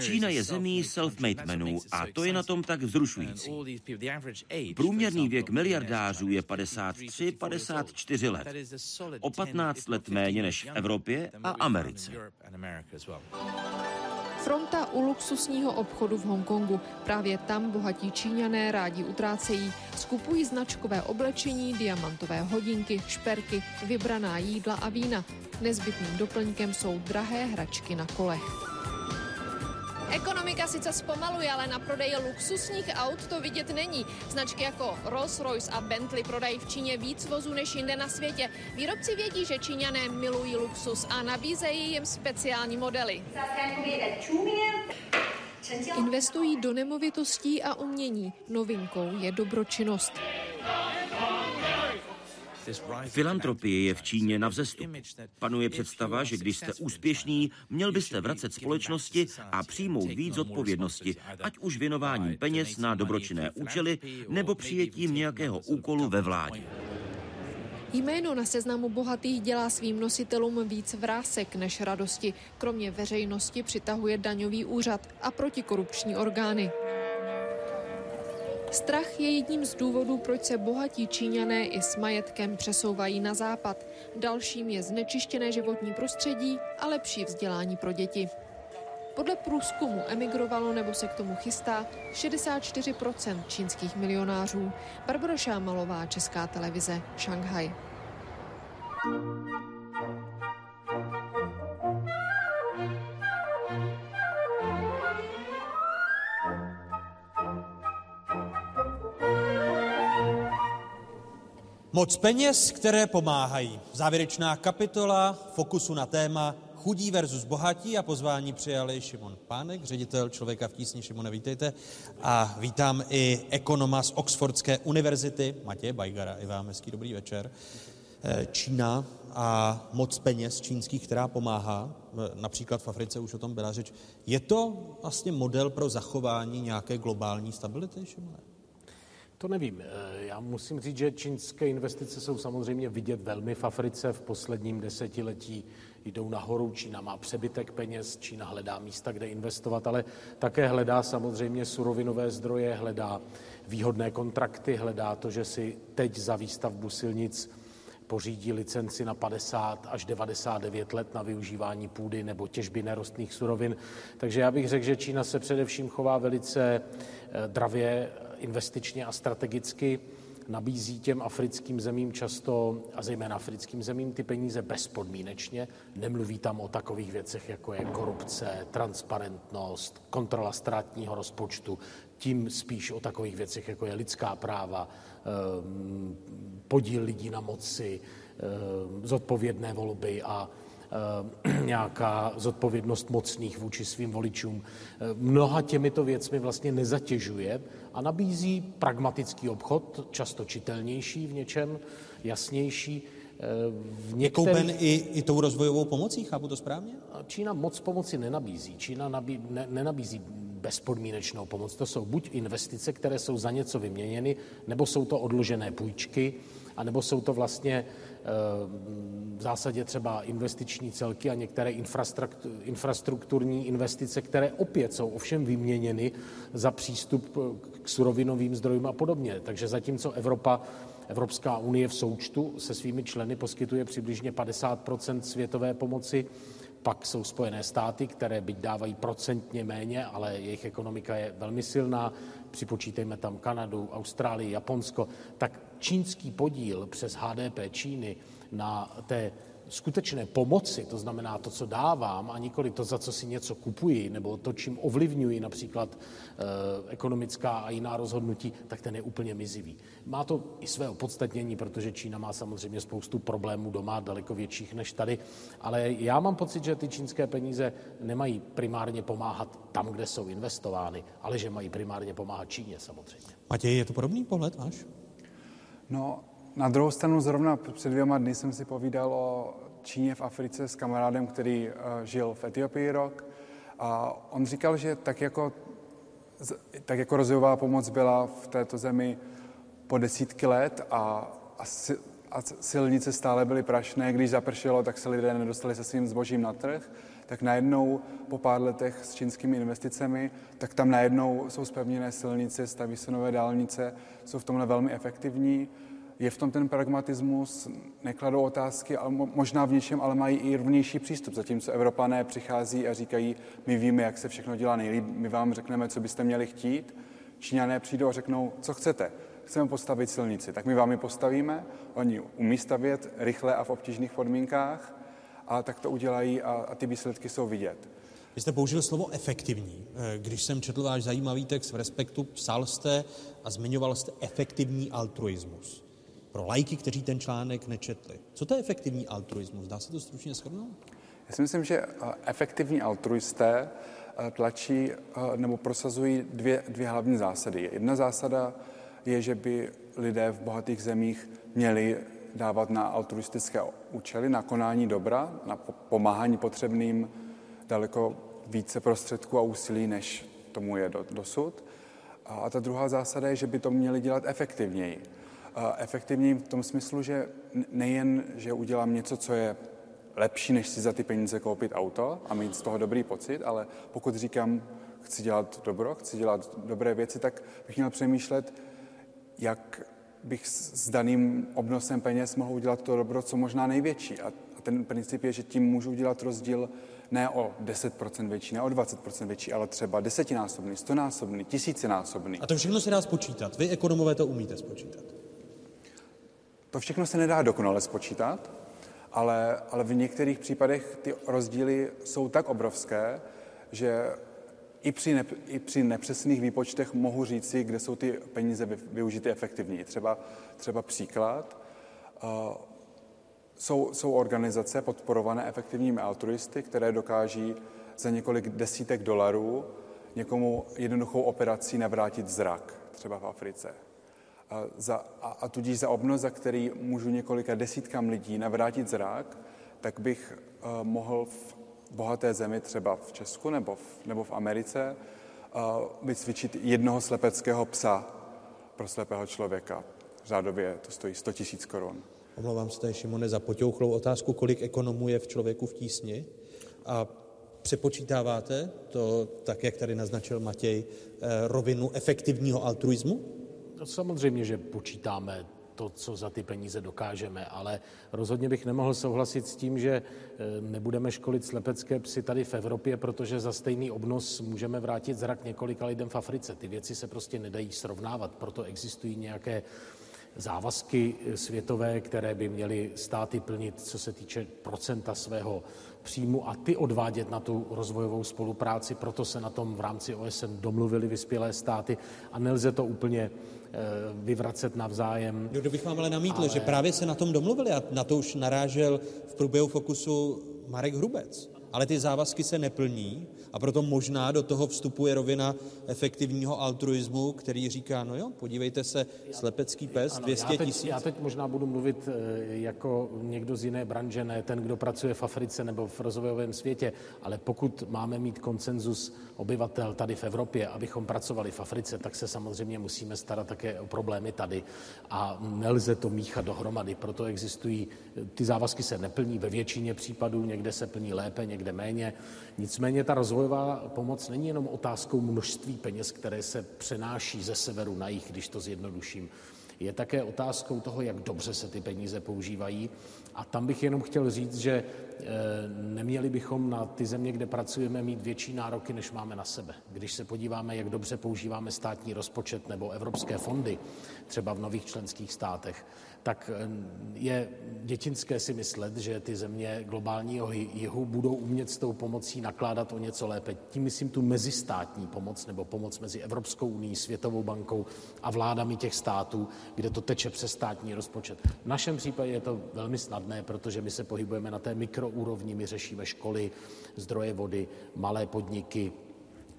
Čína je zemí self-made menů a to je na tom tak vzrušující. Průměrný věk miliardářů je 53-54 let. O 15 let méně než v Evropě a Americe. Fronta u luxusního obchodu v Hongkongu. Právě tam bohatí Číňané rádi utrácejí. Skupují značkové oblečení, diamantové hodinky, šperky, vybraná jídla a vína. Nezbytným doplňkem jsou drahé hračky na kolech. Ekonomika sice zpomaluje, ale na prodeji luxusních aut to vidět není. Značky jako Rolls-Royce a Bentley prodají v Číně víc vozů než jinde na světě. Výrobci vědí, že Číňané milují luxus a nabízejí jim speciální modely. Investují do nemovitostí a umění. Novinkou je dobročinnost. Filantropie je v Číně na vzestup. Panuje představa, že když jste úspěšný, měl byste vracet společnosti a přijmout víc odpovědnosti, ať už věnováním peněz na dobročinné účely nebo přijetím nějakého úkolu ve vládě. Jméno na seznamu bohatých dělá svým nositelům víc vrásek než radosti. Kromě veřejnosti přitahuje daňový úřad a protikorupční orgány. Strach je jedním z důvodů, proč se bohatí Číňané i s majetkem přesouvají na západ. Dalším je znečištěné životní prostředí a lepší vzdělání pro děti. Podle průzkumu emigrovalo nebo se k tomu chystá 64% čínských milionářů. Barbara Šámalová, Česká televize, Šanghaj. Moc peněz, které pomáhají. Závěrečná kapitola fokusu na téma chudí versus bohatí a pozvání přijali Šimon Pánek, ředitel Člověka v tísni. Šimone, vítejte. A vítám i ekonoma z Oxfordské univerzity, Matěje Bajgara. I vám hezký dobrý večer. Eh, Čína a moc peněz čínských, která pomáhá, eh, například v Africe už o tom byla řeč. Je to vlastně model pro zachování nějaké globální stability, Šimone? To nevím. Eh, já musím říct, že čínské investice jsou samozřejmě vidět velmi v Africe. V posledním desetiletí jdou nahoru. Čína má přebytek peněz, Čína hledá místa, kde investovat, ale také hledá samozřejmě surovinové zdroje, hledá výhodné kontrakty, hledá to, že si teď za výstavbu silnic pořídí licenci na 50 až 99 let na využívání půdy nebo těžby nerostných surovin. Takže já bych řekl, že Čína se především chová velice eh, dravě investičně a strategicky nabízí těm africkým zemím často, a zejména africkým zemím, ty peníze bezpodmínečně. Nemluví tam o takových věcech, jako je korupce, transparentnost, kontrola státního rozpočtu, tím spíš o takových věcech, jako je lidská práva, ehm, podíl lidí na moci, ehm, zodpovědné volby a *clears throat* nějaká zodpovědnost mocných vůči svým voličům. Eh, mnoha těmito věcmi vlastně nezatěžuje a nabízí pragmatický obchod, často čitelnější v něčem, jasnější. Eh, v některých... i, i tou rozvojovou pomocí, chápu to správně? Čína moc pomoci nenabízí. Čína nabí, ne, nenabízí bezpodmínečnou pomoc. To jsou buď investice, které jsou za něco vyměněny, nebo jsou to odložené půjčky, anebo jsou to vlastně v zásadě třeba investiční celky a některé infrastrukturní investice, které opět jsou ovšem vyměněny za přístup k surovinovým zdrojům a podobně. Takže zatímco Evropa Evropská unie v součtu se svými členy poskytuje přibližně 50% světové pomoci, pak jsou Spojené státy, které byť dávají procentně méně, ale jejich ekonomika je velmi silná. Připočítejme tam Kanadu, Austrálii, Japonsko. Tak čínský podíl přes HDP Číny na té skutečné pomoci, to znamená to, co dávám, a nikoli to, za co si něco kupuji, nebo to, čím ovlivňuji například e, ekonomická a jiná rozhodnutí, tak ten je úplně mizivý. Má to i své opodstatnění, protože Čína má samozřejmě spoustu problémů doma, daleko větších než tady, ale já mám pocit, že ty čínské peníze nemají primárně pomáhat tam, kde jsou investovány, ale že mají primárně pomáhat Číně samozřejmě. Matěj, je to podobný pohled váš? No, na druhou stranu zrovna před dvěma dny jsem si povídal o Číně v Africe s kamarádem, který uh, žil v Etiopii rok. A on říkal, že tak jako, tak jako rozvojová pomoc byla v této zemi po desítky let a, a, si, a silnice stále byly prašné, když zapršelo, tak se lidé nedostali se svým zbožím na trh, tak najednou po pár letech s čínskými investicemi, tak tam najednou jsou spevněné silnice, staví se nové dálnice, jsou v tomhle velmi efektivní je v tom ten pragmatismus, nekladou otázky, ale možná v něčem, ale mají i rovnější přístup. Zatímco Evropané přichází a říkají, my víme, jak se všechno dělá nejlíp, my vám řekneme, co byste měli chtít. Číňané přijdou a řeknou, co chcete. Chceme postavit silnici, tak my vám ji postavíme. Oni umí stavět rychle a v obtížných podmínkách a tak to udělají a, a ty výsledky jsou vidět. Vy jste použil slovo efektivní. Eh, když jsem četl váš zajímavý text v Respektu, psal jste a zmiňoval jste efektivní altruismus. Pro lajky, kteří ten článek nečetli. Co to je efektivní altruismus? Dá se to stručně shrnout? Já si myslím, že eh, efektivní altruisté eh, tlačí nebo prosazují dvě, dvě hlavní zásady. Jedna zásada je, že by lidé v bohatých zemích měli dávat na altruistické účely, na konání dobra, na pomáhání potřebným daleko více prostředků a úsilí, než tomu je dosud. A ta druhá zásada je, že by to měli dělat efektivněji. Efektivněji v tom smyslu, že nejen, že udělám něco, co je lepší, než si za ty peníze koupit auto a mít z toho dobrý pocit, ale pokud říkám, chci dělat dobro, chci dělat dobré věci, tak bych měl přemýšlet, jak bych s daným obnosem peněz mohl udělat to dobro, co možná největší. A ten princip je, že tím můžu udělat rozdíl ne o 10% větší, ne o 20% větší, ale třeba desetinásobný, stonásobný, tisícinásobný. A to všechno se dá spočítat. Vy, ekonomové, to umíte spočítat. To všechno se nedá dokonale spočítat, ale, ale v některých případech ty rozdíly jsou tak obrovské, že i při, ne, i při nepřesných výpočtech mohu říci, kde jsou ty peníze využity efektivněji. Třeba, třeba příklad. Uh, jsou, jsou organizace podporované efektivními altruisty, které dokáží za několik desítek dolarů někomu jednoduchou operací navrátit zrak, třeba v Africe. A, za, a, a tudíž za obnos, za který můžu několika desítkám lidí navrátit zrak, tak bych uh, mohl v bohaté zemi, třeba v Česku nebo v, nebo v Americe, uh, vycvičit jednoho slepeckého psa pro slepého člověka. Řádově to stojí 100 tisíc korun. Omlouvám se, Šimone, za potěuchlou otázku, kolik ekonomů je v člověku v tísni. A přepočítáváte to, tak jak tady naznačil Matěj, eh, rovinu efektivního altruismu? No, samozřejmě, že počítáme to, co za ty peníze dokážeme, ale rozhodně bych nemohl souhlasit s tím, že eh, nebudeme školit slepecké psy tady v Evropě, protože za stejný obnos můžeme vrátit zrak několika lidem v Africe. Ty věci se prostě nedají srovnávat, proto existují nějaké závazky světové, které by měly státy plnit, co se týče procenta svého příjmu a ty odvádět na tu rozvojovou spolupráci. Proto se na tom v rámci OSN domluvili vyspělé státy a nelze to úplně eh, vyvracet navzájem. Jo, bych vám ale namítl, ale... že právě se na tom domluvili a na to už narážel v průběhu fokusu Marek Hrubec. Ale ty závazky se neplní a proto možná do toho vstupuje rovina efektivního altruismu, který říká, no jo, podívejte se, slepecký pes, ano, 200 tisíc. Já teď možná budu mluvit eh, jako někdo z jiné branže, ne ten, kdo pracuje v Africe nebo v rozvojovém světě, ale pokud máme mít konsenzus obyvatel tady v Evropě, abychom pracovali v Africe, tak se samozřejmě musíme starat také o problémy tady a nelze to míchat dohromady, proto existují, ty závazky se neplní ve většině případů, někde se plní lépe, někde méně. Nicméně ta rozvojová pomoc není jenom otázkou množství peněz, které se přenáší ze severu na jih, když to zjednoduším. Je také otázkou toho, jak dobře se ty peníze používají. A tam bych jenom chtěl říct, že eh, neměli bychom na ty země, kde pracujeme, mít větší nároky, než máme na sebe. Když se podíváme, jak dobře používáme státní rozpočet nebo evropské fondy, třeba v nových členských státech, tak eh, je dětinské si myslet, že ty země globálního jihu budou umět s tou pomocí nakládat o něco lépe. Tím myslím tu mezistátní pomoc nebo pomoc mezi Evropskou unii, Světovou bankou a vládami těch států, kde to teče přes státní rozpočet. V našem případě je to velmi snadné, protože my se pohybujeme na té mikroúrovni, my řešíme školy, zdroje vody, malé podniky,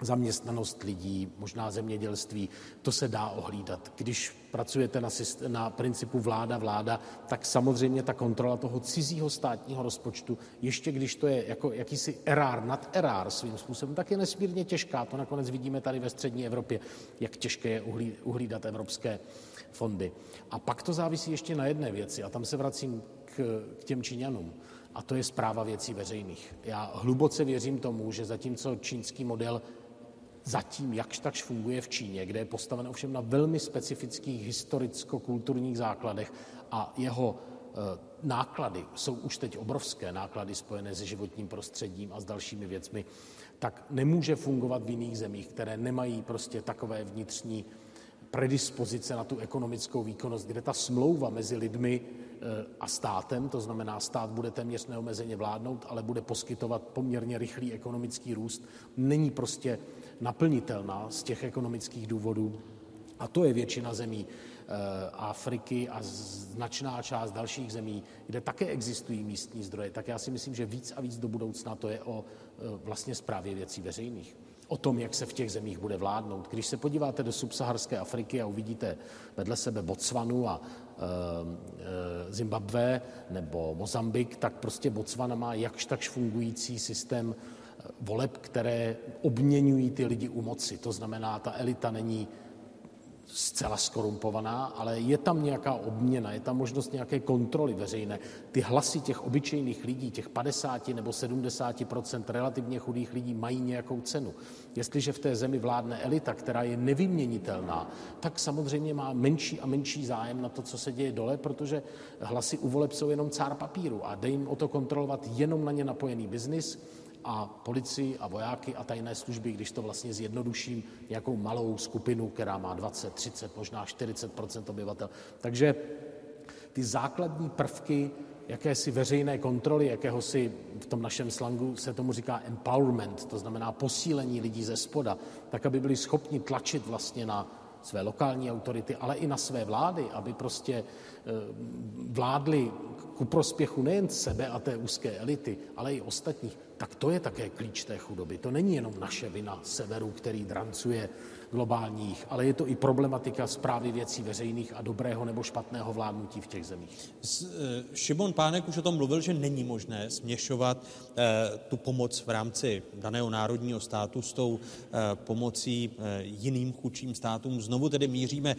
zaměstnanost lidí, možná zemědělství, to se dá ohlídat. Když pracujete na, systém, na principu vláda-vláda, tak samozřejmě ta kontrola toho cizího státního rozpočtu, ještě když to je jako jakýsi erár nad erár svým způsobem, tak je nesmírně těžká. To nakonec vidíme tady ve střední Evropě, jak těžké je uhlídat evropské fondy. A pak to závisí ještě na jedné věci, a tam se vracím k, k těm Číňanům a to je zpráva věcí veřejných. Já hluboce věřím tomu, že zatímco čínský model zatím jakž takž funguje v Číně, kde je postaven ovšem na velmi specifických historicko-kulturních základech a jeho eh, náklady jsou už teď obrovské, náklady spojené se životním prostředím a s dalšími věcmi, tak nemůže fungovat v jiných zemích, které nemají prostě takové vnitřní predispozice na tu ekonomickou výkonnost, kde ta smlouva mezi lidmi a státem, to znamená stát bude téměř neomezeně vládnout, ale bude poskytovat poměrně rychlý ekonomický růst, není prostě naplnitelná z těch ekonomických důvodů. A to je většina zemí eh, Afriky a značná část dalších zemí, kde také existují místní zdroje, tak já si myslím, že víc a víc do budoucna to je o eh, vlastně správě věcí veřejných o tom, jak se v těch zemích bude vládnout. Když se podíváte do subsaharské Afriky a uvidíte vedle sebe Botswanu a e, Zimbabwe nebo Mozambik, tak prostě Botswana má jakž takž fungující systém e, voleb, které obměňují ty lidi u moci. To znamená, ta elita není zcela skorumpovaná, ale je tam nějaká obměna, je tam možnost nějaké kontroly veřejné. Ty hlasy těch obyčejných lidí, těch 50 nebo 70% relativně chudých lidí mají nějakou cenu. Jestliže v té zemi vládne elita, která je nevyměnitelná, tak samozřejmě má menší a menší zájem na to, co se děje dole, protože hlasy u voleb jsou jenom cár papíru a dej jim o to kontrolovat jenom na ně napojený biznis, a policii a vojáky a tajné služby, když to vlastně zjednoduším, nějakou malou skupinu, která má 20, 30, možná 40 obyvatel. Takže ty základní prvky jakési veřejné kontroly, jakéhosi v tom našem slangu se tomu říká empowerment, to znamená posílení lidí ze spoda, tak aby byli schopni tlačit vlastně na své lokální autority, ale i na své vlády, aby prostě vládli ku prospěchu nejen sebe a té úzké elity, ale i ostatních, tak to je také klíč té chudoby. To není jenom naše vina severu, který drancuje globálních, ale je to i problematika zprávy věcí veřejných a dobrého nebo špatného vládnutí v těch zemích. Eh, Šimon Pánek už o tom mluvil, že není možné směšovat eh, tu pomoc v rámci daného národního státu s tou eh, pomocí jiným chudším státům. Znovu tedy míříme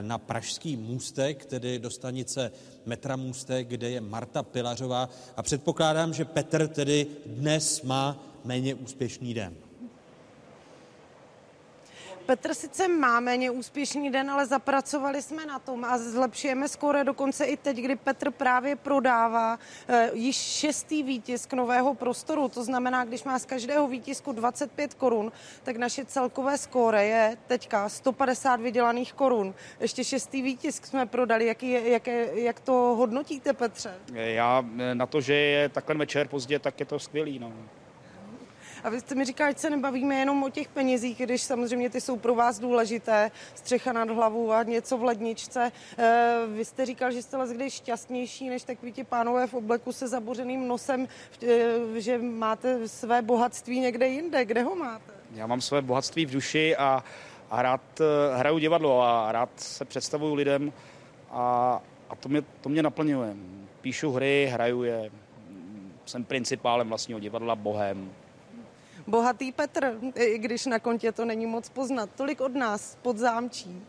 na Pražský můstek, tedy do stanice metra Můstek, kde je Marta Pilařová a předpokládám, že Petr tedy dnes má méně úspěšný den. Petr sice má méně úspěšný den, ale zapracovali jsme na tom a zlepšujeme skoro dokonce i teď, kdy Petr právě prodává e, již šestý výtisk nového prostoru. To znamená, když má z každého výtisku 25 korun, tak naše celkové skóre je teďka 150 vydělaných korun. Ještě šestý výtisk jsme prodali. Jaký je, jak, je, jak to hodnotíte, Petře? Já eh, na to, že je takhle večer pozdě, tak je to skvělý. No. A vy jste mi říkal, ať se nebavíme jenom o těch penězích, když samozřejmě ty jsou pro vás důležité, střecha nad hlavu a něco v ledničce. Eh, vy jste říkal, že jste kdy šťastnější než takový ti pánové v obleku se zabořeným nosem, eh, že máte své bohatství někde jinde. Kde ho máte? Já mám své bohatství v duši a, a rád eh, hraju divadlo a rád se představuju lidem a, a to, mě, to mě naplňuje. Píšu hry, hraju je, jsem principálem vlastního divadla Bohem bohatý Petr, i když na kontě to není moc poznat. Tolik od nás pod zámčí.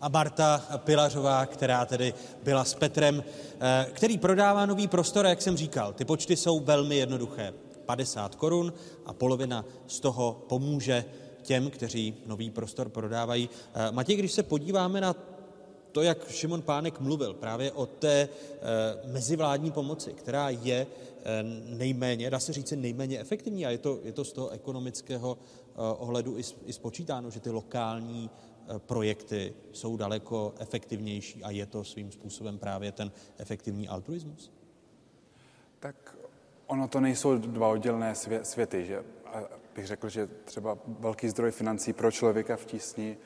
A Marta Pilařová, která tedy byla s Petrem, eh, který prodává nový prostor, jak jsem říkal, ty počty jsou velmi jednoduché. 50 korun a polovina z toho pomůže těm, kteří nový prostor prodávají. Eh, Matěj, když se podíváme na to, jak Šimon Pánek mluvil právě o té e, mezivládní pomoci, která je e, nejméně, dá se říct, nejméně efektivní a je to, je to z toho ekonomického e, ohledu i, i spočítáno, že ty lokální projekty jsou daleko efektivnější a je to svým způsobem právě ten efektivní altruismus? Tak ono to nejsou dva oddělené světy, že a bych řekl, že třeba velký zdroj financí pro člověka v tísni,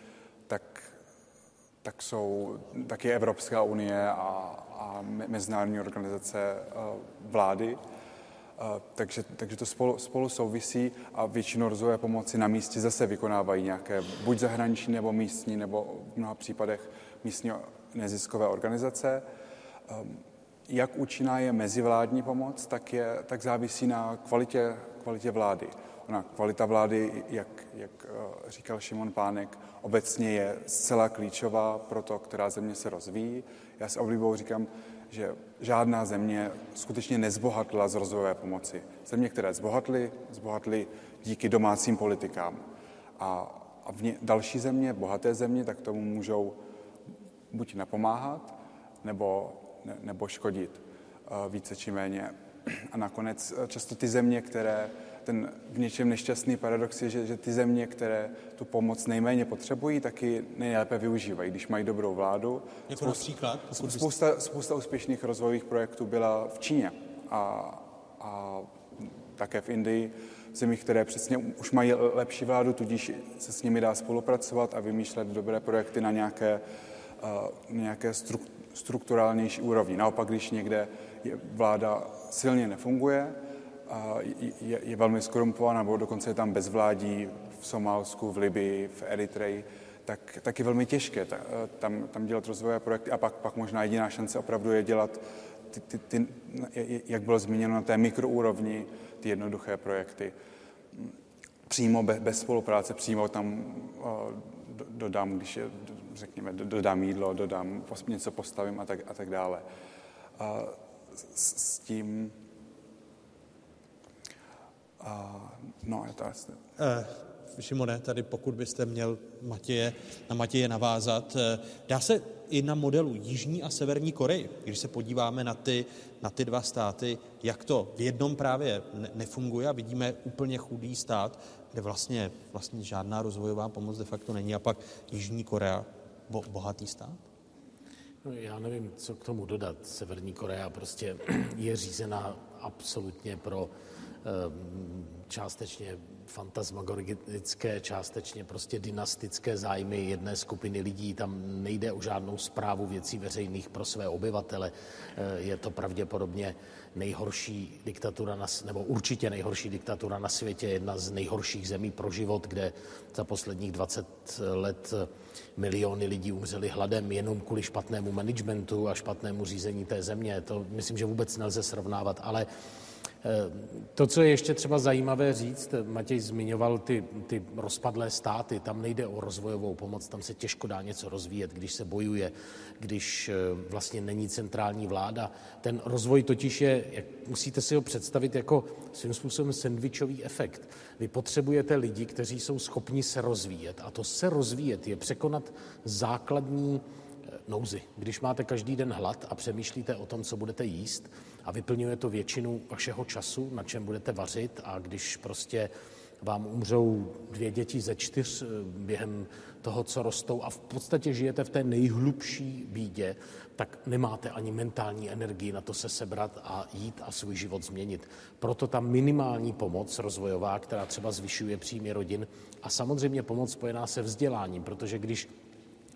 tak tak jsou taky Evropská unie a, a mezinárodní organizace vlády. Takže, takže to spolu, spolu souvisí a většinou rozvojové pomoci na místě zase vykonávají nějaké buď zahraniční nebo místní, nebo v mnoha případech místní neziskové organizace. Jak účinná je mezivládní pomoc, tak, je, tak závisí na kvalitě, kvalitě vlády. Ona kvalita vlády, jak, jak říkal Šimon Pánek, obecně je zcela klíčová pro to, která země se rozvíjí. Já s oblibou říkám, že žádná země skutečně nezbohatla z rozvojové pomoci. Země, které zbohatly, zbohatly díky domácím politikám. A, a v ně, další země, bohaté země, tak tomu můžou buď napomáhat, nebo, ne, nebo škodit uh, více či méně. A nakonec uh, často ty země, které ten v něčem nešťastný paradox je, že, že ty země, které tu pomoc nejméně potřebují, taky nejlépe využívají, když mají dobrou vládu. Jako spousta, například? Spousta, spousta úspěšných rozvojových projektů byla v Číně a, a také v Indii, v zemích, které přesně už mají lepší vládu, tudíž se s nimi dá spolupracovat a vymýšlet dobré projekty na nějaké, uh, nějaké strukturálnější úrovni. Naopak, když někde je vláda silně nefunguje, je, je velmi skorumpovaná, nebo dokonce je tam bezvládí v Somálsku, v Libii, v Eritreji, tak, tak je velmi těžké tam, tam dělat rozvojové projekty a pak, pak možná jediná šance opravdu je dělat, ty, ty, ty, jak bylo zmíněno na té mikroúrovni, ty jednoduché projekty. Přímo bez, bez spolupráce, přímo tam dodám, když je, řekněme, dodám jídlo, dodám, něco postavím a tak, a tak dále. A s, s tím a, no, je to jasné. Eh, Šimone, tady pokud byste měl Matěje, na Matěje navázat, eh, dá se i na modelu Jižní a Severní Koreji, když se podíváme na ty, na ty dva státy, jak to v jednom právě nefunguje a vidíme úplně chudý stát, kde vlastně, vlastně žádná rozvojová pomoc de facto není a pak Jižní Korea, bo, bohatý stát? No, já nevím, co k tomu dodat. Severní Korea prostě *clears throat* je řízená absolutně pro částečně fantasmagorické, částečně prostě dynastické zájmy jedné skupiny lidí. Tam nejde o žádnou zprávu věcí veřejných pro své obyvatele. Eh, je to pravděpodobně nejhorší diktatura, na, nebo určitě nejhorší diktatura na světě, jedna z nejhorších zemí pro život, kde za posledních 20 let miliony lidí umřeli hladem jenom kvůli špatnému managementu a špatnému řízení té země. To myslím, že vůbec nelze srovnávat, ale to, co je ještě třeba zajímavé říct, Matěj zmiňoval ty, ty rozpadlé státy, tam nejde o rozvojovou pomoc, tam se těžko dá něco rozvíjet, když se bojuje, když eh, vlastně není centrální vláda. Ten rozvoj totiž je, jak musíte si ho představit jako svým způsobem sandvičový efekt. Vy potřebujete lidi, kteří jsou schopni se rozvíjet a to se rozvíjet je překonat základní eh, nouzy. Když máte každý den hlad a přemýšlíte o tom, co budete jíst, a vyplňuje to většinu vašeho času, na čem budete vařit a když prostě vám umřou dvě děti ze čtyř eh, během toho, co rostou a v podstatě žijete v té nejhlubší bídě, tak nemáte ani mentální energii na to se sebrat a jít a svůj život změnit. Proto ta minimální pomoc rozvojová, která třeba zvyšuje příjmy rodin a samozřejmě pomoc spojená se vzděláním, protože když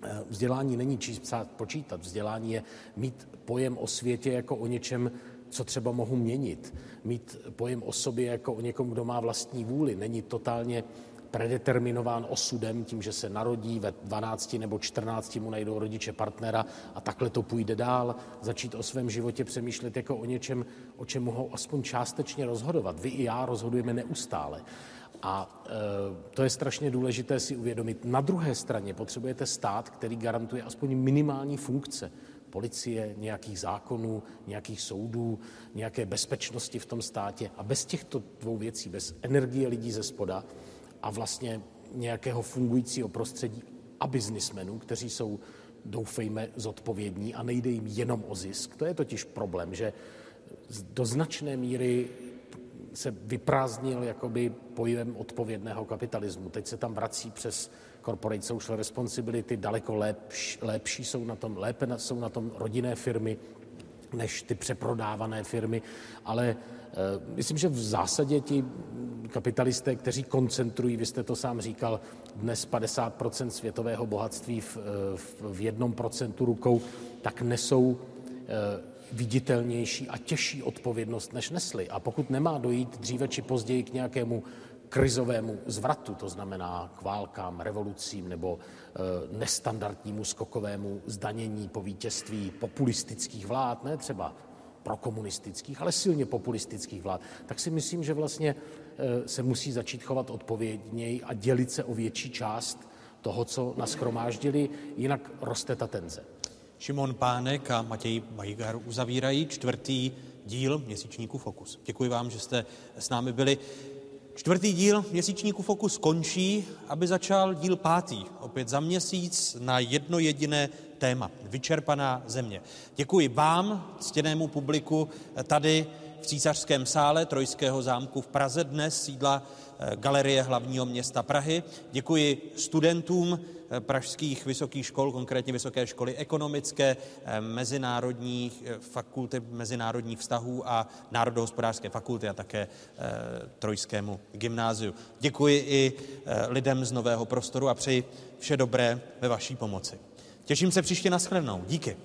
eh, Vzdělání není číst, psát, počítat. Vzdělání je mít pojem o světě jako o něčem, co třeba mohu měnit. Mít pojem o sobě jako o někom, kdo má vlastní vůli. Není totálně predeterminován osudem, tím, že se narodí ve 12 nebo 14 mu najdou rodiče partnera a takhle to půjde dál, začít o svém životě přemýšlet jako o něčem, o čem mohou aspoň částečně rozhodovat. Vy i já rozhodujeme neustále. A e, to je strašně důležité si uvědomit. Na druhé straně potřebujete stát, který garantuje aspoň minimální funkce policie, nějakých zákonů, nějakých soudů, nějaké bezpečnosti v tom státě. A bez těchto dvou věcí, bez energie lidí ze spoda a vlastně nějakého fungujícího prostředí a biznismenů, kteří jsou, doufejme, zodpovědní a nejde jim jenom o zisk. To je totiž problém, že do značné míry se vyprázdnil jakoby pojem odpovědného kapitalismu. Teď se tam vrací přes corporate social responsibility, daleko lepší, lepší jsou na tom, lépe jsou na tom rodinné firmy než ty přeprodávané firmy, ale e, myslím, že v zásadě ti kapitalisté, kteří koncentrují, vy jste to sám říkal, dnes 50% světového bohatství v, v, v jednom procentu rukou, tak nesou e, viditelnější a těžší odpovědnost, než nesli. A pokud nemá dojít dříve či později k nějakému krizovému zvratu, to znamená k válkám, revolucím nebo e, nestandardnímu skokovému zdanění po vítězství populistických vlád, ne třeba prokomunistických, ale silně populistických vlád, tak si myslím, že vlastně e, se musí začít chovat odpovědněji a dělit se o větší část toho, co naschromáždili, jinak roste ta tenze. Šimon Pánek a Matěj Majgar uzavírají čtvrtý díl měsíčníku Fokus. Děkuji vám, že jste s námi byli. Čtvrtý díl měsíčníku Fokus končí, aby začal díl pátý, opět za měsíc na jedno jediné téma. Vyčerpaná země. Děkuji vám, ctěnému publiku, tady v císařském sále Trojského zámku v Praze dnes sídla Galerie hlavního města Prahy. Děkuji studentům eh, pražských vysokých škol, konkrétně Vysoké školy ekonomické, eh, mezinárodní fakulty mezinárodních vztahů a Národohospodářské fakulty a také Trojskému gymnáziu. Děkuji i lidem z Nového prostoru a přeji vše dobré ve vaší pomoci. Těším se příště na shledanou. Díky.